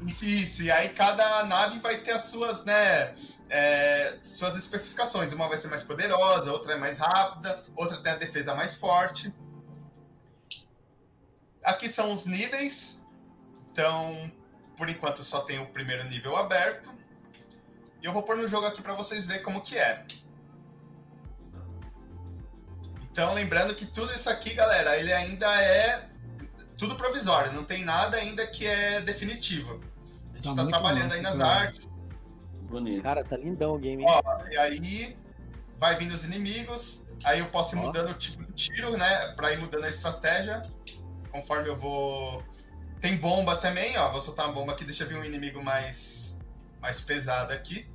Isso, e aí cada nave vai ter as suas, né, é, suas especificações. Uma vai ser mais poderosa, outra é mais rápida, outra tem a defesa mais forte. Aqui são os níveis. Então, por enquanto só tem o primeiro nível aberto. E eu vou pôr no jogo aqui para vocês verem como que é. Então, lembrando que tudo isso aqui, galera, ele ainda é tudo provisório, não tem nada ainda que é definitivo. A gente Tá está muito trabalhando massa, aí nas cara. artes, Bonito. Cara, tá lindão o game, hein? Ó, e aí vai vindo os inimigos, aí eu posso ir Ó. mudando o tipo de tiro, né? Pra ir mudando a estratégia. Conforme eu vou. Tem bomba também, ó. Vou soltar uma bomba aqui, deixa eu ver um inimigo mais. mais pesado aqui.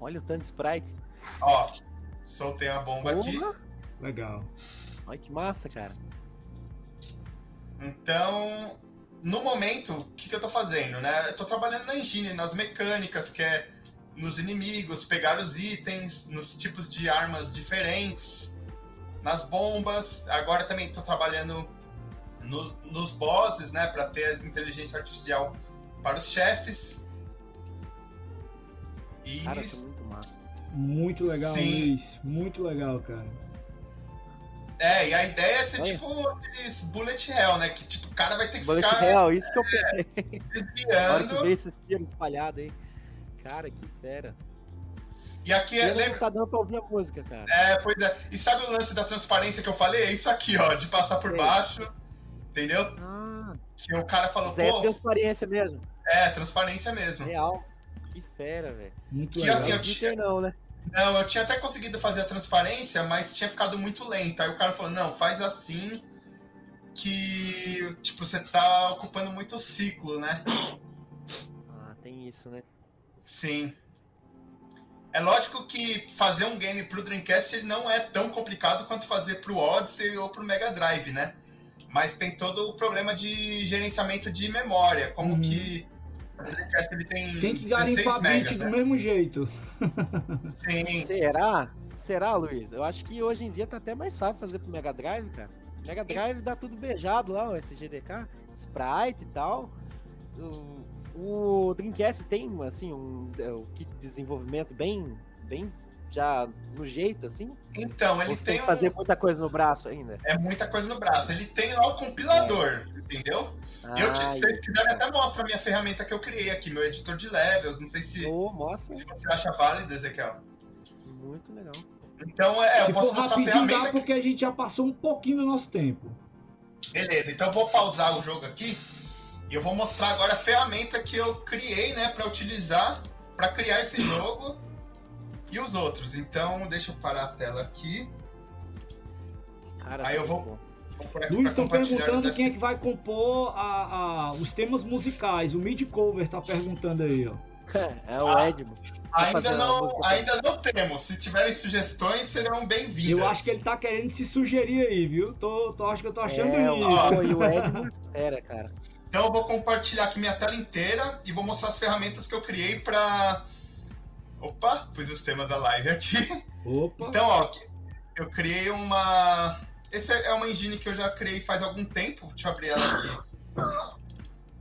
Olha o tanto de sprite. Ó, soltei uma bomba aqui. Porra! Legal. Olha que massa, cara. Então, no momento, o que, que eu tô fazendo, né? Eu tô trabalhando na engine, nas mecânicas, que é nos inimigos, pegar os itens, nos tipos de armas diferentes, nas bombas. Agora também tô trabalhando nos, nos bosses, né? Pra ter a inteligência artificial para os chefes. E Cara, muito massa. Muito legal, Sim. Luiz. Muito legal, cara. É, e a ideia é ser Olha. tipo aqueles bullet hell, né? Que tipo, o cara vai ter que Bullet ficar Hell, isso que eu pensei. Na hora que desviando. esses tiros espalhados aí. Cara, que fera. E aqui, que lembra, tá dando pra ouvir a música, cara. É, pois é. E sabe o lance da transparência que eu falei? É isso aqui, ó, de passar por Sei. baixo. Entendeu? Ah, Que o cara falou, é pô, transparência mesmo. é, transparência mesmo. Real. Que fera, velho. Muito Que legal. assim, eu Não tinha- tem não, né? Não, eu tinha até conseguido fazer a transparência, mas tinha ficado muito lento. Aí o cara falou, não, faz assim que, tipo, você tá ocupando muito ciclo, né? Ah, tem isso, né? Sim. É lógico que fazer um game pro Dreamcast ele não é tão complicado quanto fazer pro Odyssey ou pro Mega Drive, né? Mas tem todo o problema de gerenciamento de memória, como Uhum. que o Dreamcast ele tem, Tem que 16 garimpar megas, bit do né? mesmo jeito. Sim. Será? Será, Luiz? Eu acho que hoje em dia tá até mais fácil fazer pro Mega Drive, cara. Mega Drive dá tudo beijado lá, o SGDK, Sprite e tal. O, o Dreamcast tem, assim, um, é, o kit de desenvolvimento bem, bem já no jeito, assim. Então, ele Ou você tem tem que um- fazer muita coisa no braço ainda. é muita coisa no braço. Ele tem lá o compilador, entendeu? eu, te- Ah, se vocês quiserem, até mostro a minha ferramenta que eu criei aqui, meu editor de levels. Não sei se, Ô, mostra. se você acha válido, Ezequiel. Muito legal. Então, é, eu Se posso for mostrar a ferramenta dá porque a gente já passou um pouquinho do nosso tempo. Beleza, então eu vou pausar o jogo aqui e eu vou mostrar agora a ferramenta que eu criei, né, para utilizar para criar esse jogo e os outros. Então, deixa eu parar a tela aqui. Cara, Aí eu muito vou- Luiz, estão perguntando dessa- quem é que vai compor a- a- os temas musicais. O mid cover tá perguntando aí, ó. É o Ah, Edmo. Ainda fazer uma não, ainda não temos. Se tiverem sugestões, serão bem-vindas. Eu acho que ele tá querendo se sugerir aí, viu? Tô, tô, acho que eu tô achando é, isso. Pô, e o Edmo era, cara. Então eu vou compartilhar aqui minha tela inteira e vou mostrar as ferramentas que eu criei pra. Opa, pus os temas da live aqui. Opa. Então, ó, eu criei uma. Essa é uma engine que eu já criei faz algum tempo. Deixa eu abrir ela aqui.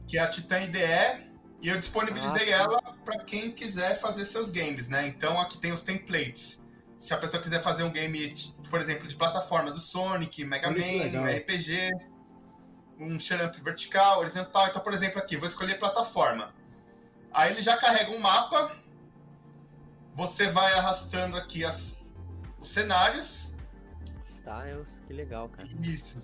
Que é a Titan IDE. E eu disponibilizei Ah, sim. ela para quem quiser fazer seus games, né? Então aqui tem os templates. Se a pessoa quiser fazer um game, por exemplo, de plataforma do Sonic, Mega Man, RPG, um shut vertical, horizontal. Então, por exemplo, aqui, vou escolher plataforma. Aí ele já carrega um mapa. Você vai arrastando aqui as, os cenários. Styles, que legal, cara. Isso.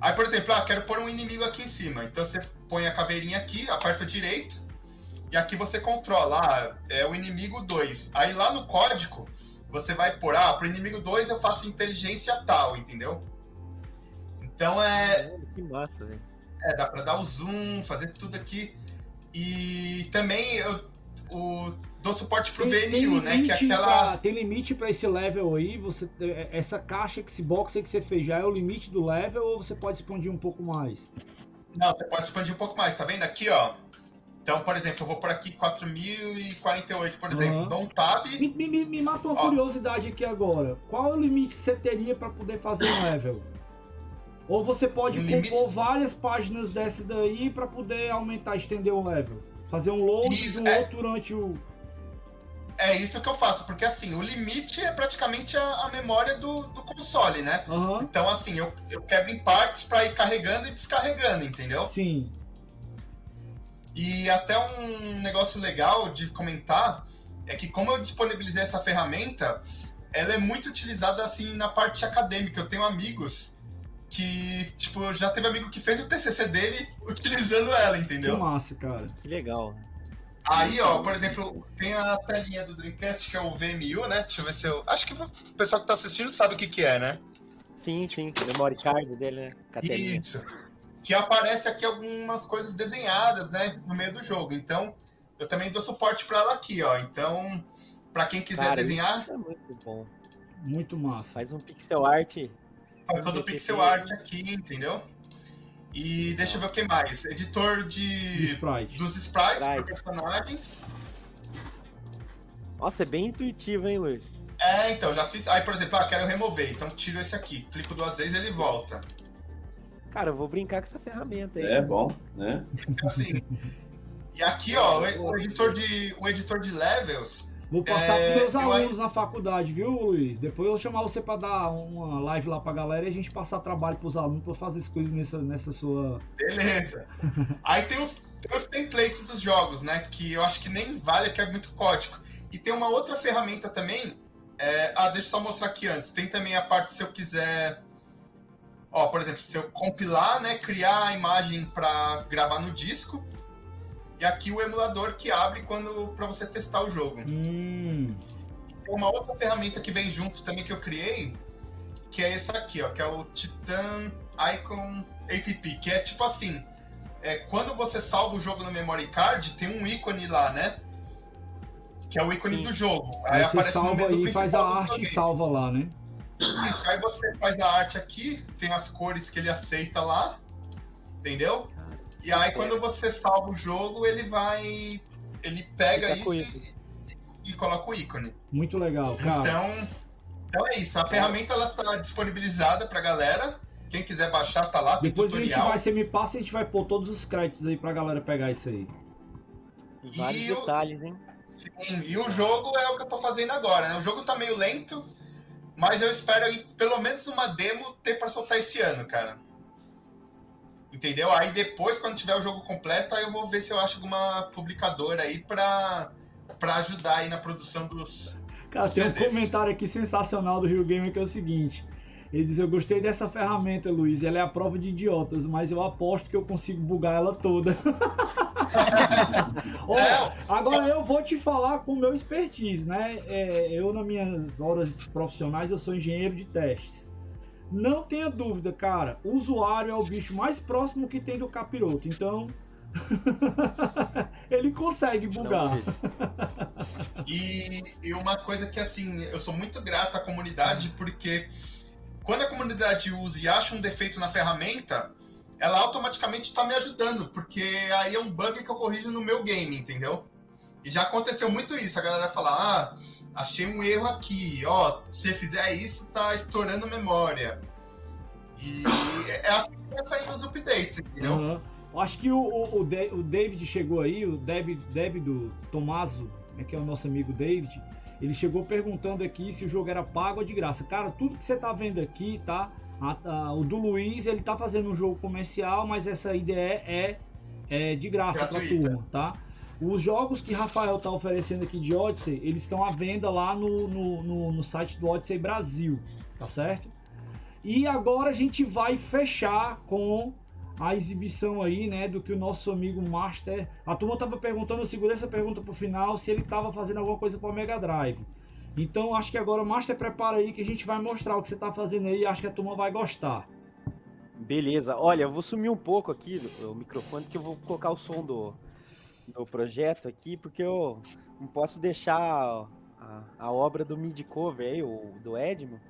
Aí, por exemplo, ah, quero pôr um inimigo aqui em cima. Então você põe a caveirinha aqui, aperta direito. E aqui você controla, ah, é o inimigo 2. Aí lá no código, você vai pôr, ah, pro inimigo 2 eu faço inteligência tal, entendeu? Então é, Que massa, velho. é, dá pra dar o zoom, fazer tudo aqui. E também eu o, dou suporte pro VMU, né? Que é aquela. pra, tem limite pra esse level aí? Você, é, essa caixa, esse box aí que você fez já é o limite do level ou você pode expandir um pouco mais? Não, você pode expandir um pouco mais, tá vendo? Aqui, ó. Então, por exemplo, eu vou por aqui 4048, por exemplo. Aham. Dou um tab. Me, me, me- me mata uma Ó. curiosidade aqui agora. Qual é o limite que você teria pra poder fazer um level? Ou você pode Um compor limite? várias páginas dessa daí pra poder aumentar, estender o level? Fazer um load Isso, de um é. outro durante o. É isso que eu faço, porque assim, o limite é praticamente a, a memória do, do console, né? Aham. Então, assim, eu, eu quebro em partes pra ir carregando e descarregando, entendeu? Sim. E até um negócio legal de comentar é que como eu disponibilizei essa ferramenta, ela é muito utilizada assim na parte acadêmica. Eu tenho amigos que, tipo, já teve amigo que fez o TCC dele utilizando ela, Que entendeu? massa, cara. Que legal. Aí, ó, por exemplo, tem a telinha do Dreamcast que é o VMU, né? Deixa eu ver se eu. Acho que o pessoal que tá assistindo sabe o que, que é, né? Sim, sim. Memory card dele, né? Catelinha. Isso. Que aparece aqui algumas coisas desenhadas, né, no meio do jogo. Então, eu também dou suporte para ela aqui, ó. Então, para quem quiser Cara, desenhar, Isso é muito bom. Muito massa. Faz um pixel art. faz todo o pixel art aqui, entendeu? E deixa eu ver o que mais. Editor de Sprite. dos sprites para personagens. Nossa, é bem intuitivo, hein, Luiz? É, então, já fiz. Aí, por exemplo, ah, quero remover. Então, tiro esse aqui. Clico duas vezes ele volta. Cara, eu vou brincar com essa ferramenta aí. É bom, né? Então, assim. e aqui, ó, o editor de, o editor de levels. Vou passar É, pros meus eu alunos na faculdade, viu, Luiz? Depois eu vou chamar você pra dar uma live lá pra galera e a gente passar trabalho pros alunos pra fazer as coisas nessa, nessa sua. Beleza. Aí tem os, tem os templates dos jogos, né? Que eu acho que nem vale, que é muito código. E tem uma outra ferramenta também. é, ah, deixa eu só mostrar aqui antes. Tem também a parte se eu quiser. Ó, por exemplo, se eu compilar, né? Criar a imagem para gravar no disco. E aqui o emulador que abre quando para você testar o jogo. Hum. Tem uma outra ferramenta que vem junto também que eu criei, que é essa aqui, ó, que é o Titan Icon App, que é tipo assim, é, quando você salva o jogo no memory card, tem um ícone lá, né? Que é o ícone Sim. do jogo. Aí Aí aparece no salva menu aí, faz a arte e salva lá, né? Isso, aí você faz a arte aqui, tem as cores que ele aceita lá, entendeu? E aí quando você salva o jogo, ele vai. Ele pega isso e, e coloca o ícone. Muito legal, cara. Então, então é isso. A ferramenta ela tá disponibilizada pra galera. Quem quiser baixar, tá lá, tem Depois a gente tutorial. vai, você me passa e a gente vai pôr todos os créditos aí pra galera pegar isso aí. Vários E o- detalhes, hein? Sim, e o jogo é o que eu tô fazendo agora, né? O jogo tá meio lento, mas eu espero aí, pelo menos uma demo ter pra soltar esse ano, cara. Entendeu? Aí depois, quando tiver o jogo completo, aí eu vou ver se eu acho alguma publicadora aí pra, pra ajudar aí na produção dos. Cara, tem um CDs. comentário aqui sensacional do Rio Gamer que é o seguinte. Ele diz: Eu gostei dessa ferramenta, Luiz. Ela é a prova de idiotas, mas eu aposto que eu consigo bugar ela toda. Ó, agora eu vou te falar com o meu expertise, né? É, eu, nas minhas horas profissionais, eu sou engenheiro de testes. Não tenha dúvida, cara. O usuário é o bicho mais próximo que tem do capiroto. Então, ele consegue bugar. E, e, uma coisa que assim, eu sou muito grato à comunidade porque quando a comunidade usa e acha um defeito na ferramenta, ela automaticamente está me ajudando, porque aí é um bug que eu corrijo no meu game, entendeu? E já aconteceu muito isso, a galera fala, ah, achei um erro aqui, ó, se você fizer isso, tá estourando memória. E é assim que vai saindo os updates, entendeu? Uhum. Acho que o, o, o, David chegou aí, o David, David do Tomaso, né, que é o nosso amigo David, ele chegou perguntando aqui se o jogo era pago ou de graça. Cara, tudo que você tá vendo aqui, tá? A, a, o do Luiz, ele tá fazendo um jogo comercial, mas essa ideia é, é de graça para turma, tá? Os jogos que Rafael tá oferecendo aqui de Odyssey, eles estão à venda lá no, no, no, no site do Odyssey Brasil, tá certo? E agora a gente vai fechar com a exibição aí, né, do que o nosso amigo Master. A turma tava perguntando, eu segurei essa pergunta pro final, se ele tava fazendo alguma coisa para o Mega Drive. Então acho que agora o Master prepara aí que a gente vai mostrar o que você tá fazendo aí, acho que a turma vai gostar. Beleza, olha, eu vou sumir um pouco aqui o microfone, que eu vou colocar o som do, do projeto aqui, porque eu não posso deixar a, a obra do mid cover aí, o, do Edmo,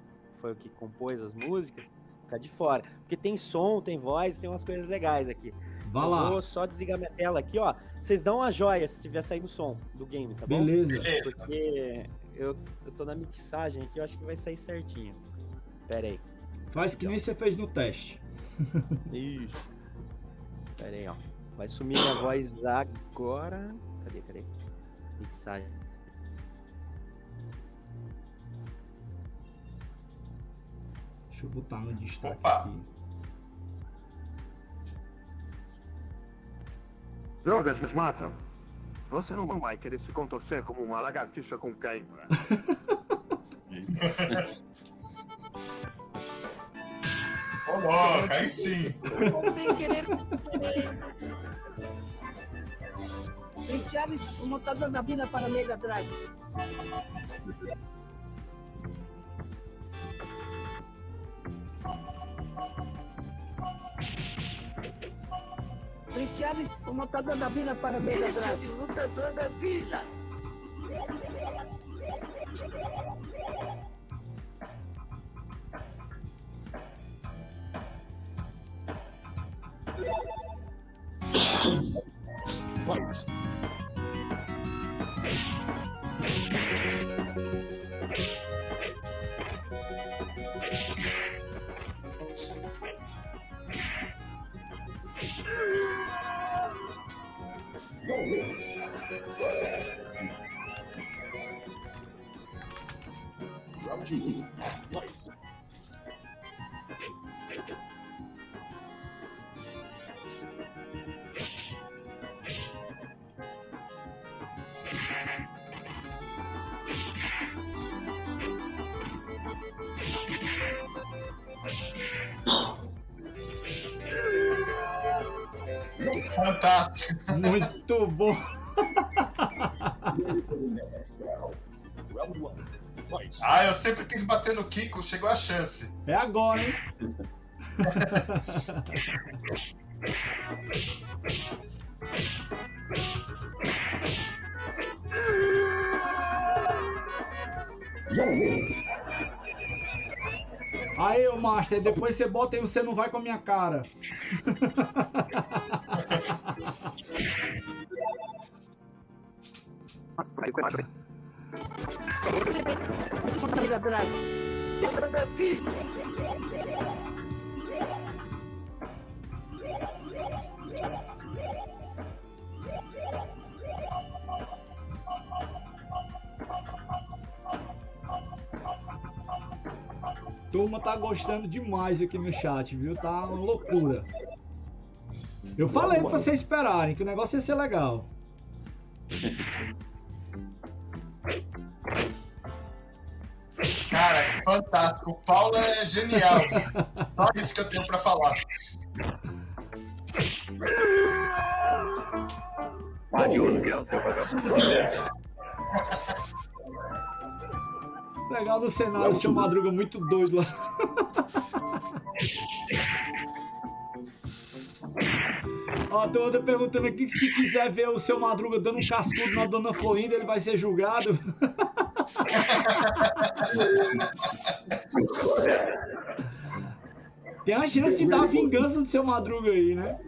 foi o que compôs as músicas ficar de fora. Porque tem som, tem voz, tem umas coisas legais aqui. Vá lá. Vou só desligar minha tela aqui, ó. Vocês dão uma joia se tiver saindo som do game, tá bom? Beleza. Porque eu, eu tô na mixagem aqui, eu acho que vai sair certinho. Pera aí. Faz que nem você fez no teste. Isso. Pera aí, ó. Vai sumir minha voz agora. Cadê, cadê? Mixagem. Deixa eu botar no destaque Opa. aqui. Drogas nos matam. Você não vai querer se contorcer como uma lagartixa com queima. Coloca, aí sim. Sem querer. Chaves, o montador da vila para Mega Drive. Cristiano, o montador da vila para a Mega Drive. O montador da vila. Fight. Fantástico. Muito bom. Ah, eu sempre quis bater no Kiko, chegou a chance. É agora, hein? Aí, ô Master, depois você bota aí, você não vai com a minha cara. Turma tá gostando demais aqui no chat, viu? Tá uma loucura. Eu falei pra vocês esperarem que o negócio ia ser legal. Cara, fantástico. O Paulo é genial. Só isso que eu tenho pra falar. Legal no cenário, o seu Madruga muito doido lá. Ó, tem outra perguntando aqui se quiser ver o seu Madruga dando um cascudo na Dona Florinda, ele vai ser julgado. Tem a chance de dar vingança do seu Madruga aí, né?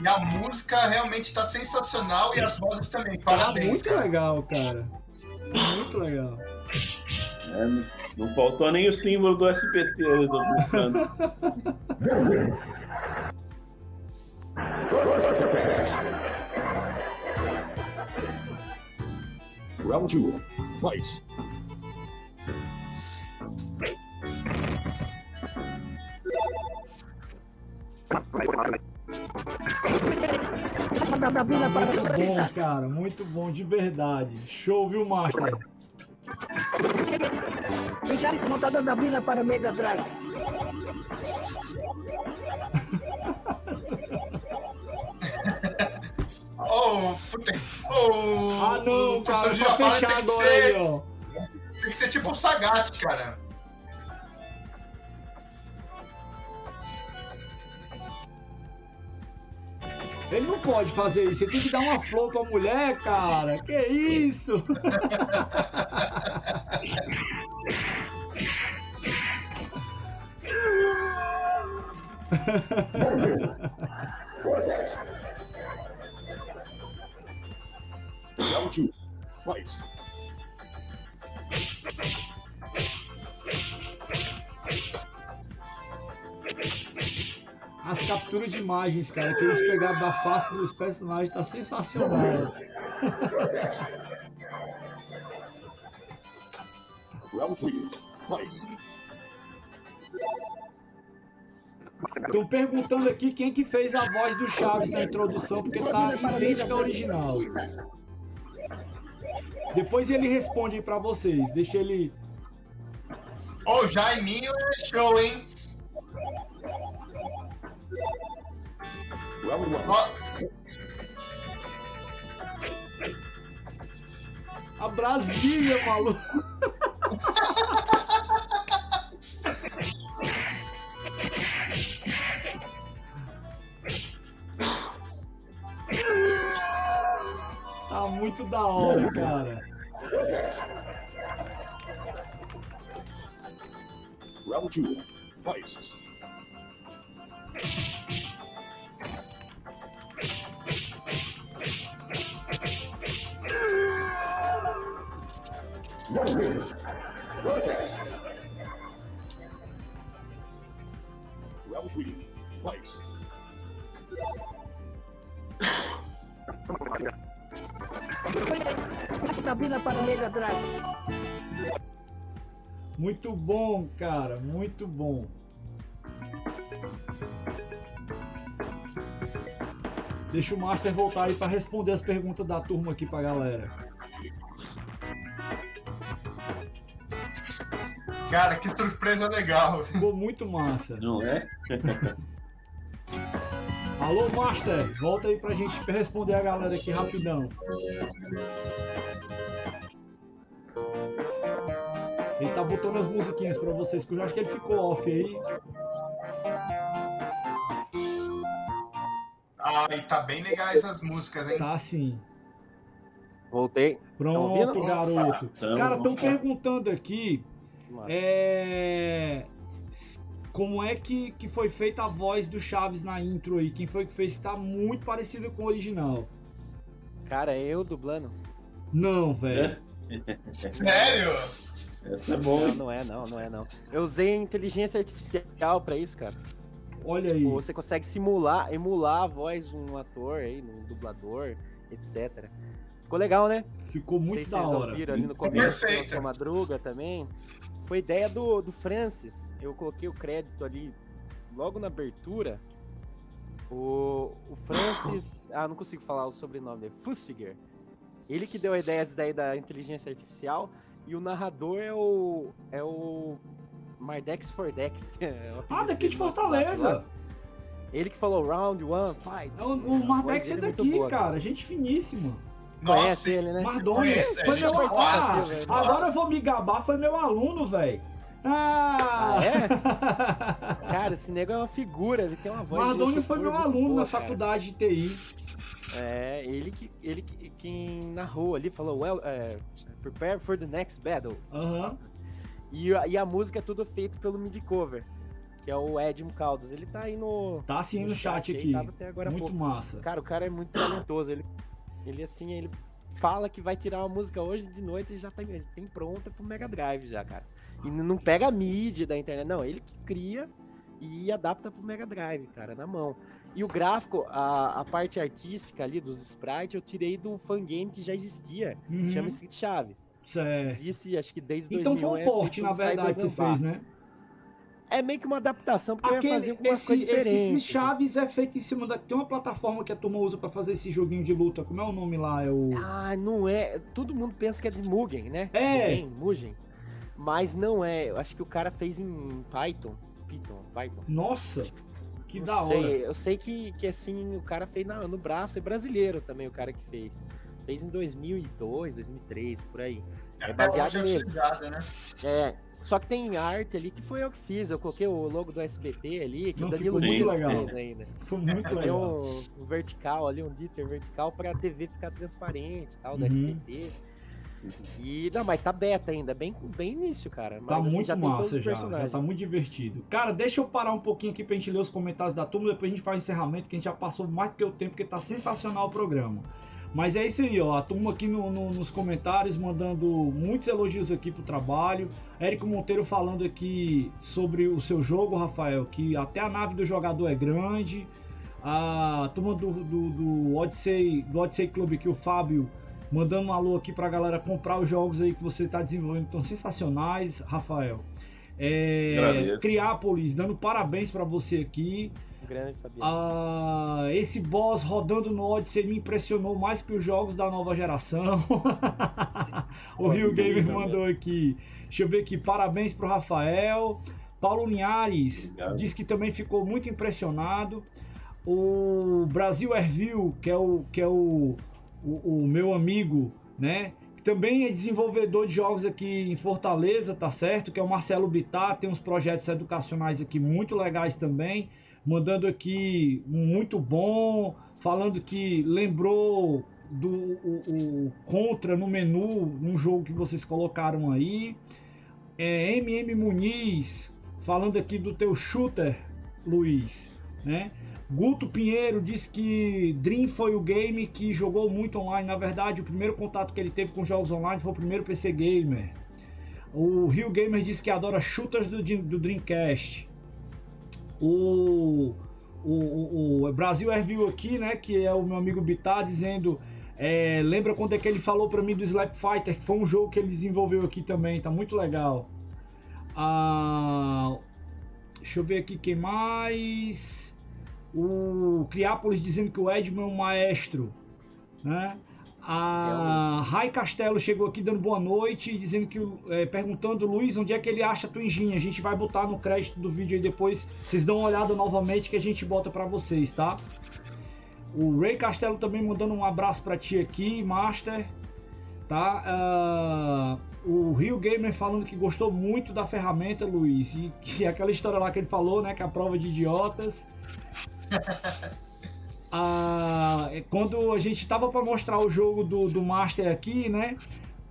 E a música realmente tá sensacional e as vozes também. Tá Parabéns. muito cara. legal, cara. Muito legal. É, não- faltou nem o símbolo do SPT aí do. Round two. Fight. Para Muito bom, cara. Muito bom, de verdade. Show, viu, Master? Ficar montada da Vila para Mega Drive. Oh, puta. Oh, Ah, não, o cara. professor Tá Girafales tem que, fechado aí, ser, ó. tem que ser tipo o Sagat, cara. Ele não pode fazer isso. Ele tem que dar uma flor pra mulher, cara. Que isso? Round two. Fight. As capturas de imagens, cara, que eles pegaram da face dos personagens tá sensacional. Estão perguntando aqui quem que fez a voz do Chaves na introdução, porque tá idêntica ao original. Depois ele responde aí pra vocês. Deixa ele. Ô, o Jaiminho é show, hein? A Brasília, maluco. Deixa o Master voltar aí pra responder as perguntas da turma aqui pra galera. cara, que surpresa legal. Ficou muito massa. Não é? Alô, Master, volta aí pra gente responder a galera aqui rapidão. Ele tá botando as musiquinhas pra vocês, que eu acho que ele ficou off aí. Ai, tá bem legais as músicas, hein? Tá assim. Voltei. Pronto, ouvindo? garoto. Tamo. Cara, estão perguntando aqui é, como é que, que foi feita a voz do Chaves na intro aí. Quem foi que fez? Tá muito parecido com o original. Cara, é eu dublando? Não, velho. Sério? Essa é boa, Não, não é não, não é não. Eu usei inteligência artificial pra isso, cara. Olha aí. Tipo, Você consegue simular, emular a voz de um ator aí, um dublador, etc. Ficou legal, né? Ficou Não sei muito se da vocês hora. ouviram ali no começo, da Madruga também. Foi ideia do, do Francis. Eu coloquei o crédito ali logo na abertura. O, o Francis. Ah, não consigo falar o sobrenome dele. Fussiger. Ele que deu a ideia daí da inteligência artificial e o narrador é o é o Mardex Fordex. que é Ah, daqui de Fortaleza. Ele que falou round one, fight. É O, o Mardex é daqui, boa, cara. Gente finíssima. Conhece Nossa, ele, né? Mardoni. Conhece, Foi a meu aluno. Ah, agora eu vou me gabar, foi meu aluno, velho. Ah, Ah, é? Cara, esse nego é uma figura, ele tem uma voz. de Mardoni foi meu aluno boa, na cara. faculdade de TI. É, ele que ele que, quem narrou ali falou, well, é, prepare for the next battle. Aham. E, a- e a música é tudo feito pelo midi cover, que é o Edmo Caldas. Ele tá aí no Tá assim no chat aí, aqui. Muito massa. Cara, o cara é muito talentoso. Ele, ele assim, ele fala que vai tirar uma música hoje de noite e já tá, ele tem pronta pro Mega Drive já, cara. E não pega a mídia da internet, não. Ele que cria e adapta pro Mega Drive, cara, na mão. E o gráfico, a, a parte artística ali dos sprites, eu tirei do fangame que já existia. Uhum. Chama Street Chaves. Certo. Existe, acho que desde Então 2001. foi um porte, feito na verdade, que você fez, né? É meio que uma adaptação, porque eu ia fazer Aquele, algumas esse, coisas esse diferentes. assim. Chaves é feito em cima da. Tem uma plataforma que a turma usa pra fazer esse joguinho de luta. Como é o nome lá? É o. Ah, não é. Todo mundo pensa que é de Mugen, né? É. Mugen, Mugen. Mas não é. Eu acho que o cara fez em Python. Python, Python. Nossa! Que Não da sei. hora. Eu sei que, que assim, o cara fez na- no braço. É brasileiro também o cara que fez. Fez em 2002, 2003, por aí. É até baseado hoje é nele. né? É. Só que tem arte ali que foi eu que fiz. Eu coloquei o logo do SBT ali, que Não, o Danilo muito legal. fez ainda. Foi muito Tem legal. um, um vertical ali, um diter vertical pra TV ficar transparente e tal, do Uhum. SBT. E não, mas tá beta ainda, bem, bem início, cara. Mas Tá assim, muito já tem todos massa os já, já personagens. tá muito divertido. Cara, deixa eu parar um pouquinho aqui pra gente ler os comentários da turma, depois a gente faz o encerramento, que a gente já passou mais do que o tempo, porque tá sensacional o programa. Mas é isso aí, ó. A turma aqui no- no- nos comentários mandando muitos elogios aqui pro trabalho. Érico Monteiro falando aqui sobre o seu jogo, Rafael, que até a nave do jogador é grande. A turma do, do, do Odyssey, do Odyssey Club aqui, o Fábio, mandando um alô aqui pra galera comprar os jogos aí que você tá desenvolvendo, que estão sensacionais, Rafael. É. Criápolis, dando parabéns pra você aqui. Grande, Fabiano. Ah, esse boss rodando no Odyssey me impressionou mais que os jogos da nova geração. o Rio Gamer incrível, mandou aqui. Deixa eu ver aqui. Parabéns pro Rafael. Paulo Linhares Obrigado. diz que também ficou muito impressionado. O Brasil Ervil, que é o, que é o, o, o meu amigo, né? Também é desenvolvedor de jogos aqui em Fortaleza, tá certo? Que é o Marcelo Bittar, tem uns projetos educacionais aqui muito legais também mandando aqui um muito bom, falando que lembrou do o, o contra no menu, num jogo que vocês colocaram aí. É, MM Muniz, falando aqui do teu shooter, Luiz, né? Guto Pinheiro disse que Dream foi o game que jogou muito online. Na verdade, o primeiro contato que ele teve com jogos online foi o primeiro PC Gamer. O Rio Gamer disse que adora shooters do, do Dreamcast o, o, o, Brasil Review aqui, né, que é o meu amigo Bitar, dizendo é, lembra quando é que ele falou pra mim do Slap Fighter, que foi um jogo que ele desenvolveu aqui também, tá muito legal. Ah, deixa eu ver aqui quem mais. O Criápolis dizendo que o Edmund é um maestro, né? A Rai Castelo chegou aqui dando boa noite, dizendo que é, perguntando Luiz onde é que ele acha a Twinginha. A gente vai botar no crédito do vídeo aí depois. Vocês dão uma olhada novamente que a gente bota pra vocês, tá? O Ray Castelo também mandando um abraço pra ti aqui, Master. Tá? Ah, o Rio Gamer falando que gostou muito da ferramenta, Luiz. E que aquela história lá que ele falou, né? Que é a prova de idiotas. Ah, quando a gente tava para mostrar o jogo do, do Master aqui, né?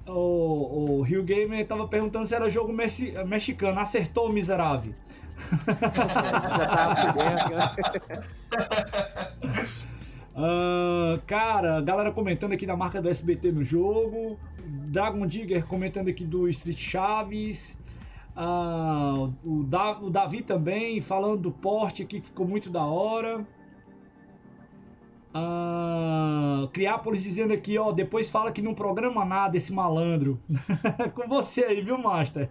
O, o Rio Gamer tava perguntando se era jogo mexi- mexicano. Acertou, miserável. Ah, cara, galera comentando aqui da marca do SBT no jogo. Dragon Digger comentando aqui do Street Chaves. Ah, o, Da- o Davi também falando do porte aqui que ficou muito da hora. Ah, Criápolis dizendo aqui, ó, depois fala que não programa nada esse malandro. Com você aí, viu, Master?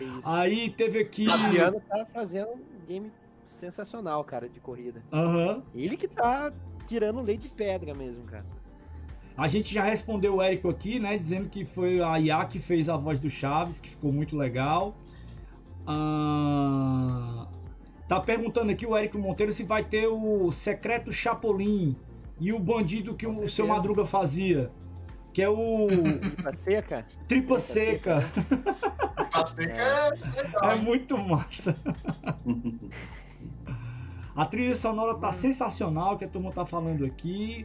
Isso. Aí teve aqui. O Fabiano tá fazendo um game sensacional, cara, de corrida. Aham. Ele que tá tirando lei de pedra mesmo, cara. A gente já respondeu o Érico aqui, né? Dizendo que foi a IA que fez a voz do Chaves, que ficou muito legal. Ah, tá perguntando aqui o Érico Monteiro se vai ter o Secreto Chapolin e o bandido que o seu Madruga fazia. Que é o. Tripa seca? Tripa Seca. A seca é legal, É muito massa. A trilha sonora tá sensacional, que a turma tá falando aqui.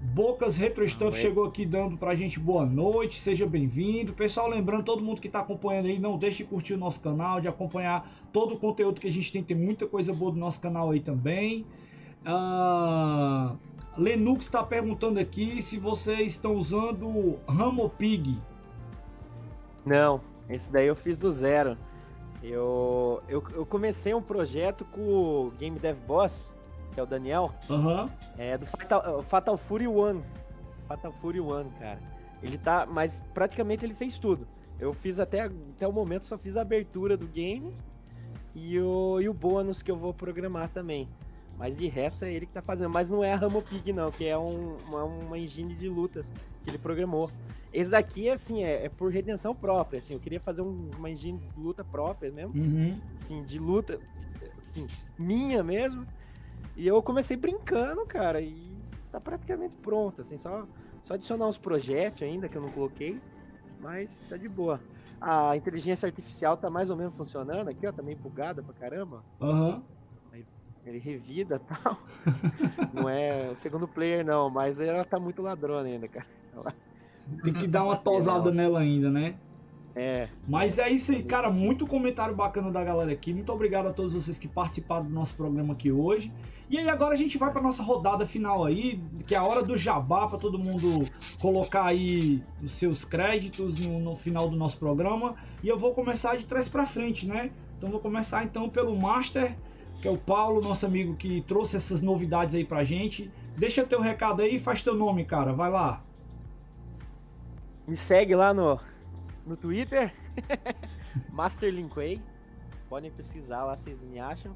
Bocas Retro Stuff é. chegou aqui dando pra gente boa noite, seja bem-vindo. Pessoal, lembrando, todo mundo que tá acompanhando aí, não deixe de curtir o nosso canal, de acompanhar todo o conteúdo que a gente tem, tem muita coisa boa do nosso canal aí também. Ah, Lenux tá perguntando aqui se vocês estão usando o Ramopig. Não, esse daí eu fiz do zero. Eu, eu, eu comecei um projeto com o Game Dev Boss, que é o Daniel, Aham. é do Fatal, Fatal Fury One. Fatal Fury One, cara. Ele tá, mas praticamente ele fez tudo. Eu fiz até, até o momento, só fiz a abertura do game e o, e o bônus que eu vou programar também. Mas de resto é ele que tá fazendo. Mas não é a Ramopig, não, que é um- uma, uma engine de lutas que ele programou. Esse daqui, assim, é, é por redenção própria, assim. Eu queria fazer um- uma engine de luta própria mesmo Uhum. assim, de luta, assim, minha mesmo. E eu comecei brincando, cara, e tá praticamente pronto, assim, só, só adicionar uns projetos ainda que eu não coloquei, mas tá de boa. A inteligência artificial tá mais ou menos funcionando aqui, ó, tá meio bugada pra caramba. Aham. Ele revida e tal. não é o segundo player, não, mas ela tá muito ladrona ainda, cara. Ela- Tem que dar uma tosada nela ainda, né? É, Mas é isso aí, cara. Muito comentário bacana da galera aqui. Muito obrigado a todos vocês que participaram do nosso programa aqui hoje. E aí agora a gente vai para nossa rodada final aí, que é a hora do jabá para todo mundo colocar aí os seus créditos no, no final do nosso programa. E eu vou começar de trás para frente, né? Então vou começar então pelo Master, que é o Paulo, nosso amigo que trouxe essas novidades aí pra gente. Deixa teu recado aí e faz teu nome, cara. Vai lá. Me segue lá no, no Twitter, MasterLinkway. Podem pesquisar lá, vocês me acham.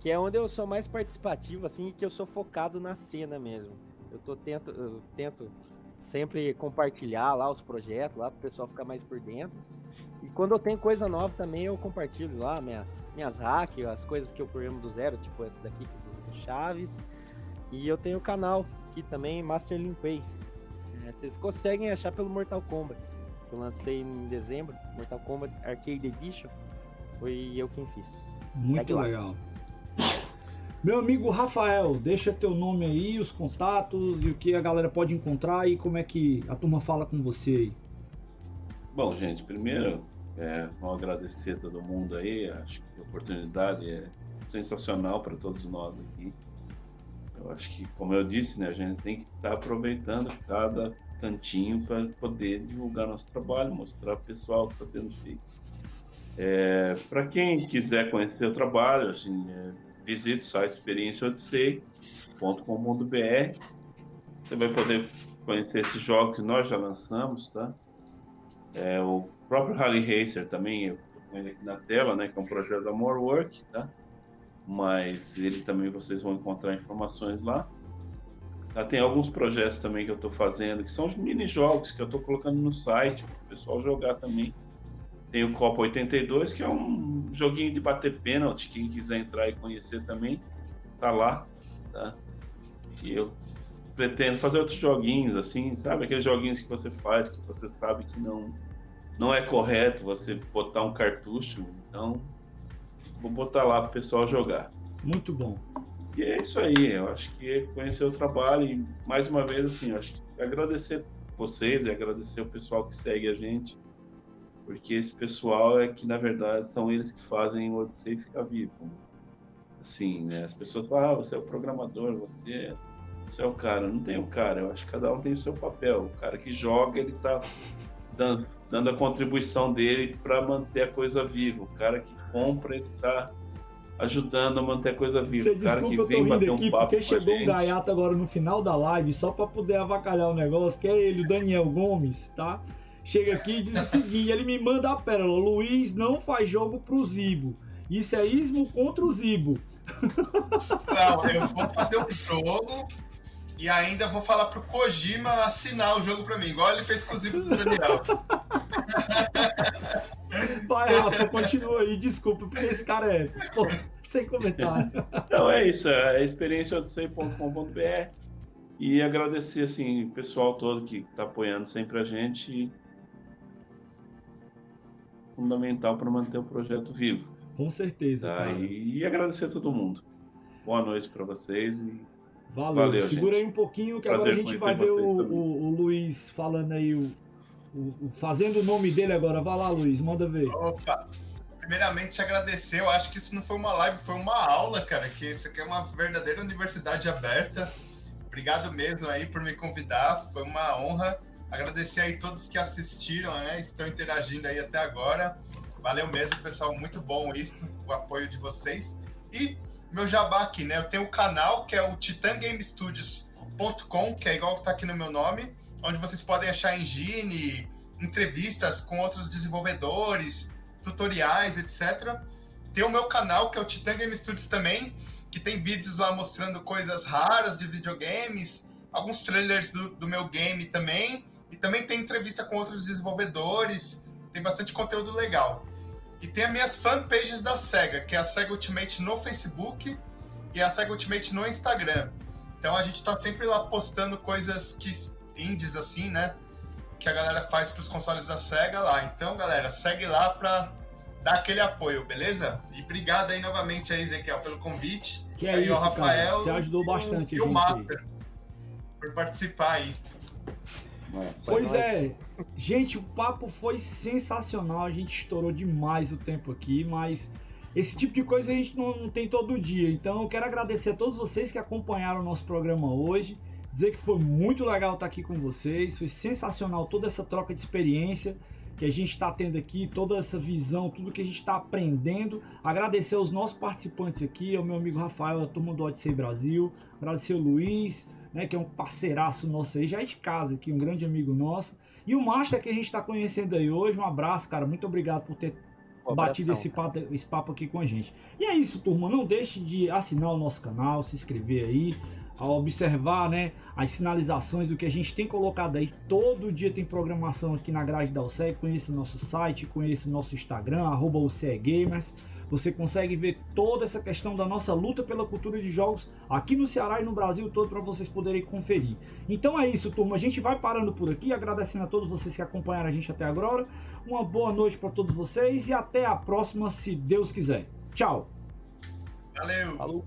Que é onde eu sou mais participativo, assim, e que eu sou focado na cena mesmo. Eu, tô tento, eu tento sempre compartilhar lá os projetos, lá para o pessoal ficar mais por dentro. E quando eu tenho coisa nova também, eu compartilho lá minha, minhas hacks, as coisas que eu programo do zero, tipo essa daqui do, do Chaves. E eu tenho o canal aqui também, MasterLinkway. É, vocês conseguem achar pelo Mortal Kombat. Que Eu lancei em dezembro, Mortal Kombat Arcade Edition. Foi eu quem fiz. Segue Muito lá. legal. Meu amigo Rafael, deixa teu nome aí, os contatos e o que a galera pode encontrar e como é que a turma fala com você aí. Bom, gente, primeiro, é, vamos agradecer a todo mundo aí. Acho que a oportunidade é sensacional para todos nós aqui. Eu acho que, como eu disse, né, a gente tem que estar aproveitando cada cantinho para poder divulgar nosso trabalho, mostrar o pessoal o que está sendo feito. É, para quem quiser conhecer o trabalho, assim, é, visite o site experienciaodyssey.com.br. Você vai poder conhecer esses jogos que nós já lançamos, tá? É, o próprio Rally Racer também, eu tô ele aqui na tela, né? Que é um projeto da More Work, tá? Mas ele também vocês vão encontrar informações lá. Tá, tem alguns projetos também que eu estou fazendo, que são os mini-jogos que eu estou colocando no site para o pessoal jogar também. Tem o Copa 82, que é um joguinho de bater pênalti, quem quiser entrar e conhecer também, tá lá, tá? E eu pretendo fazer outros joguinhos, assim, sabe? Aqueles joguinhos que você faz, que você sabe que não, não é correto você botar um cartucho, então vou botar lá pro pessoal jogar. Muito bom. E é isso aí, eu acho que é conhecer o trabalho e mais uma vez assim, acho que agradecer vocês e agradecer o pessoal que segue a gente, porque esse pessoal é que na verdade são eles que fazem o Odyssey ficar vivo. Assim, né? As pessoas falam, ah, você é o programador, você, você é o cara. Não tem o cara, eu acho que cada um tem o seu papel. O cara que joga, ele tá dando, dando a contribuição dele para manter a coisa viva. O cara que compra, ele tá ajudando a manter a coisa viva. Você o cara desculpa, que eu tô vem rindo bater um aqui papo porque chegou um gaiato agora no final da live só pra poder avacalhar o negócio, que é ele, o Daniel Gomes, tá? Chega aqui e diz o seguinte, ele me manda a pérola, Luiz não faz jogo pro Zibo. Isso é ismo contra o Zibo. Não, eu vou fazer um jogo E ainda vou falar pro Kojima assinar o jogo pra mim, igual ele fez com o Zico do Daniel. Vai, Rafa, continua aí, desculpa, porque esse cara é. Pô, sem comentário. Então é isso, é experienciaodissei.com.br e agradecer assim, o pessoal todo que está apoiando sempre a gente. Fundamental para manter o projeto vivo. Com certeza. Tá? E agradecer a todo mundo. Boa noite para vocês e Valeu. Valeu Segura gente. aí um pouquinho que Prazer agora a gente vai ver o, o, o, Luiz falando aí, o, fazendo o nome dele agora. Vai lá, Luiz, manda ver. Opa! Primeiramente, agradecer. Eu acho que isso não foi uma live, foi uma aula, cara. Que isso aqui é uma verdadeira universidade aberta. Obrigado mesmo aí por me convidar. Foi uma honra. Agradecer aí todos que assistiram, né? Estão interagindo aí até agora. Valeu mesmo, pessoal. Muito bom isso, o apoio de vocês. E meu jabá aqui, né? Eu tenho um canal que é o titangamestudios.com, que é igual que tá aqui no meu nome, onde vocês podem achar engine, entrevistas com outros desenvolvedores, tutoriais, etc. Tem o meu canal, que é o Titan Game Studios também, que tem vídeos lá mostrando coisas raras de videogames, alguns trailers do, do meu game também, e também tem entrevista com outros desenvolvedores, tem bastante conteúdo legal. E tem as minhas fanpages da SEGA, que é a SEGA Ultimate no Facebook e a SEGA Ultimate no Instagram. Então a gente tá sempre lá postando coisas que indies assim, né? Que a galera faz pros consoles da SEGA lá. Então, galera, segue lá pra dar aquele apoio, beleza? E obrigado aí novamente aí, Ezequiel, pelo convite. Que é aí, isso, Rafael. Cara. Você ajudou bastante e o Master aí. por participar aí. Nossa, pois é, gente, o papo foi sensacional. A gente estourou demais o tempo aqui, mas esse tipo de coisa a gente não, não, tem todo dia. Então eu quero agradecer a todos vocês que acompanharam o nosso programa hoje. Dizer que foi muito legal estar aqui com vocês. Foi sensacional toda essa troca de experiência que a gente está tendo aqui, toda essa visão, tudo que a gente está aprendendo. Agradecer aos nossos participantes aqui, ao meu amigo Rafael, a turma do Odyssey Brasil. Agradecer ao Luiz, né, que é um parceiraço nosso aí, já é de casa aqui, um grande amigo nosso. E o Master que a gente está conhecendo aí hoje, um abraço, cara, muito obrigado por ter um batido esse papo, esse papo aqui com a gente. E é isso, turma, não deixe de assinar o nosso canal, se inscrever aí, a observar né, as sinalizações do que a gente tem colocado aí. Todo dia tem programação aqui na grade da UCE. Conheça nosso site, conheça nosso Instagram, arroba Gamers. Você consegue ver toda essa questão da nossa luta pela cultura de jogos aqui no Ceará e no Brasil todo para vocês poderem conferir. Então é isso, turma. A gente vai parando por aqui, agradecendo a todos vocês que acompanharam a gente até agora. Uma boa noite para todos vocês e até a próxima, se Deus quiser. Tchau. Valeu. Falou.